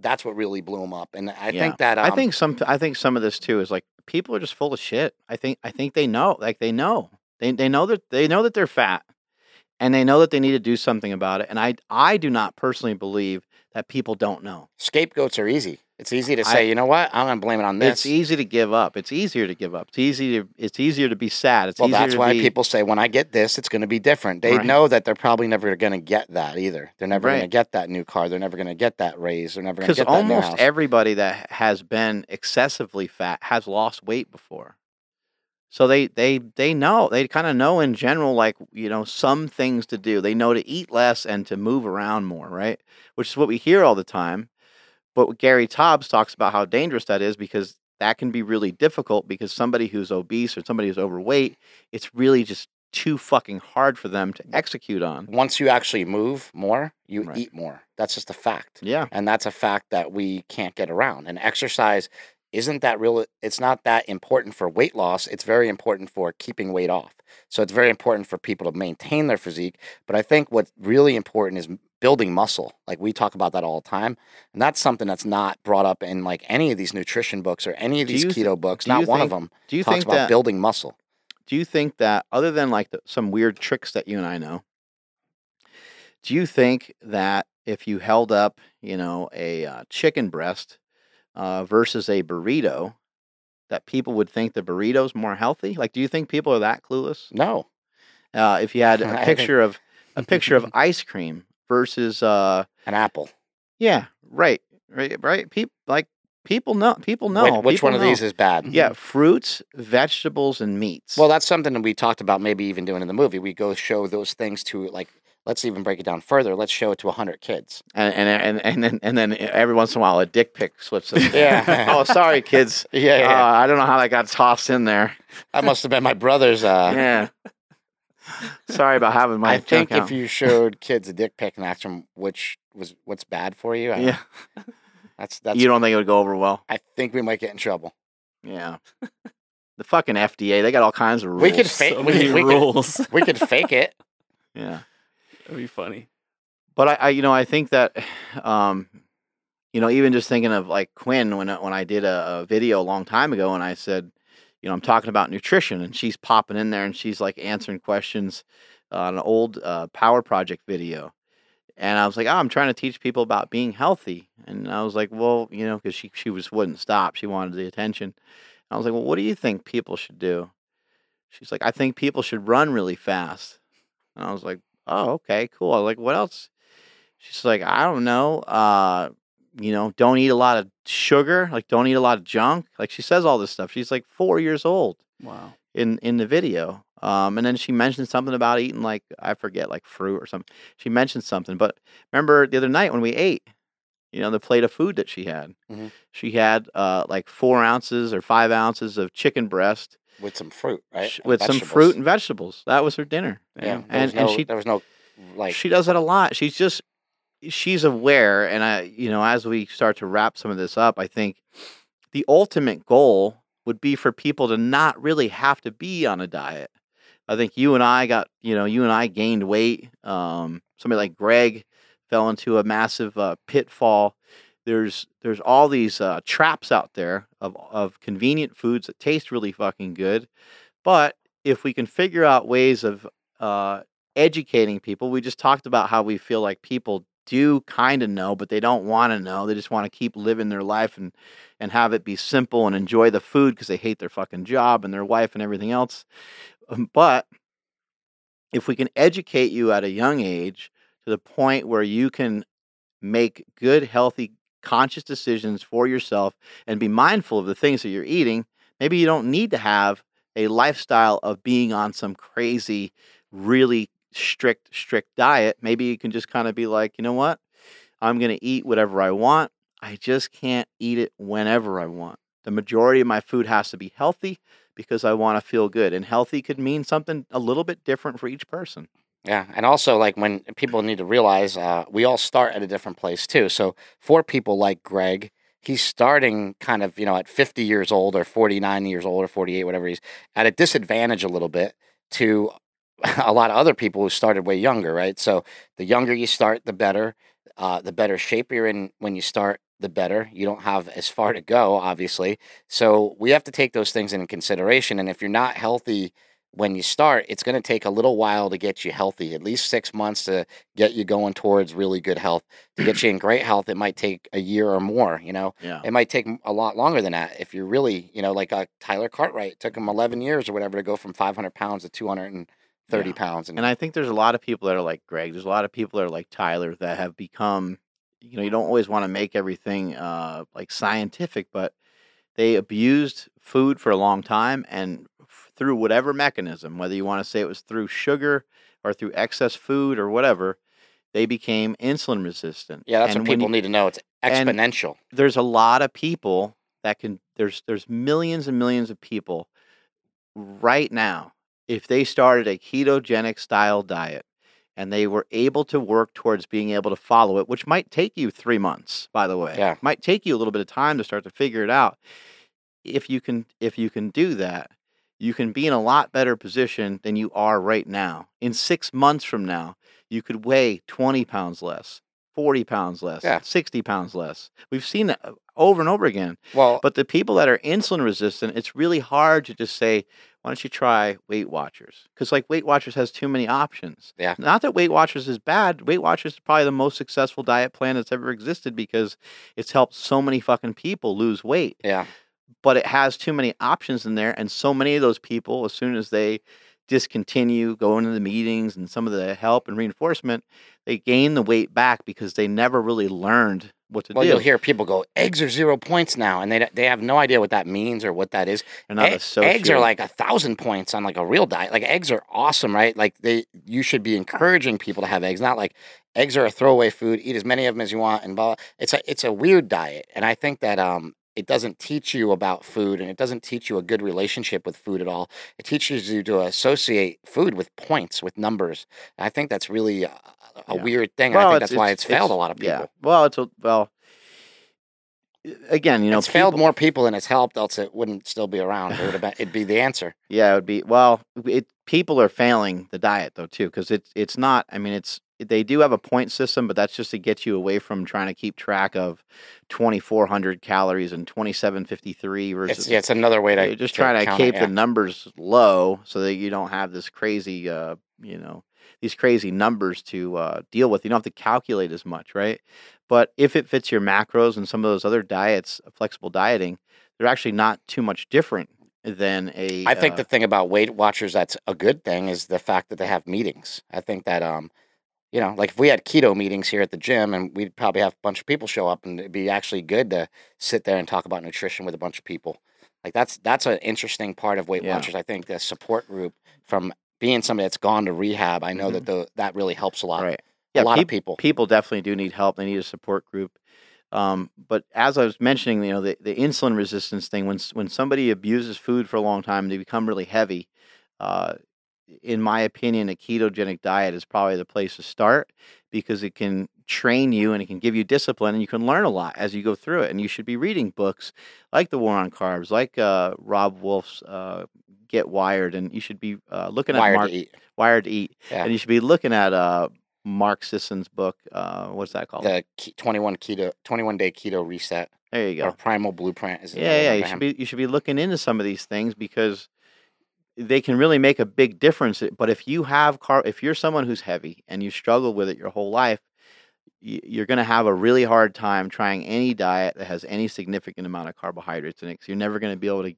that's what really blew him up. And I Yeah. think that um, I think some I think some of this too is like people are just full of shit. I think I think they know. Like they know. They they know that they know that they're fat. And they know that they need to do something about it. And I I do not personally believe that people don't know. scapegoats are easy. It's easy to I- say, you know what, I'm gonna blame it on this. It's easy to give up. It's easier to give up. It's easy to it's easier to be sad. It's well, that's to why be, people say when I get this, it's going to be different. They Right. know that they're probably never going to get that either. They're never going to get that new car. They're never going to get that raise. They're never going to get that new almost everybody that has been excessively fat has lost weight before so they they they know they kind of know in general like you know some things to do they know to eat less and to move around more right which is what we hear all the time but gary Taubes talks about how dangerous that is because that can be really difficult because somebody who's obese or somebody who's overweight it's really just too fucking hard for them to execute on Once you actually move more, you Right. eat more. That's just a fact. yeah And that's a fact that we can't get around. And exercise isn't that real it's not that important for weight loss. It's very important for keeping weight off. So it's very important for people to maintain their physique. But I think what's really important is building muscle. Like we talk about that all the time. And that's something that's not brought up in like any of these nutrition books or any of these keto books. Not one of them do you talks think about that building muscle. do you think that other than like the, some weird tricks that you and I know, do you think that if you held up, you know, a uh, chicken breast uh, versus a burrito, that people would think the burrito's more healthy? Like, do you think people are that clueless? No. Uh, if you *laughs* had a picture of a picture of *laughs* ice cream versus, uh, An apple. yeah, right, right, right. People like people know. People know. which people one of know. these is bad? Yeah, fruits, vegetables, and meats. Well, that's something that we talked about maybe even doing in the movie. We go show those things to like let's even break it down further. Let's show it to 100 kids. and and and and then and then every once in a while a dick pic slips in. *laughs* Yeah. oh, sorry, kids. *laughs* Yeah, yeah. Uh, I don't know how that got tossed in there. that must have been my brother's uh yeah. Sorry about having my. I think if out. you showed kids a dick pic and asked them which was what's bad for you, I- yeah, that's *laughs* that's you don't think it would go over well. I think we might get in trouble. Yeah. The fucking FDA, they got all kinds of rules. We could fake So we, could- we, could, rules. we could fake it. Yeah. That'd be funny. But I, I, you know, I think that, *sighs* um, you know, even just thinking of like Quinn when I- when I did a, a video a long time ago, and I said, you know, I'm talking about nutrition, and she's popping in there, and she's like answering questions on an old uh, Power Project video, and I was like, oh, I'm trying to teach people about being healthy, and I was like, well, you know, because she she was wouldn't stop, she wanted the attention. I was like, well, what do you think people should do? She's like, I think people should run really fast, and I was like, oh, okay, cool. I was like, what else? She's like, I don't know. Uh, you know, don't eat a lot of sugar. Like, don't eat a lot of junk. Like, she says all this stuff. She's like four years old Wow. in in the video. Um, and then she mentioned something about eating like I forget, like fruit or something. She mentioned something. But remember the other night when we ate, you know, the plate of food that she had. Mhm. She had uh, like four ounces or five ounces of chicken breast With some fruit, right? sh- And with some fruit and vegetables. That was her dinner. Yeah. And- and no, she- there was no like she does it a lot. She's just she's aware, and I, you know, as we start to wrap some of this up, I think the ultimate goal would be for people to not really have to be on a diet. I think you and I got, you know, you and I gained weight. Um, somebody like Greg fell into a massive uh, pitfall. There's there's all these uh, traps out there of of convenient foods that taste really fucking good, but if we can figure out ways of uh, educating people, we just talked about how we feel like people do kind of know, but they don't want to know. They just want to keep living their life and and have it be simple and enjoy the food because they hate their fucking job and their wife and everything else. Um, But if we can educate you at a young age to the point where you can make good, healthy, conscious decisions for yourself and be mindful of the things that you're eating, maybe you don't need to have a lifestyle of being on some crazy, really strict, strict diet. Maybe you can just kind of be like, you know what? I'm going to eat whatever I want. I just can't eat it whenever I want. The majority of my food has to be healthy because I want to feel good. And healthy could mean something a little bit different for each person. Yeah, and also like when people need to realize uh, we all start at a different place too. So for people like Greg, he's starting kind of you know at 50 years old or 49 years old or 48, whatever he's at a disadvantage a little bit to *laughs* a lot of other people who started way younger, right? So the younger you start, the better. uh, the better shape you're in when you start, the better. You don't have as far to go, obviously. So we have to take those things into consideration. And if you're not healthy when you start, it's going to take a little while to get you healthy, at least six months to get you going towards really good health. To get you in great health, it might take a year or more, you know? Yeah. It might take a lot longer than that. If you're really, you know, like uh, Tyler Cartwright, it took him 11 years or whatever to go from 500 pounds to 230 Yeah. pounds. And, And I think there's a lot of people that are like Greg. There's a lot of people that are like Tyler that have become, you know, you don't always want to make everything uh, like scientific, but they abused food for a long time and through whatever mechanism, whether you want to say it was through sugar or through excess food or whatever, they became insulin resistant. yeah, that's And what people you- need to know. It's exponential. there's a lot of people that can there's there's millions and millions of people right now if they started a ketogenic style diet and they were able to work towards being able to follow it which might take you 3 months by the way Yeah. might take you a little bit of time to start to figure it out if you can if you can do that you can be in a lot better position than you are right now in 6 months from now you could weigh 20 pounds less 40 pounds less Yeah. 60 pounds less we've seen it uh, over and over again Well, but the people that are insulin resistant, it's really hard to just say, why don't you try Weight Watchers? Because like Weight Watchers has too many options. Yeah. Not that Weight Watchers is bad. Weight Watchers is probably the most successful diet plan that's ever existed because it's helped so many fucking people lose weight. yeah. But it has too many options in there, and so many of those people, as soon as they discontinue going to the meetings and some of the help and reinforcement, they gain the weight back because they never really learned what to Well, do. Well, you'll hear people go, eggs are zero points now, and they they have no idea what that means or what that is. Not E- eggs are like a thousand points on like a real diet. Like eggs are awesome, right? Like they, you should be encouraging people to have eggs. Not like eggs are a throwaway food. Eat as many of them as you want, and blah. It's a it's a weird diet, and I think that um it doesn't teach you about food, and it doesn't teach you a good relationship with food at all. It teaches you to associate food with points, with numbers. And I think that's really a, a Yeah. weird thing. and I think it's- that's why it's, failed a lot of people. Yeah. Well, it's a, well. Again, you know, it's failed more people than it's helped, else it wouldn't still be around. It would have been, it'd be the answer. *laughs* Yeah, it would be well. It people are failing the diet though too because it's it's not. I mean, it's they do have a point system, but that's just to get you away from trying to keep track of twenty four hundred calories and twenty seven fifty three versus. It's, yeah, it's another way to just to trying to count it, keep yeah. the numbers low so that you don't have this crazy, uh, you know, these crazy numbers to uh, deal with. You don't have to calculate as much, right? But if it fits your macros and some of those other diets, uh, flexible dieting, they're actually not too much different than a. I think uh, the thing about Weight Watchers that's a good thing is the fact that they have meetings. I think that um, you know, like if we had keto meetings here at the gym, and we'd probably have a bunch of people show up, and it'd be actually good to sit there and talk about nutrition with a bunch of people. Like that's that's an interesting part of Weight Yeah. Watchers. I think the support group from being somebody that's gone to rehab, I know Mm-hmm. that the that really helps a lot. right. a lot peop- of people. people definitely do need help. They need a support group. Um, but as I was mentioning, you know, the, the insulin resistance thing, when when somebody abuses food for a long time, they become really heavy. Uh, in my opinion, a ketogenic diet is probably the place to start because it can train you and it can give you discipline and you can learn a lot as you go through it. And you should be reading books like The War on Carbs, like uh, Robb Wolf's uh, Get Wired, and you should be uh, looking at Wired Mark to eat. Wired to Eat, Yeah. and you should be looking at uh, Mark Sisson's book. Uh, what's that called? The 21 keto 21 day keto reset there you or go. primal blueprint is Yeah, yeah. You should be you should be looking into some of these things because they can really make a big difference. But if you have car, if you're someone who's heavy and you struggle with it your whole life, you're going to have a really hard time trying any diet that has any significant amount of carbohydrates in it. 'cause you're never going to be able to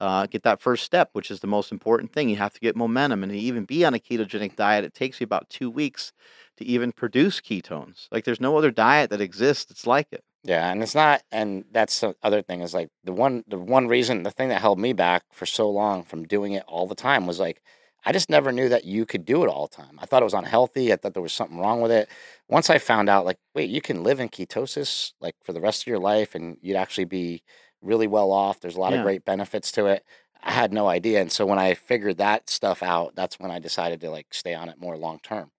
uh, get that first step, which is the most important thing. You have to get momentum, and to even be on a ketogenic diet, it takes you about two weeks to even produce ketones. Like there's no other diet that exists that's like it. Yeah, and it's not, and that's the other thing is like the one, the one reason, the thing that held me back for so long from doing it all the time was like, I just never knew that you could do it all the time. I thought it was unhealthy. I thought there was something wrong with it. Once I found out, like, wait, you can live in ketosis like for the rest of your life, and you'd actually be really well off. There's a lot Yeah. of great benefits to it. I had no idea, and so when I figured that stuff out, that's when I decided to like stay on it more long term.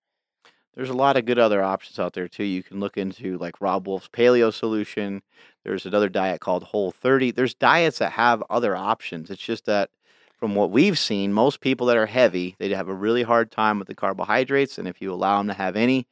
There's a lot of good other options out there too. You can look into like Robb Wolf's Paleo Solution. There's another diet called Whole 30. There's diets that have other options. It's just that from what we've seen, most people that are heavy, they have a really hard time with the carbohydrates. And if you allow them to have any,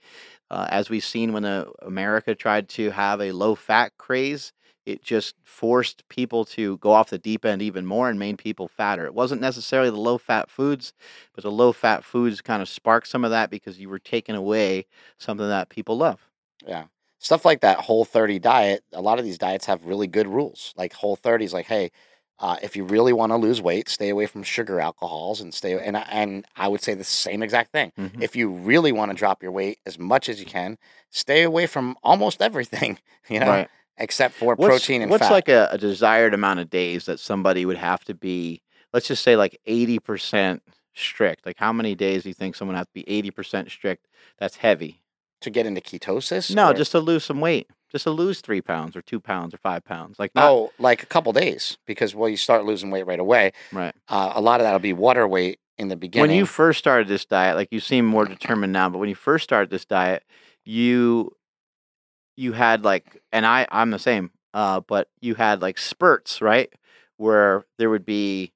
uh, as we've seen when uh, America tried to have a low fat craze, it just forced people to go off the deep end even more and made people fatter. It wasn't necessarily the low fat foods, but the low fat foods kind of sparked some of that because you were taking away something that people love. Yeah. Stuff like that whole 30 diet, a lot of these diets have really good rules. Like whole 30 is like, hey, uh, if you really want to lose weight, stay away from sugar alcohols and stay. And and I would say the same exact thing. Mhm. If you really want to drop your weight as much as you can, stay away from almost everything. *laughs* You know, Right. Except for What's, protein and what's fat. like a, a desired amount of days that somebody would have to be, let's just say like 80% strict? Like how many days do you think someone has to be 80% strict? That's heavy. to get into ketosis? No, or- just to lose some weight. Just to lose three pounds or two pounds or five pounds. Like not oh, like a couple days because well, you start losing weight right away. right. Uh, a lot of that'll be water weight in the beginning. When you first started this diet, like you seem more determined now, but when you first started this diet, you you had like and I I'm the same. Uh but you had like spurts, right? Where there would be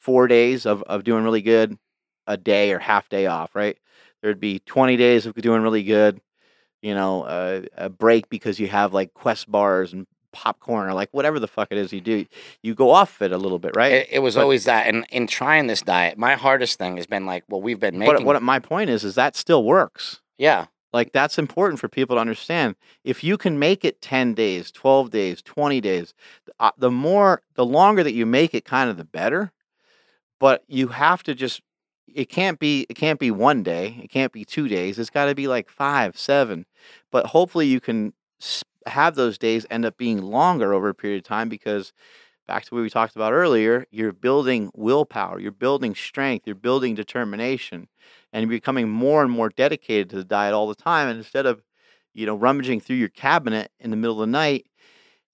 4 days of of doing really good, a day or half day off, right? There'd be 20 days of doing really good, you know, uh, a break because you have like quest bars and popcorn or like whatever the fuck it is you do. You go off it a little bit, right? it, it was But- always that, and in trying this diet, my hardest thing has been like, well, we've been What, making, what my point is is that still works. yeah, Like that's important for people to understand. If you can make it 10 days, 12 days, 20 days, uh, the more the longer that you make it kind of the better. But you have to just it can't be it can't be one day, it can't be 2 days. It's got to be like 5, 7. But hopefully you can have those days end up being longer over a period of time because back to what we talked about earlier, you're building willpower, you're building strength, you're building determination and you're becoming more and more dedicated to the diet all the time. And instead of, you know, rummaging through your cabinet in the middle of the night,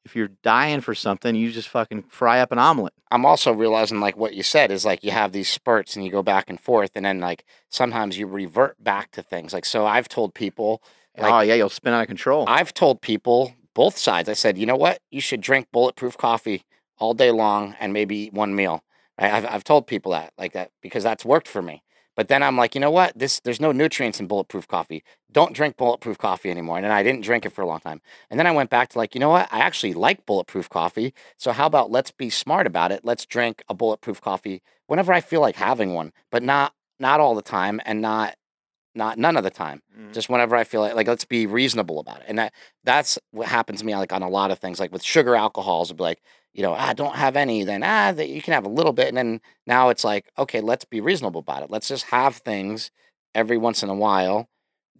if you're dying for something, you just fucking fry up an omelet. I'm also realizing like what you said is like you have these spurts and you go back and forth, and then like sometimes you revert back to things. Like so, I've told people, Like- oh yeah, you'll spin out of control. I've told people both sides. I said, you know what, you should drink bulletproof coffee all day long and maybe eat one meal. Right? I've I've told people that like that because that's worked for me. But then I'm like, you know what? This there's no nutrients in bulletproof coffee. Don't drink bulletproof coffee anymore. And then I didn't drink it for a long time. And then I went back to like, you know what? I actually like bulletproof coffee. So how about let's be smart about it? Let's drink a bulletproof coffee whenever I feel like having one, but not not all the time and not not none of the time. Mhm. Just whenever I feel like like let's be reasonable about it. And that that's what happens to me like on a lot of things. Like with sugar alcohols, it'd be like, you know, I don't have any, then ah, that you can have a little bit. And then now it's like, okay, let's be reasonable about it. Let's just have things every once in a while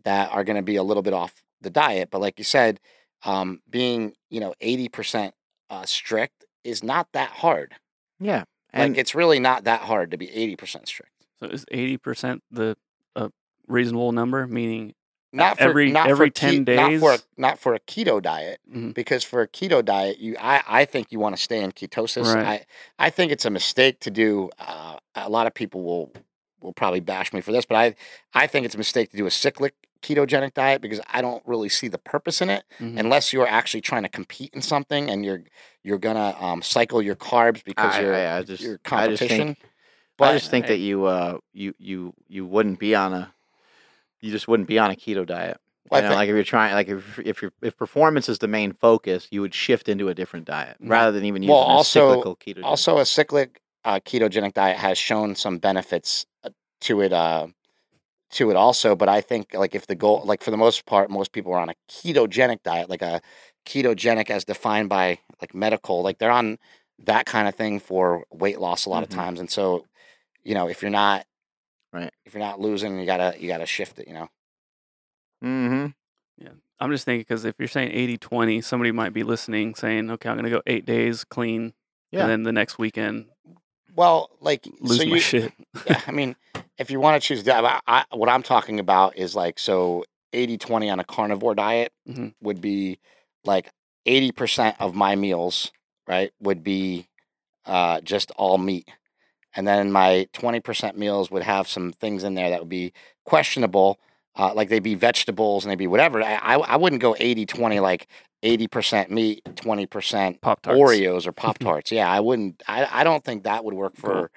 that are gonna be a little bit off the diet. But like you said, um, being, you know, 80% uh, strict is not that hard. yeah, Like and it's really not that hard to be 80% strict. So is eighty percent the uh, reasonable number? Meaning, Not for every- not every for 10 not for a, not for a keto diet Mhm. because for a keto diet you I, I think you want to stay in ketosis. Right. I I think it's a mistake to do uh, a lot of people will will probably bash me for this, but I I think it's a mistake to do a cyclic ketogenic diet because I don't really see the purpose in it Mhm. unless you're actually trying to compete in something and you're you're gonna um, cycle your carbs because I, you're I, I just your I just competition. think but I just think that you uh you you you wouldn't be on a you just wouldn't be on a keto diet. Well, you know, like if you're trying, like if if your if performance is the main focus, you would shift into a different diet Mhm. rather than even using Well, a also- cyclical keto. also a cyclic uh, ketogenic diet has shown some benefits uh, to it uh, to it also but i think like if the goal like for the most part most people are on a ketogenic diet like a ketogenic as defined by like medical like they're on that kind of thing for weight loss a lot Mhm. of times and so you know if you're not Right. if you're not losing you gotta you gotta shift it you know Mm-hmm. Yeah. I'm just thinking because if you're saying 80 20, somebody might be listening saying, okay, I'm going to go eight days clean. Yeah. And then the next weekend, well like lose so my you, shit. yeah, I mean, if you want to choose, I, I, what I'm talking about is like so 80 20 on a carnivore diet Mhm. would be like 80% of my meals, right, would be uh, just all meat. And then my 20% meals would have some things in there that would be questionable, uh, like they'd be vegetables and they'd be whatever. I, I, I wouldn't go 80 20, like 80% meat, 20% Pop. Oreos or *laughs* Pop Tarts. yeah, I wouldn't. I, I don't think that would work for Cool.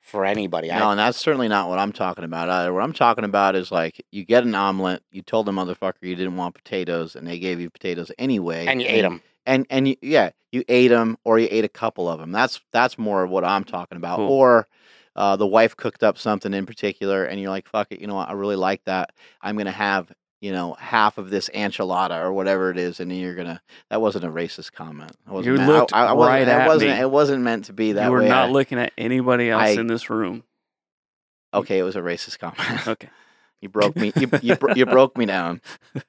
for anybody. I- No, and that's certainly not what I'm talking about either. What I'm talking about is like you get an omelet, you told the motherfucker you didn't want potatoes, and they gave you potatoes anyway, and you ate them. And and you, yeah, you ate them or you ate a couple of them. That's that's more of what I'm talking about. Cool. Or uh, the wife cooked up something in particular, and you're like, "Fuck it, you know what? I really like that. I'm gonna have you know half of this enchilada or whatever it is," and then you're gonna. That wasn't a racist comment. I wasn't You meant- I- looked I, I wasn't, right it at wasn't. me. It wasn't meant to be that you were way. not I- looking at anybody else I- in this room. okay, it was a racist comment. Okay. *laughs* You broke me. You you, bro- you broke me down. *laughs*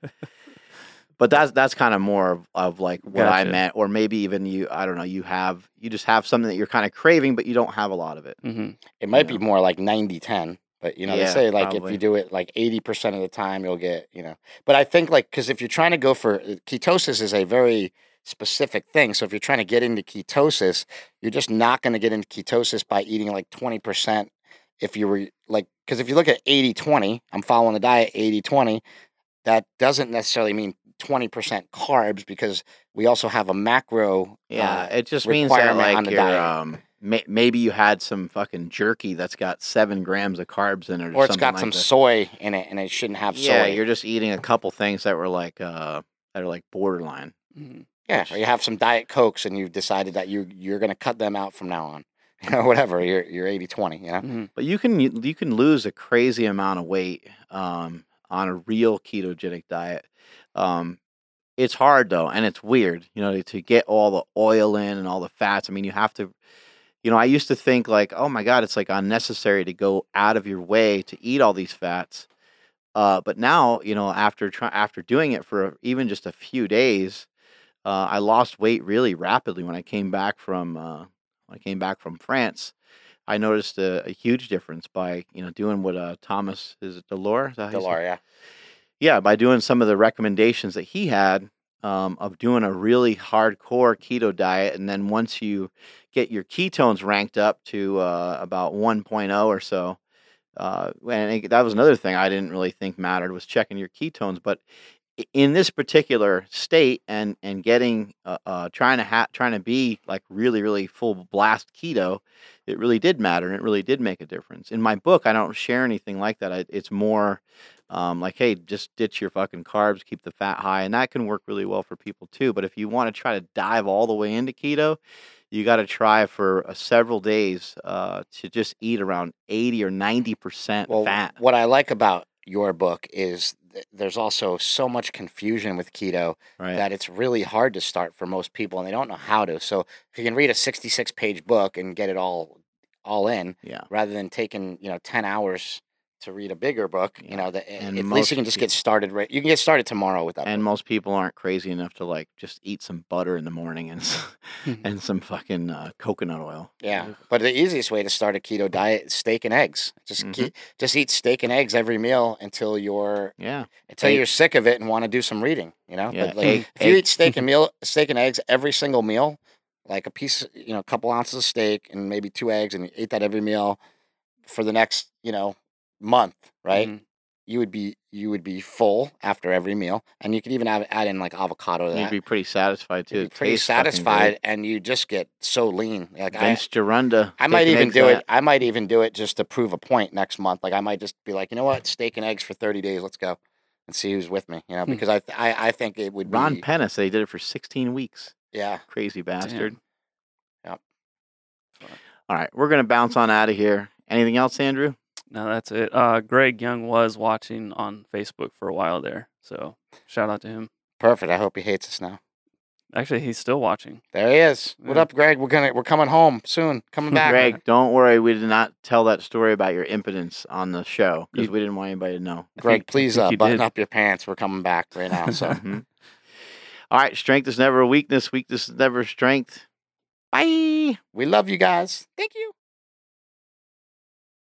But that's that's kind of more of, of like what I meant, or maybe even you. I don't know. You have you just have something that you're kind of craving, but you don't have a lot of it. hmm It might Yeah. be more like 90 10, but you know, Yeah, they say like if you do it like 80% of the time, you'll get, you know. But I think like, because if you're trying to go for uh, ketosis, is a very specific thing. So if you're trying to get into ketosis, you're just not going to get into ketosis by eating like 20%. If you were like, because if you look at 80 20, I'm following the diet 80 20, that doesn't necessarily mean 20% carbs because we also have a macro. Yeah, uh, it just means that like diet. um may, maybe you had some fucking jerky that's got seven grams of carbs in it, or, or it's got like some that. soy in it and it shouldn't have Yeah, soy. you're just eating a couple things that were like uh that are like borderline. hmm Yeah, or you have some diet cokes and you've decided that you you're going to cut them out from now on. *laughs* You know, whatever. You're you're 80-20, you know. hmm But you can you can lose a crazy amount of weight um, on a real ketogenic diet. Um, it's hard though, and it's weird, you know, to get all the oil in and all the fats. I mean, you have to. You know, I used to think like, oh my god, it's like unnecessary to go out of your way to eat all these fats. Uh, but now, you know, after try, after doing it for even just a few days, uh, I lost weight really rapidly when I came back from uh, when I came back from France. I noticed a, a huge difference by you know doing what uh, Thomas is it DeLauer? Is that yeah, by doing some of the recommendations that he had um, of doing a really hardcore keto diet, and then once you get your ketones ranked up to uh, about 1.0 or so, uh, and it- that was another thing I didn't really think mattered was checking your ketones, but in this particular state and and getting uh, uh trying to ha- trying to be like really really full blast keto it really did matter and it really did make a difference. In my book i don't share anything like that I, it's more um, like hey just ditch your fucking carbs keep the fat high and that can work really well for people too but if you want to try to dive all the way into keto you got to try for uh, several days uh, to just eat around 80 or 90 percent Well, fat what I like about your book is th- there's also so much confusion with keto right that it's really hard to start for most people and they don't know how to. So if you can read a 66 page book and get it all all in yeah rather than taking, you know, 10 hours to read a bigger book, Yeah. you know, that And at least you can just get started right. You can get started tomorrow with that. and book. most people aren't crazy enough to like just eat some butter in the morning and *laughs* and some fucking uh, coconut oil Yeah, but the easiest way to start a keto diet is steak and eggs. Just Mhm. keep, just eat steak and eggs every meal until you're yeah until Egg- you're sick of it and want to do some reading. You know, Yeah, but like, egg- if you eat steak *laughs* and meal, steak and eggs every single meal, like a piece, you know, a couple ounces of steak and maybe two eggs, and you ate that every meal for the next, you know, month, right? Mhm. You would be you would be full after every meal, and you could even add, add in like avocado to you'd that. be pretty satisfied too You'd be pretty tastes fucking good. satisfied, and you just get so lean. Like I, Vince Gironda I might even do out. it. I might even do it just to prove a point next month. Like I might just be like, you know what, steak and eggs for thirty days. Let's go and see who's with me. You know, Hmm. because I I, I think it would Ron be Penna said he did it for 16 weeks yeah. crazy bastard Yep. all right we're gonna bounce on out of here anything else andrew No, that's it. Uh, Greg Young was watching on Facebook for a while there, so shout out to him. Perfect. I hope he hates us now. Actually, he's still watching. There he is. What Yeah. up, Greg? We're gonna we're coming home soon. Coming *laughs* back. greg don't worry we did not tell that story about your impotence on the show because we didn't want anybody to know I Greg, think- please uh, button did. up your pants. We're coming back right now. *laughs* So Mhm. all right strength is never a weakness weakness is never strength bye we love you guys. Thank you.